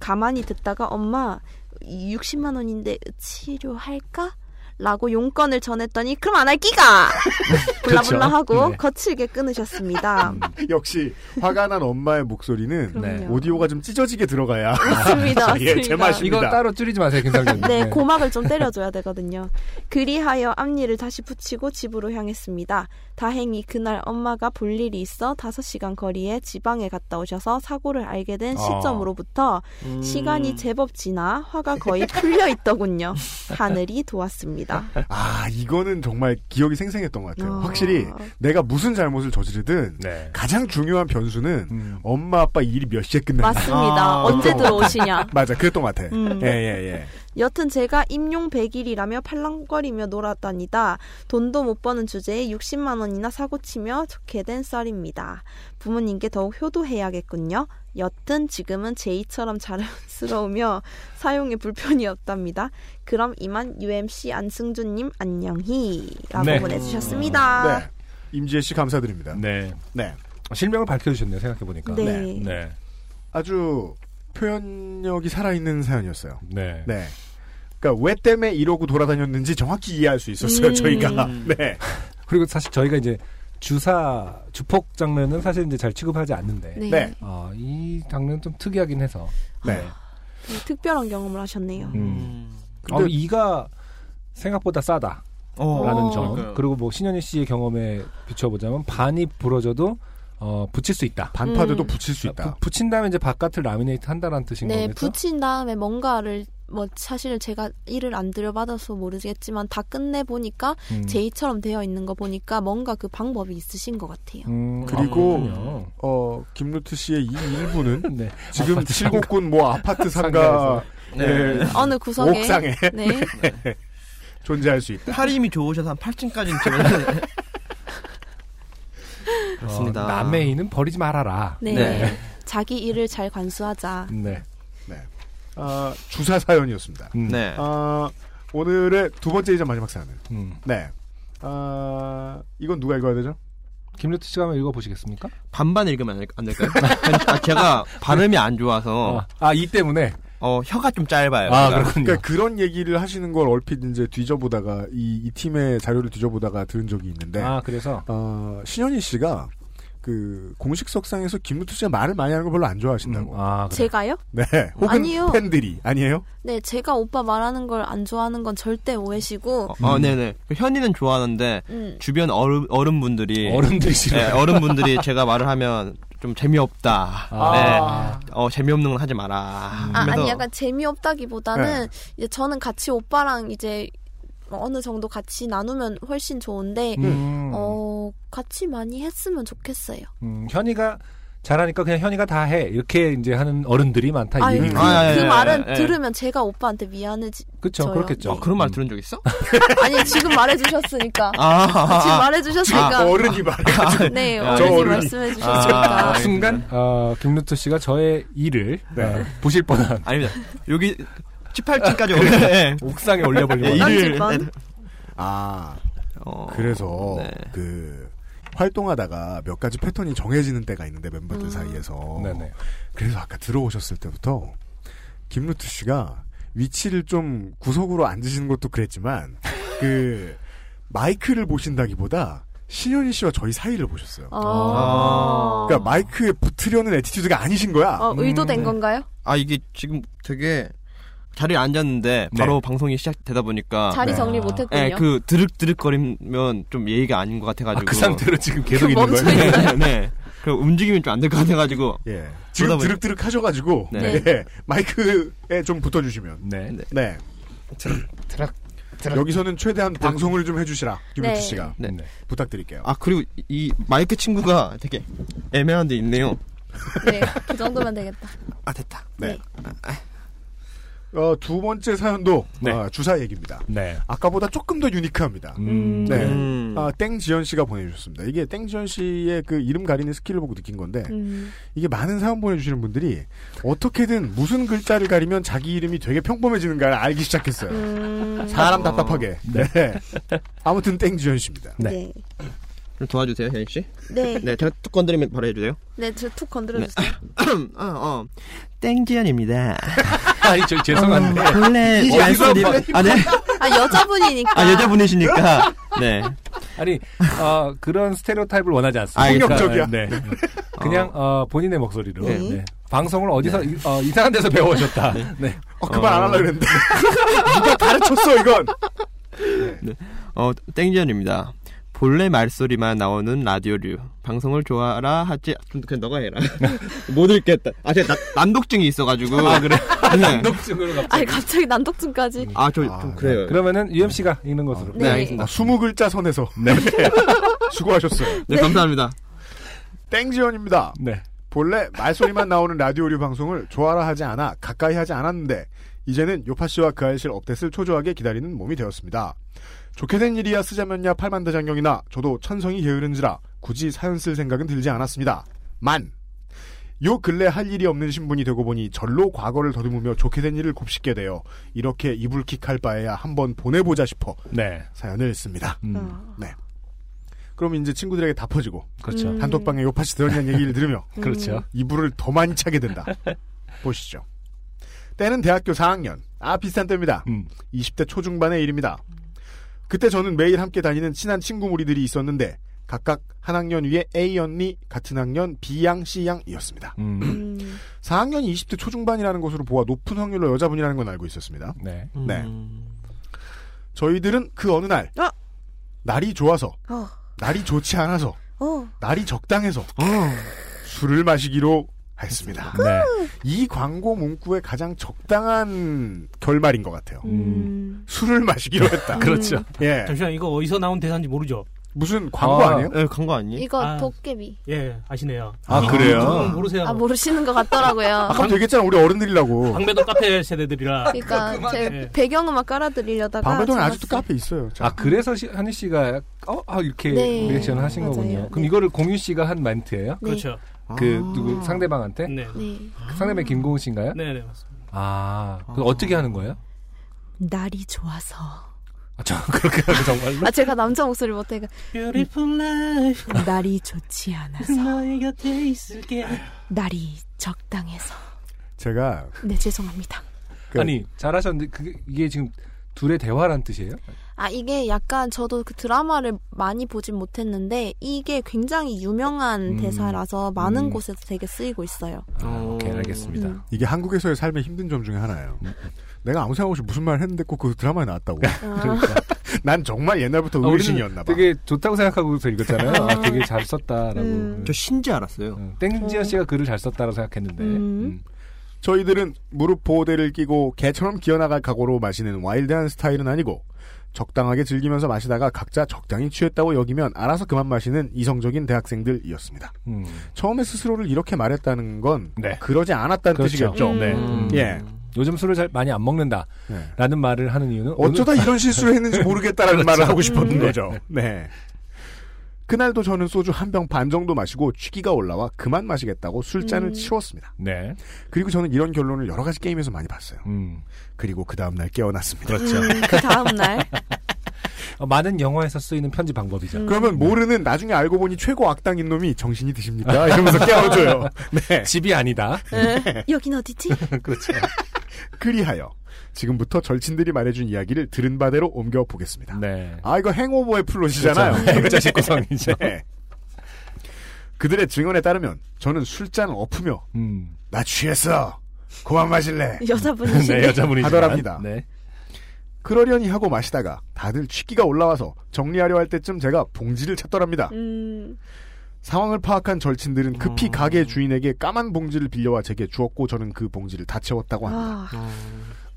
가만히 듣다가 엄마 60만 원인데 치료할까? 라고 용건을 전했더니 그럼 안 할 끼가 블라블라 하고 네. 거칠게 끊으셨습니다. 역시 화가 난 엄마의 목소리는 그럼요. 오디오가 좀 찢어지게 들어가야. 맞습니다. 예, 제. 맛입니다. 이거 따로 줄이지 마세요, 김상준. 네, 고막을 좀 때려줘야 되거든요. 그리하여 앞니를 다시 붙이고 집으로 향했습니다. 다행히 그날 엄마가 볼 일이 있어 5시간 거리에 지방에 갔다 오셔서 사고를 알게 된 아. 시점으로부터 음. 시간이 제법 지나 화가 거의 풀려 있더군요. 하늘이 도왔습니다. 아, 이거는 정말 기억이 생생했던 것 같아요. 어. 확실히 내가 무슨 잘못을 저지르든 네. 가장 중요한 변수는 음. 엄마 아빠 일이 몇 시에 끝나냐. 맞습니다. 아, 언제 그렇죠. 들어오시냐. 맞아, 그랬던 것 같아. 음. 예, 예, 예. 여튼 제가 임용 100일이라며 팔랑거리며 놀았다니다 돈도 못 버는 주제에 60만 원이나 사고치며 좋게 된 썰입니다. 부모님께 더욱 효도해야겠군요. 여튼 지금은 제이처럼 자랑스러우며 사용에 불편이 없답니다. 그럼 이만 UMC 안승준님 안녕히 라고 네. 보내주셨습니다. 네. 임지혜 씨 감사드립니다. 네. 네. 실명을 밝혀주셨네요, 생각해보니까. 네. 네. 아주 표현력이 살아있는 사연이었어요. 네. 네. 그러니까 왜 때문에 이러고 돌아다녔는지 정확히 이해할 수 있었어요, 음. 저희가. 네. 그리고 사실 저희가 이제 주사, 주폭 장면은 사실 이제 잘 취급하지 않는데. 네. 네. 아, 이 장면 좀 특이하긴 해서. 네. 네, 특별한 경험을 하셨네요. 음. 근데- 아, 이가 생각보다 싸다. 어. 라는 어. 점. 그러니까요. 그리고 뭐 신현희 씨의 경험에 비춰보자면 반이 부러져도 어, 붙일 수 있다. 반파돼도 음. 붙일 수 있다. 부- 붙인 다음에 이제 바깥을 라미네이트 한다는 뜻인 네, 거겠죠? 붙인 다음에 뭔가를 뭐 사실 제가 일을 안 들여받아서 모르겠지만 다 끝내 보니까 음. 제이처럼 되어 있는 거 보니까 뭔가 그 방법이 있으신 것 같아요. 음, 그리고 그렇군요. 어, 김루트 씨의 이 일부는 네. 지금 아파트 칠곡군 뭐 아파트 상가 네. 네. 어느 구석에 옥상에 네. 존재할 수 있다. 팔 힘이 좋으셔서 한 8층까지는 지금 그렇습니다. 어, 남의 이는 버리지 말아라. 네. 네. 자기 일을 잘 관수하자. 네. 아, 주사 사연이었습니다. 음. 네. 아, 오늘의 두 번째이자 마지막 사연은 음. 네. 아, 이건 누가 읽어야 되죠? 김루트 씨가 한번 읽어보시겠습니까? 반반 읽으면 안, 될- 안 될까요? 아, 제가 발음이 안 좋아서 아, 이 때문에? 어, 혀가 좀 짧아요. 아. 그러니까 그런 얘기를 하시는 걸 얼핏 이제 뒤져보다가 이, 이 팀의 자료를 뒤져보다가 들은 적이 있는데 아, 그래서? 어, 신현희 씨가 그 공식 석상에서 김루트 씨가 말을 많이 하는 걸 별로 안 좋아하신다고. 음, 아, 그래. 제가요? 네. 혹은 아니요. 팬들이 아니에요? 네, 제가 오빠 말하는 걸 안 좋아하는 건 절대 오해시고. 어, 네네. 현이는 좋아하는데 음. 주변 어른 어른분들이 어른들이. 네, 어른분들이 제가 말을 하면 좀 재미없다. 아. 네. 어 재미없는 건 하지 마라. 아, 하면서 아니 약간 재미없다기보다는 네. 이제 저는 같이 오빠랑 이제 어느 정도 같이 나누면 훨씬 좋은데 음. 어 같이 많이 했으면 좋겠어요. 음, 현이가 잘하니까 그냥 현이가 다 해. 이렇게 이제 하는 어른들이 많다. 이 아니, 얘기. 그, 아, 예, 그 예, 말은 예. 들으면 제가 오빠한테 미안해지. 그쵸, 저요. 그렇겠죠. 어, 그런 말 들은 적 있어? 아니 지금 말해 주셨으니까. 아, 지금 말해 주셨으니까. 아, 어른이 말해가지고. 네, 아, 어른이 어른이. 말씀해 주셨으니까. 아, 순간 어, 김루트 씨가 저의 일을 네. 어, 부실 뻔한 아닙니다. 여기 18층까지 오면 예. 옥상에 올려버리고 예, 일을. 아, 어, 그래서 네. 그 활동하다가 몇 가지 패턴이 정해지는 때가 있는데 멤버들 음. 사이에서 네네. 그래서 아까 들어오셨을 때부터 김루트 씨가 위치를 좀 구석으로 앉으시는 것도 그랬지만 그 마이크를 보신다기보다 신현희 씨와 저희 사이를 보셨어요. 아. 그러니까 마이크에 붙으려는 애티튜드가 아니신 거야. 어, 의도된 건가요? 아 이게 지금 되게 자리에 앉았는데 바로 방송이 시작되다 보니까 자리 정리 못했군요. 네, 그 드륵드륵거리면 좀 예의가 아닌 것 같아가지고 그 상태로 지금 계속 그 있는 멈춰 거예요. 있는 네, 네. 그 움직이면 좀 안 될 것 같아가지고 예. 지금 드륵드륵 하셔가지고 네. 예. 마이크에 좀 붙어주시면 네. 네. 드락 여기서는 최대한 방송을 좀 해주시라 네. 씨가 네. 부탁드릴게요. 아 그리고 이 마이크 친구가 되게 애매한 데 있네요. 네, 그 정도면 되겠다. 아 됐다. 네. 어, 두 번째 사연도 네. 어, 주사 얘기입니다. 네. 아까보다 조금 더 유니크합니다. 음. 네. 음. 아, 땡지연 씨가 보내주셨습니다. 이게 땡지연 씨의 그 이름 가리는 스킬을 보고 느낀 건데, 음. 이게 많은 사연 보내주시는 분들이 어떻게든 무슨 글자를 가리면 자기 이름이 되게 평범해지는가를 알기 시작했어요. 음. 사람 답답하게. 네. 아무튼 땡지연 씨입니다. 네. 네. 좀 도와주세요, 현 씨. 네. 네, 제가 툭 건드리면 바로 해주세요. 네, 저툭 건드려주세요. 어, 어. 땡지연입니다. 아니 저 죄송한데 어, 본래 어디서 말씀드린 봐- 아, 네. 아, 여자분이니까. 아 여자분이시니까. 네. 아니 어, 그런 스테레오타입을 원하지 않습니다. 폭력적이야. 네. 그냥 어, 본인의 목소리로 네. 네. 방송을 어디서 이- 어, 이상한 데서 배워오셨다. 네. 어, 그말 안 하려고 그랬는데. 누가 가르쳤어, 이건! 어, 땡지연입니다. 본래 말소리만 나오는 라디오류. 방송을 좋아라 하지, 좀 그냥 너가 해라. 못 읽겠다. 아, 제가 나- 난독증이 있어가지고. 아, 그래? 네. 녹증으로 갑자기. 아니, 갑자기 난독증까지. 아, 저, 아, 좀 그래요. 그러면은 유엠 씨가 읽는 것으로. 네, 네. 알겠습니다. 아, 20글자 선에서. 네. 수고하셨어요. 네, 감사합니다. 땡지연입니다. 네. 본래 말소리만 나오는 라디오류 방송을 좋아라 하지 않아 가까이 하지 않았는데 이제는 요파 씨와 그 알실 업데이트를 초조하게 기다리는 몸이 되었습니다. 좋게 된 일이야 쓰자면야 팔만대장경이나 저도 천성이 게으른지라 굳이 사연 쓸 생각은 들지 않았습니다. 만. 요 근래 할 일이 없는 신분이 되고 보니 절로 과거를 더듬으며 좋게 된 일을 곱씹게 되어 이렇게 이불킥할 바에야 한번 보내보자 싶어 네. 사연을 씁니다. 음, 어. 그럼 이제 친구들에게 다 퍼지고 그렇죠. 음. 단톡방에 요파 씨 들었냐는 얘기를 들으며 그렇죠. 이불을 더 많이 차게 된다. 보시죠. 때는 대학교 4학년. 아, 비슷한 때입니다. 음. 20대 초중반의 일입니다. 그때 저는 매일 함께 다니는 친한 친구 무리들이 있었는데, 각각 한 학년 위에 A 언니, 같은 학년 B양, C양이었습니다. 음. 음. 4학년이 20대 초중반이라는 것으로 보아 높은 확률로 여자분이라는 건 알고 있었습니다. 네. 네. 음. 저희들은 그 어느 날, 어. 날이 좋아서, 어. 날이 좋지 않아서, 어. 날이 적당해서, 술을 마시기로 했습니다. 네. 이 광고 문구의 가장 적당한 결말인 것 같아요. 음. 술을 마시기로 했다. 그렇죠. 예. 잠시만 이거 어디서 나온 대사인지 모르죠? 무슨 광고 아. 아, 니에요 네, 간거 아니에요? 이거 아. 도깨비. 예, 아시네요. 아, 이- 그래요? 좀 모르세요. 아, 모르시는 것 같더라고요. 아까 얘기했잖아, 우리 어른들이라고. 방배동 카페 세대들이라. 그러니까 제 예. 배경음악 깔아드리려다가 방배동에 아직도 카페 있어요. 자, 아 그래서 시, 한희 씨가 어 아, 이렇게 네. 리액션을 하신 맞아요. 거군요. 그럼 네. 이거를 공유 씨가 한 멘트예요? 네. 그렇죠. 그 아. 누구 상대방한테? 네. 네. 그 상대방 김고은 씨인가요? 네, 네, 맞습니다. 아, 그 어떻게 하는 거예요? 날이 좋아서. 아, 저 그렇게 하는 정말로? 아, 제가 남자 목소리 못해가 Beautiful life. 날이 좋지 않아서. 너의 곁에 있을게. 날이 적당해서. 제가 네, 죄송합니다. 그- 아니 잘하셨는데 그게 이게 지금 둘의 대화란 뜻이에요? 아, 이게 약간 저도 그 드라마를 많이 보진 못했는데, 이게 굉장히 유명한 음. 대사라서 많은 음. 곳에서 되게 쓰이고 있어요. 아, 오케이 알겠습니다. 음. 이게 한국에서의 삶의 힘든 점 중에 하나예요. 내가 아무 생각 없이 무슨 말 했는데 꼭 그 드라마에 나왔다고. 아, 난 정말 옛날부터 아, 의신이었나 봐. 되게 좋다고 생각하고서 읽었잖아요. 아, 되게 잘 썼다라고. 음. 저 신지 알았어요. 응. 땡지연 씨가 글을 잘 썼다고 생각했는데. 음. 음. 저희들은 무릎 보호대를 끼고 개처럼 기어나갈 각오로 마시는 와일드한 스타일은 아니고 적당하게 즐기면서 마시다가 각자 적당히 취했다고 여기면 알아서 그만 마시는 이성적인 대학생들이었습니다. 음. 처음에 스스로를 이렇게 말했다는 건 네. 그러지 않았다는 그렇죠. 뜻이겠죠. 네. 음. 예. 요즘 술을 잘 많이 안 먹는다. 네. 라는 말을 하는 이유는 어쩌다 오늘- 이런 실수를 했는지 모르겠다라는 그렇죠. 말을 하고 싶었던 음. 거죠. 네. 그날도 저는 소주 한 병 반 정도 마시고 취기가 올라와 그만 마시겠다고 술잔을 음. 치웠습니다. 네. 그리고 저는 이런 결론을 여러 가지 게임에서 많이 봤어요. 음. 그리고 그 다음날 깨어났습니다. 그렇죠. 음, 그 다음날. 어, 많은 영화에서 쓰이는 편지 방법이죠. 음. 그러면 모르는 나중에 알고 보니 최고 악당인 놈이 정신이 드십니까? 이러면서 깨워줘요. 네. 집이 아니다. 에, 여긴 어디지? 그렇죠. 그리하여 지금부터 절친들이 말해준 이야기를 들은 바대로 옮겨 보겠습니다. 네. 아 이거 행오버의 플롯이잖아요. 그렇죠. 행오버식 구성이죠. 네. 그들의 증언에 따르면 저는 술잔을 엎으며 음. 나 취했어. 그만 마실래. 여자분이시네. 네, 여자분이지만. 하더랍니다. 네. 그러려니 하고 마시다가 다들 취기가 올라와서 정리하려 할 때쯤 제가 봉지를 찾더랍니다. 음, 상황을 파악한 절친들은 급히 가게 주인에게 까만 봉지를 빌려와 제게 주었고 저는 그 봉지를 다 채웠다고 합니다. 아,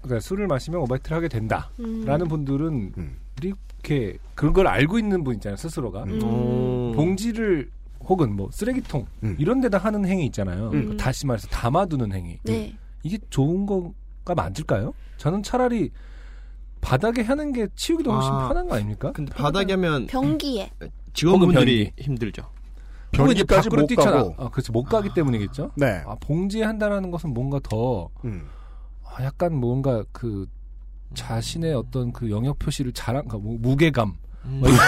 그러니까 술을 마시면 오바이트를 하게 된다. 음. 라는 분들은 음. 이렇게 그런 걸 알고 있는 분 있잖아요. 스스로가. 음. 봉지를 혹은 뭐 쓰레기통 음. 이런 데다 하는 행위 있잖아요. 음. 다시 말해서 담아두는 행위. 네. 이게 좋은 거가 맞을까요? 저는 차라리 바닥에 하는 게 치우기도 훨씬 아, 편한 거 아닙니까? 근데 바닥에 하면 변기에. 직원분들이. 힘들죠. 변기까지 밖으로 못 뛰쳐나. 가고. 아, 그렇죠. 못 가기 때문이겠죠. 네. 아, 봉지에 한다라는 것은 뭔가 더 음. 아, 약간 뭔가 그 자신의 어떤 그 영역 표시를 자랑, 그러니까 뭐 무게감 음. 뭐 이런 거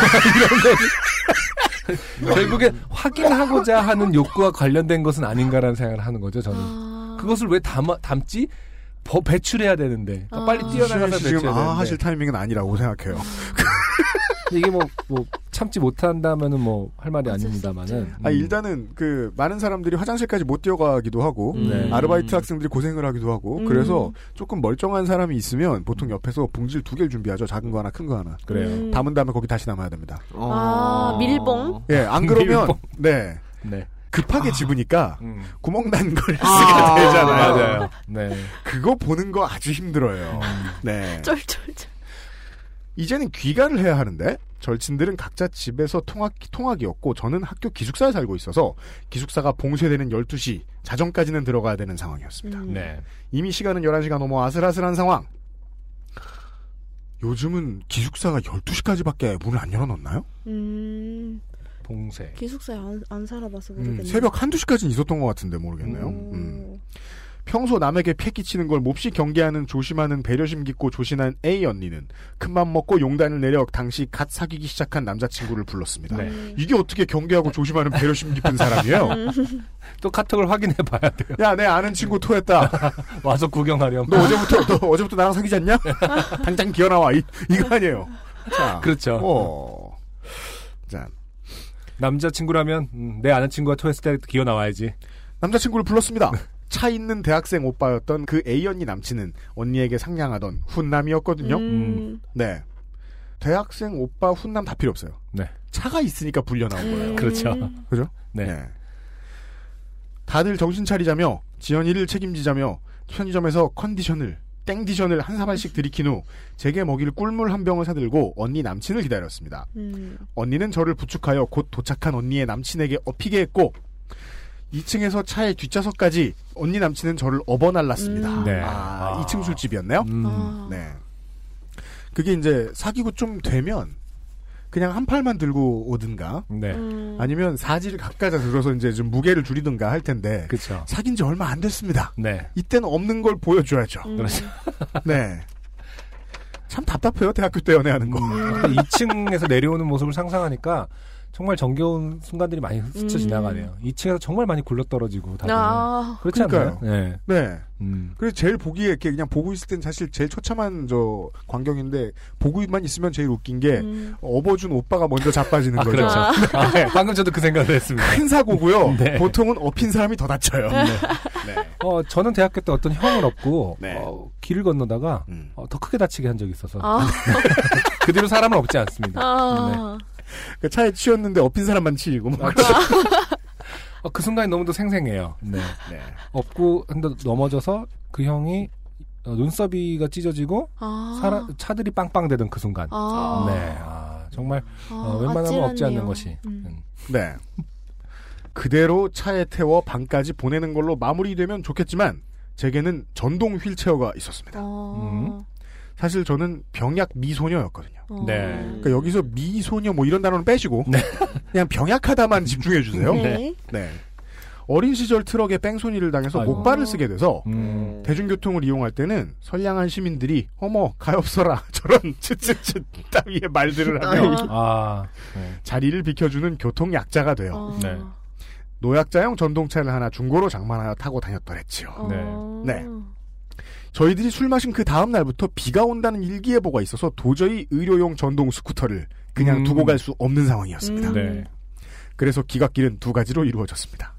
결국에 확인하고자 하는 욕구와 관련된 것은 아닌가라는 생각을 하는 거죠. 저는 아, 그것을 왜 담, 담지? 버- 배출해야 되는데 그러니까 아. 빨리 뛰어나가서 지금 배출해야 아 되는데 하실 타이밍은 아니라고 생각해요. 이게 뭐, 뭐 참지 못한다면은 뭐 할 말이 어쩔 수 아닙니다만은 아 일단은 그 많은 사람들이 화장실까지 못 뛰어가기도 하고 음. 네. 아르바이트 학생들이 고생을 하기도 하고 음. 그래서 조금 멀쩡한 사람이 있으면 보통 옆에서 봉지를 두 개를 준비하죠. 작은 거 하나, 큰 거 하나. 그래요. 음. 담은 다음에 거기 다시 담아야 됩니다. 아, 밀봉? 예, 안 그러면 밀봉. 네 네. 급하게 집으니까 음. 구멍 난 걸 쓰게 아, 되잖아요. 맞아요. 네. 그거 보는 거 아주 힘들어요. 네. 쩔쩔쩔. 이제는 귀가를 해야 하는데 절친들은 각자 집에서 통학, 통학이었고 저는 학교 기숙사에 살고 있어서 기숙사가 봉쇄되는 12시 자정까지는 들어가야 되는 상황이었습니다. 음. 네. 이미 시간은 11시가 넘어 아슬아슬한 상황. 요즘은 기숙사가 12시까지밖에 문을 안 열어놓나요? 음, 봉쇄. 기숙사에 안, 안 살아봐서 음, 모르겠네. 새벽 한두 시까지는 있었던 것 같은데 모르겠네요. 오. 음. 평소 남에게 패 끼치는 걸 몹시 경계하는 조심하는 배려심 깊고 조신한 A 언니는 큰맘 먹고 용단을 내려 당시 갓 사귀기 시작한 남자친구를 불렀습니다. 네. 이게 어떻게 경계하고 조심하는 배려심 깊은 사람이에요? 음. 또 카톡을 확인해 봐야 돼요. 야, 내 아는 친구 토했다. 와서 구경하렴. 너 어제부터 너 어제부터 나랑 사귀지 않냐? 당장 기어 나와. 이, 이거 아니에요. 자, 그렇죠. 어. 자, 남자친구라면 음, 내 아는 친구가 토했을 때 기어 나와야지. 남자친구를 불렀습니다. 차 있는 대학생 오빠였던 그 A 언니 남친은 언니에게 상냥하던 훈남이었거든요. 음. 네. 대학생 오빠 훈남 다 필요 없어요. 네. 차가 있으니까 불려 나온 거예요. 그렇죠. 그죠? 네. 다들 정신 차리자며 지연이를 책임지자며 편의점에서 컨디션을 땡디션을 한 사발씩 들이킨 후 제게 먹일 꿀물 한 병을 사들고 언니 남친을 기다렸습니다. 음. 언니는 저를 부축하여 곧 도착한 언니의 남친에게 업히게 했고 2층에서 차의 뒷좌석까지 언니 남친은 저를 업어 날랐습니다. 음. 네. 아, 아. 2층 술집이었네요. 음. 아. 네. 그게 이제 사귀고 좀 되면 그냥 한 팔만 들고 오든가 네. 음. 아니면 사지를 각가자 들어서 이제 좀 무게를 줄이든가 할 텐데 그렇죠. 사귄 지 얼마 안 됐습니다. 네. 이때는 없는 걸 보여줘야죠. 음. 그렇죠. 네. 참 답답해요 대학교 때 연애하는 거. 음. 2층에서 내려오는 모습을 상상하니까 정말 정겨운 순간들이 많이 스쳐 음. 지나가네요. 2층에서 정말 많이 굴러떨어지고 다들 아, 그렇지 않나요? 네. 네. 음. 그래서 제일 보기에 이렇게 그냥 보고 있을 땐 사실 제일 처참한 저 광경인데 보고만 있으면 제일 웃긴 게 음. 업어준 오빠가 먼저 자빠지는 아, 거죠. 그렇죠. 아. 아, 방금 저도 그 생각을 했습니다. 큰 사고고요. 네. 보통은 업힌 사람이 더 다쳐요. 네. 어, 저는 대학교 때 어떤 형을 업고 네. 어, 길을 건너다가 음. 어, 더 크게 다치게 한 적이 있어서 아, 그 뒤로 사람은 없지 않습니다. 아. 그 차에 치였는데 업힌 사람만 치이고. 막. 어, 그 순간이 너무도 생생해요. 네. 네. 업고 한데 넘어져서 그 형이 어, 눈썹이가 찢어지고 아. 사람, 차들이 빵빵대던 그 순간. 아. 네, 아, 정말 아, 어, 웬만하면 없지 않는 아찔하네요. 것이. 음. 네. 그대로 차에 태워 방까지 보내는 걸로 마무리되면 좋겠지만 제게는 전동 휠체어가 있었습니다. 어. 사실 저는 병약 미소녀였거든요. 어. 네. 그러니까 여기서 미소녀 뭐 이런 단어는 빼시고 그냥 병약하다만 집중해 주세요. 네. 네. 어린 시절 트럭에 뺑소니를 당해서 아이고. 목발을 쓰게 돼서 음. 대중교통을 이용할 때는 선량한 시민들이 어머 가엾어라 저런 쯧쯧쯧 따위의 말들을 하며 아, 네. 자리를 비켜주는 교통 약자가 돼요. 어. 네. 노약자용 전동차를 하나 중고로 장만하여 타고 다녔더랬지요. 어. 네. 저희들이 술 마신 그 다음 날부터 비가 온다는 일기예보가 있어서 도저히 의료용 전동 스쿠터를 그냥 음. 두고 갈 수 없는 상황이었습니다. 음. 네. 그래서 기갓길은 두 가지로 이루어졌습니다.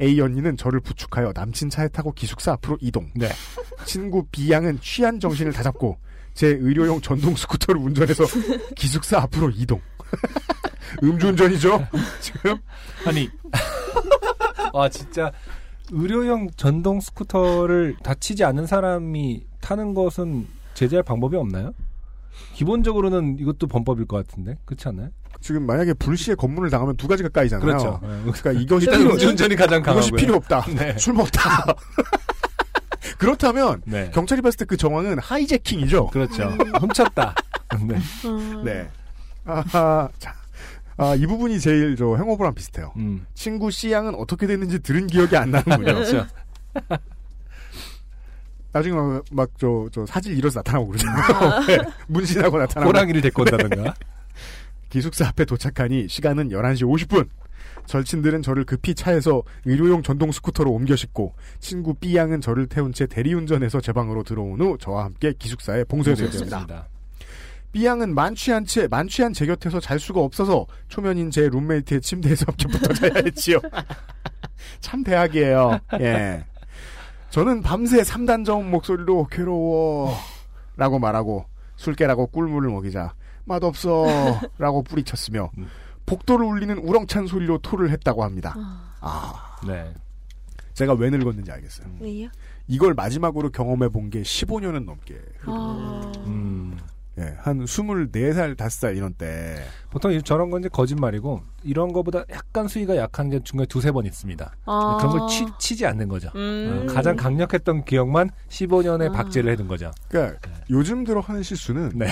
A 언니는 저를 부축하여 남친 차에 타고 기숙사 앞으로 이동. 네. 친구 B 양은 취한 정신을 다잡고 제 의료용 전동 스쿠터를 운전해서 기숙사 앞으로 이동. 음주운전이죠? 지금? 아니. 아, 진짜. 의료용 전동 스쿠터를 다치지 않는 사람이 타는 것은 제재할 방법이 없나요? 기본적으로는 이것도 범법일 것 같은데. 그렇지 않나요? 지금 만약에 불시에 검문을 당하면 두 가지 가 까이잖아요. 그렇죠. 그러니까 이것이 일단 필요, 음주운전이 가장 이것이 강하고요. 필요 없다. 네. 술 먹다. 그렇다면 네. 경찰이 봤을 때 그 정황은 하이제킹이죠. 그렇죠. 훔쳤다. 네. 음. 네. 아하, 자. 아, 이 부분이 제일 저 행오버랑 비슷해요. 음. 친구 C 양은 어떻게 됐는지 들은 기억이 안 나는군요. 그렇죠. 나중에 막, 막 저, 저 사질 잃어서 나타나고 그러잖아요. 네, 문신하고 나타나고. 호랑이를 데리고 온다든가. 기숙사 앞에 도착하니 시간은 11시 50분. 절친들은 저를 급히 차에서 의료용 전동 스쿠터로 옮겨 싣고 친구 B 양은 저를 태운 채 대리운전해서 제 방으로 들어온 후 저와 함께 기숙사에 봉쇄되었습니다. B 양은 만취한 채 만취한 제 곁에서 잘 수가 없어서 초면인 제 룸메이트의 침대에서 함께 붙어 자야 했지요. 참 대학이에요. 예. 저는 밤새 3단 저음 목소리로 괴로워 라고 말하고 술 깨라고 꿀물을 먹이자 맛없어 라고 뿌리쳤으며 복도를 울리는 우렁찬 소리로 토를 했다고 합니다. 아, 네. 제가 왜 늙었는지 알겠어요. 왜요? 이걸 마지막으로 경험해 본 게 15년은 넘게 아. 음. 예, 한 24살, 5살 이런 때 보통 이- 저런 건 이제 거짓말이고 이런 거보다 약간 수위가 약한 게 중간에 두세 번 있습니다. 아. 그런 걸 치, 지 않는 거죠. 음. 어, 가장 강력했던 기억만 15년의 박제를 해둔 거죠. 그러니까 요즘 들어 하는 실수는 네.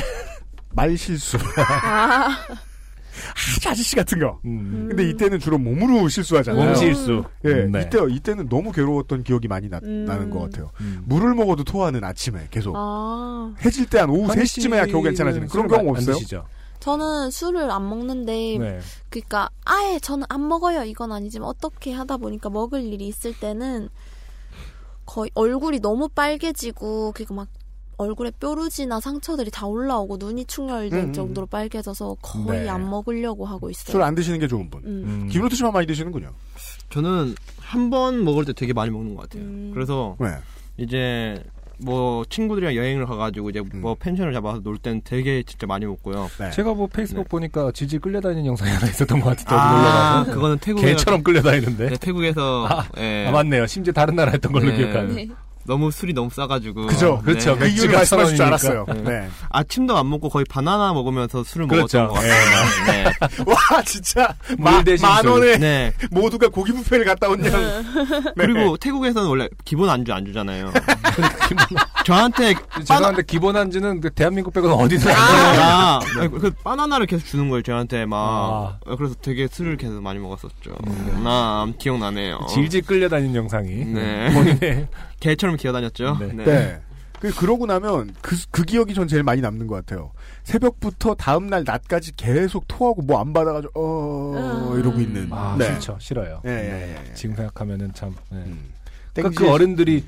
말 실수. 아. 아주 아저씨 같은 거. 음. 근데 이때는 주로 몸으로 실수하잖아요. 몸 실수. 예, 음, 네. 이때 이때는 너무 괴로웠던 기억이 많이 나, 음. 나는 것 같아요. 음. 물을 먹어도 토하는 아침에 계속 아. 해질 때 한 오후 환희 3시쯤에야 겨우 괜찮아지는 그런 안 없어요? 드시죠? 저는 술을 안 먹는데 네. 그러니까 아예 저는 안 먹어요 이건 아니지만 어떻게 하다 보니까 먹을 일이 있을 때는 거의 얼굴이 너무 빨개지고 그리고 막 얼굴에 뾰루지나 상처들이 다 올라오고 눈이 충혈될 음, 음. 정도로 빨개져서 거의 네. 안 먹으려고 하고 있어요. 술 안 드시는 게 좋은 분. 음. 김로트 씨만 많이 드시는군요. 저는 한 번 먹을 때 되게 많이 먹는 것 같아요. 음. 그래서 네. 이제 뭐 친구들이랑 여행을 가가지고 이제 뭐 음. 펜션을 잡아서 놀 때는 되게 진짜 많이 먹고요. 네. 제가 뭐 페이스북 네. 보니까 질질 끌려다니는 영상이 하나 있었던 것 같은데 아, 놀러가서 그거는 태국에 개처럼 끌려다니는데. 네, 태국에서 아, 예. 아, 맞네요. 심지어 다른 나라 했던 걸로 네. 기억하는. 네. 너무 술이 너무 싸가지고 그죠. 그렇죠. 네. 그 이유를 맥주가 말씀하실 줄천 알았어요. 원이니까. 네. 아침도 안 먹고 거의 바나나 먹으면서 술을 그렇죠. 먹었던 것 같아요. 네. 와 진짜 물 마- 만 술. 원에 네. 모두가 고기 뷔페를 갔다 온 양. 네. 그리고 태국에서는 원래 기본 안주 안 주잖아요. 저한테 죄송한데 기본 안주는 그 대한민국 빼고는 어디서 안 아, 아니, 그 바나나를 계속 주는 거예요 저한테 막 아. 음. 그래서 되게 술을 계속 많이 먹었었죠. 나 기억나네요. 질질 끌려다니는 영상이. 네. 본인의 개처럼 기어다녔죠. 네. 네. 네. 그 그러고 나면 그, 그 기억이 전 제일 많이 남는 것 같아요. 새벽부터 다음 날 낮까지 계속 토하고 뭐 안 받아가지고 어 음. 이러고 있는. 아, 네. 그렇죠. 싫어요. 예, 예, 네. 예, 예. 지금 생각하면은 참. 네. 음. 그러니까 그 어른들이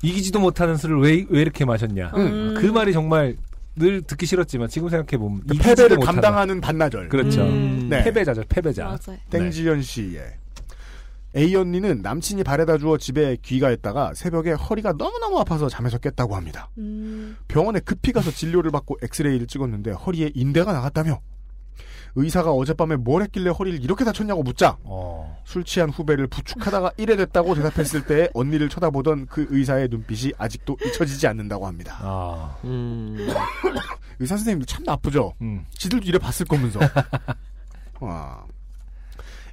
이기지도 못하는 술을 왜, 왜 이렇게 마셨냐. 음. 그 말이 정말 늘 듣기 싫었지만 지금 생각해보면. 그 이기지도 패배를 못하다. 감당하는 반나절. 그렇죠. 음. 네. 패배자죠, 패배자. 맞아요. 땡지연 씨의 A 언니는 남친이 바래다 주어 집에 귀가했다가 새벽에 허리가 너무너무 아파서 잠에서 깼다고 합니다. 음. 병원에 급히 가서 진료를 받고 엑스레이를 찍었는데 허리에 인대가 나갔다며 의사가 어젯밤에 뭘 했길래 허리를 이렇게 다쳤냐고 묻자 어. 술 취한 후배를 부축하다가 이래 됐다고 대답했을 때 언니를 쳐다보던 그 의사의 눈빛이 아직도 잊혀지지 않는다고 합니다. 아. 의사 선생님도 참 나쁘죠. 음. 지들도 이래 봤을 거면서. 와.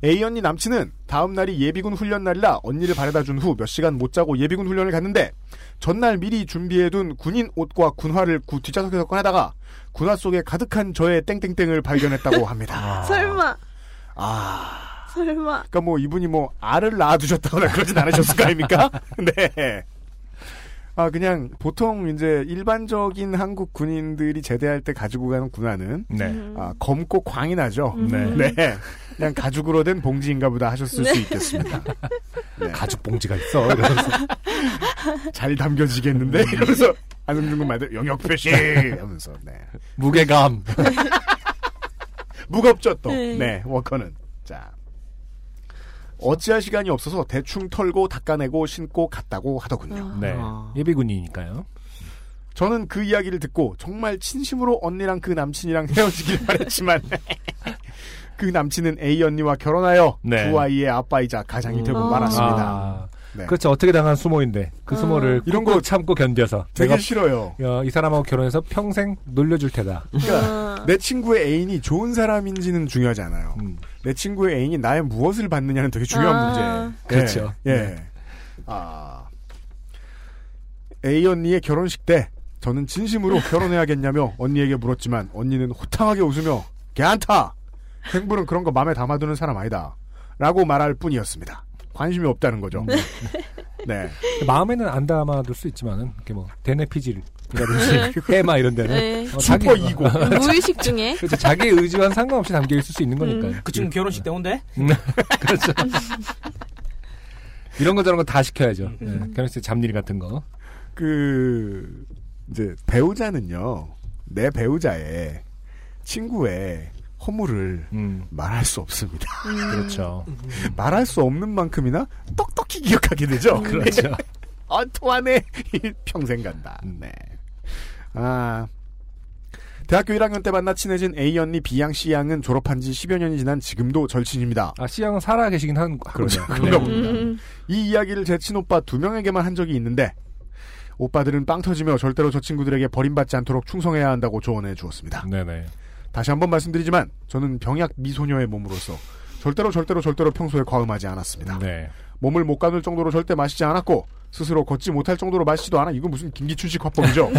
A 언니 남친은 다음 날이 예비군 훈련 날이라 언니를 바래다 준 후 몇 시간 못 자고 예비군 훈련을 갔는데 전날 미리 준비해둔 군인 옷과 군화를 구 뒷좌석에서 꺼내다가 군화 속에 가득한 저의 땡땡땡을 발견했다고 합니다. 설마. 아. 설마. 그러니까 뭐 이분이 뭐 알을 낳아두셨다거나 그러진 않으셨을 거 아닙니까? 네. 아 그냥 보통 이제 일반적인 한국 군인들이 제대할 때 가지고 가는 군화는 네. 아, 검고 광이 나죠. 네. 네. 그냥 가죽으로 된 봉지인가 보다 하셨을 네. 수 있겠습니다. 네. 가죽 봉지가 있어. 이러면서. 잘 담겨지겠는데 이러면서 안승준 군 말대 영역 표시 하면서 네. 무게감. 무겁죠 또. 네. 네. 워커는 자 어찌할 시간이 없어서 대충 털고 닦아내고 신고 갔다고 하더군요. 네. 예비군이니까요. 저는 그 이야기를 듣고 정말 진심으로 언니랑 그 남친이랑 헤어지길 바랬지만 그 남친은 A 언니와 결혼하여 네. 두 아이의 아빠이자 가장이 되고 아. 말았습니다. 아. 네. 그렇죠. 어떻게 당한 수모인데 그 수모를 이런 거 참고 견뎌서 되게 내가 싫어요. 어, 이 사람하고 결혼해서 평생 놀려줄 테다. 그러니까 내 친구의 애인이 좋은 사람인지는 중요하지 않아요. 내 친구의 애인이 나의 무엇을 받느냐는 되게 중요한 아. 문제. 그렇죠. 예. 예. 네. 아. A 언니의 결혼식 때 저는 진심으로 결혼해야겠냐며 언니에게 물었지만 언니는 호탕하게 웃으며 괜찮다. 행부는 그런 거 마음에 담아두는 사람 아니다. 라고 말할 뿐이었습니다. 관심이 없다는 거죠. 네. 마음에는 안 담아둘 수 있지만은 이렇게 뭐 네. 대내피질 이라든지 해마 이런 데는 네. 어, 슈퍼 자기- 이고. 무의식 중에. 그렇죠. 자기 의지와는 상관없이 담겨 있을 수 있는 거니까요. 그 지금 결혼식 때 온대? 음, 그렇죠. 이런 거 저런 거 다 시켜야죠. 네, 결혼식 때 잡일 같은 거. 그 이제 배우자는요 내 배우자의 친구의 허물을 말할 수 없습니다. 음. 그렇죠. 말할 수 없는 만큼이나 똑똑히 기억하게 되죠. 그렇죠. 어토하네 평생 간다. 네. 아 대학교 1학년 때 만나 친해진 A 언니 B 양 C 양은 졸업한 지 10여 년이 지난 지금도 절친입니다. 아, C 양은 살아 계시긴 한 그렇죠. 하군요. 그런가 네. 봅니다. 이 이야기를 제 친오빠 두 명에게만 한 적이 있는데 오빠들은 빵 터지며 절대로 저 친구들에게 버림받지 않도록 충성해야 한다고 조언해 주었습니다. 네네. 다시 한번 말씀드리지만 저는 병약 미소녀의 몸으로서 절대로 절대로 절대로 평소에 과음하지 않았습니다. 네. 몸을 못 가눌 정도로 절대 마시지 않았고 스스로 걷지 못할 정도로 마시지도 않아 이건 무슨 김기춘식 화법이죠.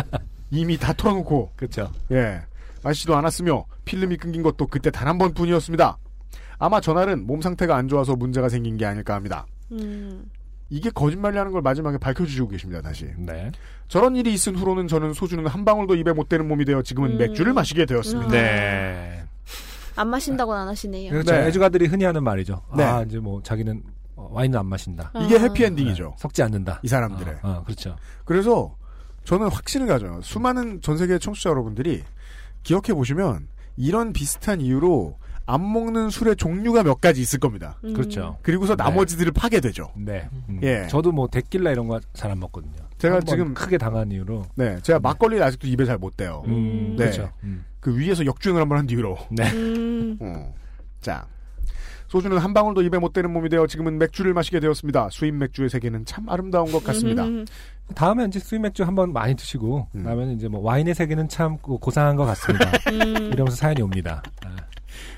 이미 다 털어놓고 그렇죠. 예 마시지도 않았으며 필름이 끊긴 것도 그때 단 한 번뿐이었습니다. 아마 전날은 몸 상태가 안 좋아서 문제가 생긴 게 아닐까 합니다. 음. 이게 거짓말이라는 걸 마지막에 밝혀주시고 계십니다. 다시. 네. 저런 일이 있은 후로는 저는 소주는 한 방울도 입에 못 대는 몸이 되어 지금은 음. 맥주를 마시게 되었습니다. 네. 안 마신다고는 안 하시네요. 그렇죠. 애주가들이 흔히 하는 말이죠. 네. 아, 이제 뭐 자기는 어, 와인은 안 마신다. 아. 이게 해피엔딩이죠. 네, 섞지 않는다. 이 사람들의. 어, 어, 그렇죠. 그래서 저는 확신을 가져요. 수많은 전 세계 청취자 여러분들이 기억해 보시면 이런 비슷한 이유로 안 먹는 술의 종류가 몇 가지 있을 겁니다. 음. 그렇죠. 그리고서 나머지들을 파게 되죠. 네. 음. 예. 저도 뭐 데킬라 이런 거 잘 안 먹거든요. 제가 지금 크게 당한 이유로. 네, 제가 막걸리를 아직도 입에 잘 못 대요. 음, 네. 그렇죠. 음. 그 위에서 역주행을 한 번 한 뒤로. 네. 음. 어. 자. 소주는 한 방울도 입에 못 대는 몸이 되어 지금은 맥주를 마시게 되었습니다. 수입 맥주의 세계는 참 아름다운 것 같습니다. 음. 다음에 이제 수입 맥주 한번 많이 드시고 음. 그다음에 이제 뭐 와인의 세계는 참 고- 고상한 것 같습니다. 음. 이러면서 사연이 옵니다. 아.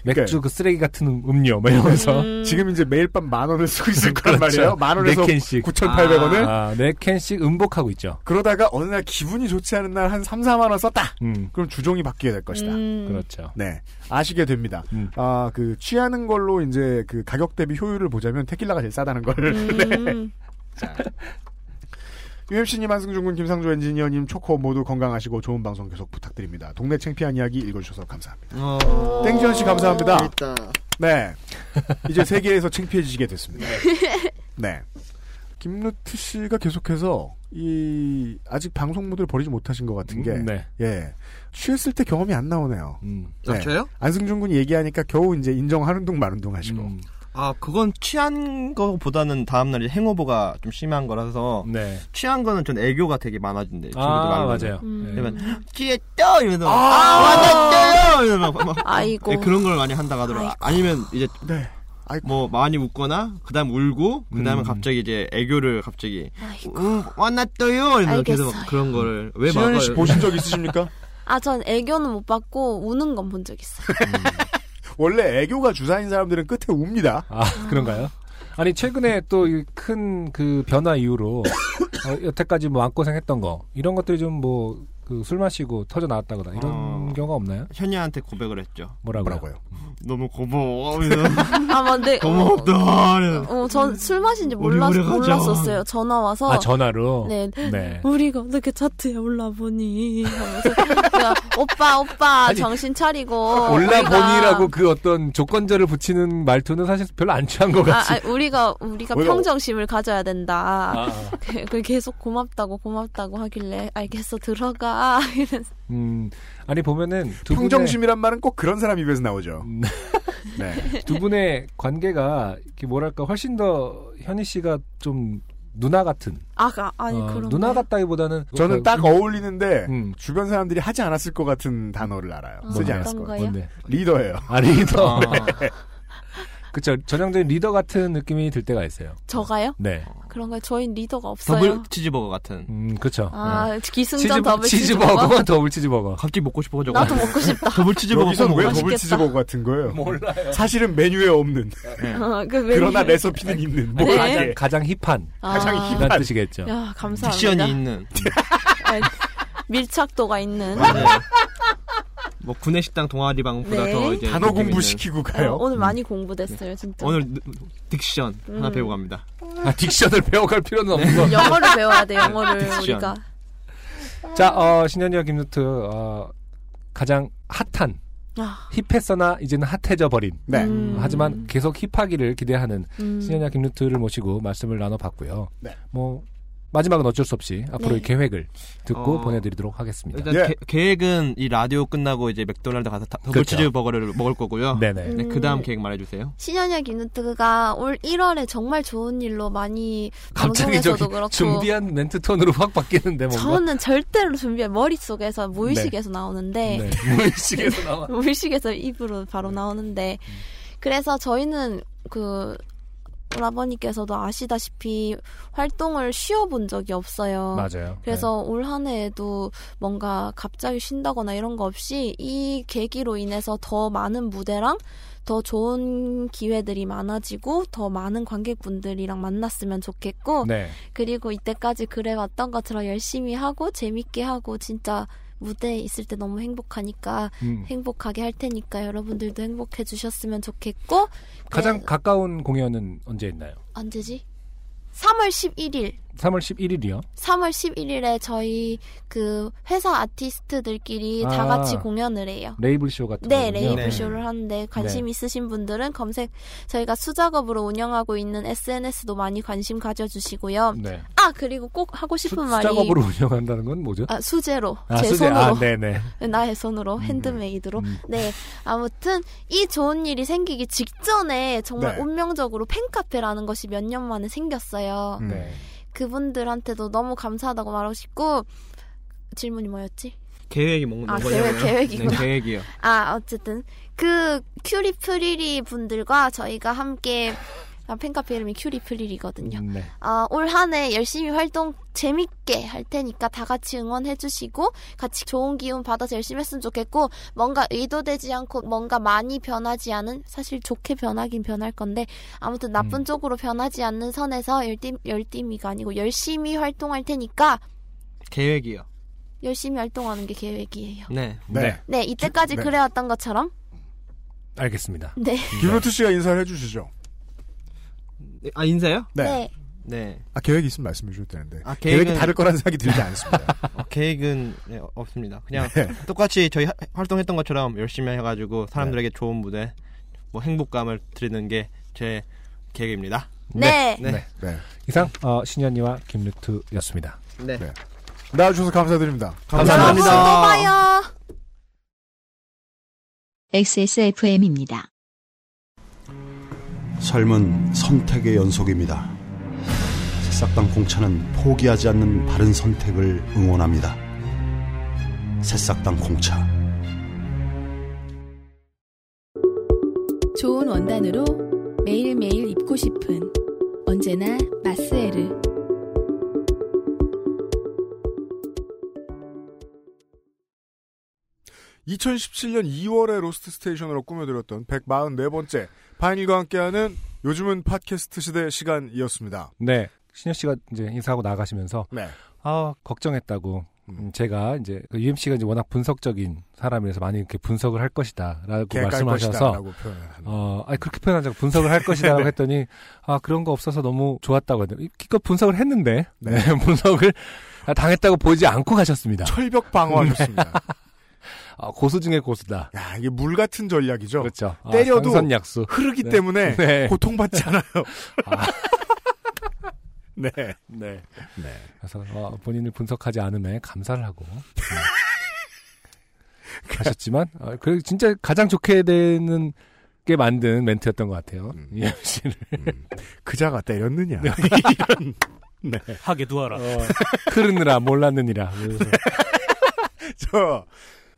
맥주 그러니까- 그 쓰레기 같은 음- 음료 뭐 이러면서 음. 지금 이제 매일 밤 만 원을 쓰고 있을 거란 그렇죠. 말이에요. 만 원에서 네 캔씩. 9,800원을. 아, 네 캔씩 음복하고 있죠. 그러다가 어느 날 기분이 좋지 않은 날 한 3, 4만 원 썼다. 음. 그럼 주종이 바뀌게 될 것이다. 음. 그렇죠. 네. 아시게 됩니다. 음. 아, 그, 취하는 걸로 이제 그 가격 대비 효율을 보자면 테킬라가 제일 싸다는 걸. 네. 음. UMC님, 한승준 군, 김상조 엔지니어님, 초코 모두 건강하시고 좋은 방송 계속 부탁드립니다. 동네 창피한 이야기 읽어주셔서 감사합니다. 어. 땡지현 씨 감사합니다. 재밌다. 네. 이제 세계에서 창피해지시게 됐습니다. 네. 김루트 씨가 계속해서 이 아직 방송 모드를 버리지 못하신 것 같은 게 음, 네. 예. 취했을 때 경험이 안 나오네요. 음. 아, 저요? 안승준 군이 얘기하니까 겨우 이제 인정하는 둥 마는 둥 하시고. 음. 아, 그건 취한 거보다는 다음날 행오버가 좀 심한 거라서 네. 취한 거는 전 애교가 되게 많아진대. 친구들 아, 말로는. 맞아요. 음. 네. 그러면 취했죠? 이러면서 아! 아, 맞았어요! 이러면 막막 아이고. 네, 그런 걸 많이 한다고 하더라고요. 아니면 이제 네. 뭐 많이 웃거나 그다음 울고 그다음에 음. 갑자기 이제 애교를 갑자기 음, 왔났어요. 이러면서 계속. 그런 거를 왜 막아요? 씨 보신 적 있으십니까? 아, 전 애교는 못 받고 우는 건 본 적 있어요. 원래 애교가 주사인 사람들은 끝에 웁니다. 아, 그런가요? 아니, 최근에 또 큰 그 변화 이후로, 어, 여태까지 뭐 마음고생했던 거, 이런 것들이 좀 뭐, 그 술 마시고 터져 나왔다거나, 이런 어. 경우가 없나요? 현이한테 고백을 했죠. 뭐라고요? 너무 고마워. 아, 맞네. 고맙다. 이러면서. 어, 전 술 마신지 몰랐. 몰랐었어요. 전화 와서. 아, 전화로? 네. 네. 우리가 어떻게 차트에 올라보니. 하면서 오빠, 오빠, 아니, 정신 차리고. 올라보니라고 그 어떤 조건절을 붙이는 말투는 사실 별로 안 취한 것 아, 같지. 아, 우리가, 우리가 뭐야? 평정심을 가져야 된다. 아. 그, 그 계속 고맙다고, 고맙다고 하길래, 알겠어, 들어가. 이래서. 음, 아니, 보면은. 두 분의- 평정심이란 말은 꼭 그런 사람 입에서 나오죠. 네. 두 분의 관계가, 이렇게 뭐랄까, 훨씬 더 현희 씨가 좀 누나 같은. 아, 아, 아니, 어, 그런. 누나 같다기보다는. 저는 딱 어울리는데 음. 주변 사람들이 하지 않았을 것 같은 단어를 알아요. 쓰지 어떤 않았을? 뭔데? 리더예요. 아, 리더. 아. 그쵸. 전형적인 리더 같은 느낌이 들 때가 있어요. 저가요? 네. 그런가요? 저희는 리더가 없어요. 더블 치즈버거 같은. 음, 그쵸. 아, 네. 기승전 치즈- 더블 치즈버거, 치즈버거? 더블 치즈버거. 갑자기 먹고 싶어 저거. 나도 먹고 싶다. 더블 치즈버거 여기선 왜. 더블. 치즈버거 같은 거예요? 몰라요. 사실은 메뉴에 없는. 어, 그 메뉴. 그러나 레시피는 있는. 네. 뭐 가장, 이게. 가장 힙한. 아. 가장 힙한. 뜻이겠죠. 야, 감사합니다. diction이 있는. 아, 밀착도가 있는. 네. 뭐 구내식당 동아리방보다 네. 더 이제 단어 공부. 시키고 어, 가요. 오늘 많이 공부됐어요, 진짜. 오늘 느- diction 하나 음. 배우고 갑니다. 아, diction을 배워갈 필요는 없는 거. 영어를 배워야 돼, 영어를 diction. 우리가. 자, 어, 신현희와 김루트, 어, 가장 핫한, 아, 힙했으나 이제는 핫해져 버린. 네. 음. 하지만 계속 힙하기를 기대하는 음. 신현희와 김루트를 모시고 말씀을 나눠봤고요. 네. 뭐, 마지막은 어쩔 수 없이 앞으로의 네. 계획을 듣고 어, 보내드리도록 하겠습니다. 일단 예. 게- 계획은 이 라디오 끝나고 이제 맥도날드 가서 다- 더블 그렇죠. 치즈버거를 먹을 거고요. 네네. 음. 네, 그 다음 계획 말해주세요. 신현이와 김누트가 올 1월에 정말 좋은 일로 많이 갑자기 방송에서도 저기 그렇고 준비한 멘트 톤으로 확 바뀌는데 뭔가. 저는 절대로 준비한 머릿속에서 무의식에서 나오는데 네. 무의식에서 나와. 무의식에서 입으로 바로 나오는데 그래서 저희는 그 오라버니께서도 아시다시피 활동을 쉬어본 적이 없어요. 맞아요. 그래서 올한 해에도 뭔가 갑자기 쉰다거나 이런 거 없이 이 계기로 인해서 더 많은 무대랑 더 좋은 기회들이 많아지고 더 많은 관객분들이랑 만났으면 좋겠고 네. 그리고 이때까지 그래왔던 것처럼 열심히 하고 재밌게 하고 진짜 무대에 있을 때 너무 행복하니까 음. 행복하게 할 테니까 여러분들도 행복해 주셨으면 좋겠고 가장 네, 가까운 공연은 언제 있나요? 언제지? 3월 11일 3월 11일이요. 3월 11일에 저희 그 회사 아티스트들끼리 다 아. 같이 공연을 해요. 레이블 쇼 같은 네, 거군요. 레이블 쇼를 하는데 관심 네. 있으신 분들은 검색 저희가 수작업으로 운영하고 있는 SNS도 많이 관심 가져 주시고요. 네. 아 그리고 꼭 하고 싶은 말이 수작업으로 운영한다는 건 뭐죠? 아, 수제로 아, 제 수제. 손으로 아, 네 네. 나의 손으로 핸드메이드로 음. 네 아무튼 이 좋은 일이 생기기 직전에 정말 네. 운명적으로 팬카페라는 것이 몇 년 만에 생겼어요. 음. 네. 그분들한테도 너무 감사하다고 말하고 싶고 질문이 뭐였지? 계획이 먹는 아? 계획, 계획이구나. 네, 계획이요. 아 어쨌든 그 큐리 프리리 분들과 저희가 함께 아, 팬카페 이름이 큐리 프리리거든요. 음, 네. 아, 올 한 해 열심히 활동 재밌게 할 테니까 다 같이 응원해 주시고 같이 좋은 기운 받아서 열심히 했으면 좋겠고 뭔가 의도되지 않고 뭔가 많이 변하지 않은 사실 좋게 변하긴 변할 건데 아무튼 나쁜 음. 쪽으로 변하지 않는 선에서 열띠, 열띠미가 아니고 열심히 활동할 테니까 계획이요. 열심히 활동하는 게 계획이에요. 네. 네. 네, 이때까지 네. 그래왔던 것처럼 알겠습니다. 네. 김로트 씨가 인사를 해주시죠. 네, 아 인사요? 네. 네. 네. 아, 계획이 있으면 말씀해 주셔도 되는데. 아, 계획이 계획은- 다를 거라는 생각이 들지 않습니다. 어, 계획은 네, 어, 없습니다. 그냥 네. 똑같이 저희 하- 활동했던 것처럼 열심히 해가지고 사람들에게 좋은 무대, 뭐 행복감을 드리는 게 제 계획입니다. 네. 네. 네. 네. 이상 어, 신현이와 김루트였습니다. 네. 네. 나와주셔서 감사드립니다. 여러분 또 봐요. XSFM입니다. 삶은 선택의 연속입니다. 새싹당 공차는 포기하지 않는 바른 선택을 응원합니다. 새싹당 공차. 좋은 원단으로 매일매일 입고 싶은 언제나 마스에르. 2017년 2월에 로스트 스테이션으로 꾸며드렸던 144번째 바인일과 함께하는 요즘은 팟캐스트 시대 시간이었습니다. 네. 신현 씨가 이제 인사하고 나가시면서 네. 아 걱정했다고 음, 제가 이제 그 UMC가 이제 워낙 분석적인 사람이라서 많이 이렇게 분석을 할 것이다라고 말씀하셔서. 어 아니 그렇게 표현하자고 분석을 할 것이다라고 네. 했더니 아 그런 거 없어서 너무 좋았다고 하더니 기껏 분석을 했는데 네. 네, 분석을 당했다고 보지 않고 가셨습니다. 철벽 방어하셨습니다. 아, 고수 중에 고수다. 야, 이게 물 같은 전략이죠. 그렇죠. 아, 때려도 상선약수. 흐르기 네. 때문에 네. 고통받지 않아요. 네. 네. 네. 그래서 어, 본인을 분석하지 않음에 감사를 하고 네. 가셨지만 어, 그 진짜 가장 좋게 되는 게 만든 멘트였던 것 같아요. 음. 이현 씨를 그자가 때렸느냐. 이런. 네. 하게 두어라. 어, 흐르느라 몰랐느니라. 그래서 저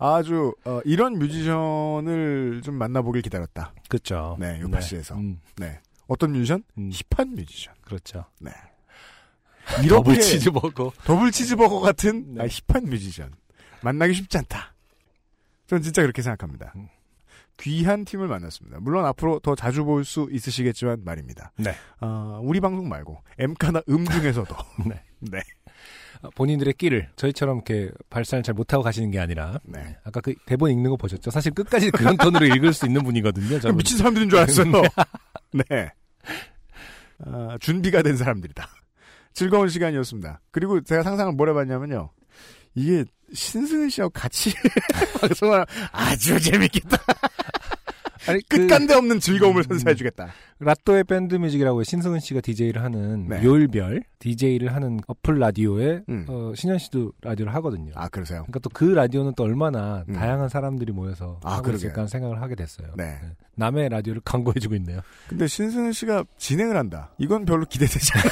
아주 어, 이런 뮤지션을 좀 만나보길 기다렸다. 그렇죠. 네, 요파시에서. 음, 네. 어떤 뮤지션? 음. 힙한 뮤지션. 그렇죠. 네. 더블 치즈버거. 더블 치즈버거 같은 네. 아, 힙한 뮤지션. 만나기 쉽지 않다. 저는 진짜 그렇게 생각합니다. 음. 귀한 팀을 만났습니다. 물론 앞으로 더 자주 볼 수 있으시겠지만 말입니다. 네. 어, 우리 방송 말고 엠카나 음 중에서도 네. 네. 어, 본인들의 끼를 저희처럼 이렇게 발산을 잘 못하고 가시는 게 아니라 네. 아까 그 대본 읽는 거 보셨죠? 사실 끝까지 그런 톤으로 읽을 수 있는 분이거든요. 저는. 미친 사람들인 줄 알았어요. 네. 아, 준비가 된 사람들이다. 즐거운 시간이었습니다. 그리고 제가 상상을 뭘 해봤냐면요. 이게 신승은 씨하고 같이 방송을 아주 재밌겠다. 아니, 그 끝간데 없는 즐거움을 선사해주겠다. 라또의 밴드 뮤직이라고 신승은 씨가 DJ를 하는 네. 요일별 DJ를 하는 어플 라디오에 음. 어, 신현 씨도 라디오를 하거든요. 아, 그러세요? 그러니까 또 그 라디오는 또 얼마나 음. 다양한 사람들이 모여서 아, 하고 그러게요. 있을까 생각을 하게 됐어요. 네. 남의 라디오를 광고해주고 있네요. 근데 신승은 씨가 진행을 한다. 이건 별로 기대되지 않아요.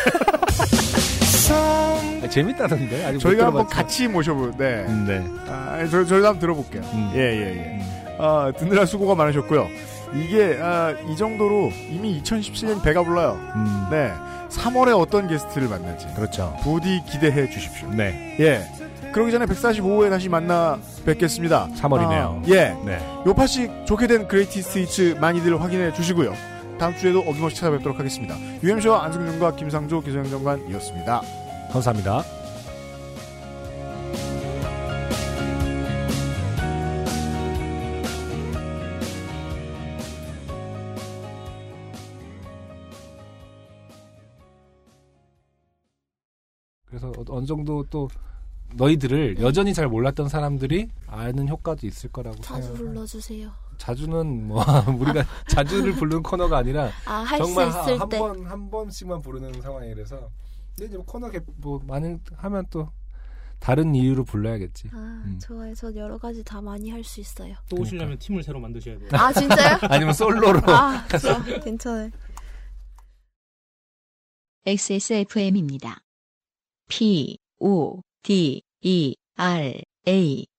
아, 재밌다던데. 저희가 한번. 같이 모셔볼, 네. 음, 네. 아, 저, 저희도 한번 들어볼게요. 음. 예, 예, 예. 아, 듣느라 수고가 많으셨고요. 이게, 아, 이 정도로 이미 2017년 배가 불러요. 음, 네. 3월에 어떤 게스트를 만날지. 그렇죠. 부디 기대해 주십시오. 네. 예. 그러기 전에 145호에 다시 만나 뵙겠습니다. 3월이네요. 아, 예. 네. 요파시 좋게 된 greatest hits 많이들 확인해 주시고요. 다음 주에도 어김없이 찾아뵙도록 하겠습니다. UMC와 안승준과 김상조 기술행정관이었습니다. 감사합니다. 그래서 어- 어느 정도 또 너희들을 여전히 잘 몰랐던 사람들이 아는 효과도 있을 거라고 자주 생각. 불러주세요. 자주는 뭐 우리가 자주를 부르는 코너가 아니라 아, 정말 때. 한번 한 번씩만 부르는 상황이라서 근데 이제 뭐 코너 개- 뭐 많은 하면 또 다른 이유로 불러야겠지. 아, 음. 좋아요. 저 여러 가지 다 많이 할 수 있어요. 또 오시려면 팀을 새로 만드셔야 돼요. 아, 진짜요? 아니면 솔로로. 아, 좋아. 괜찮아요. XSFM입니다. P, O, D, E, R, A.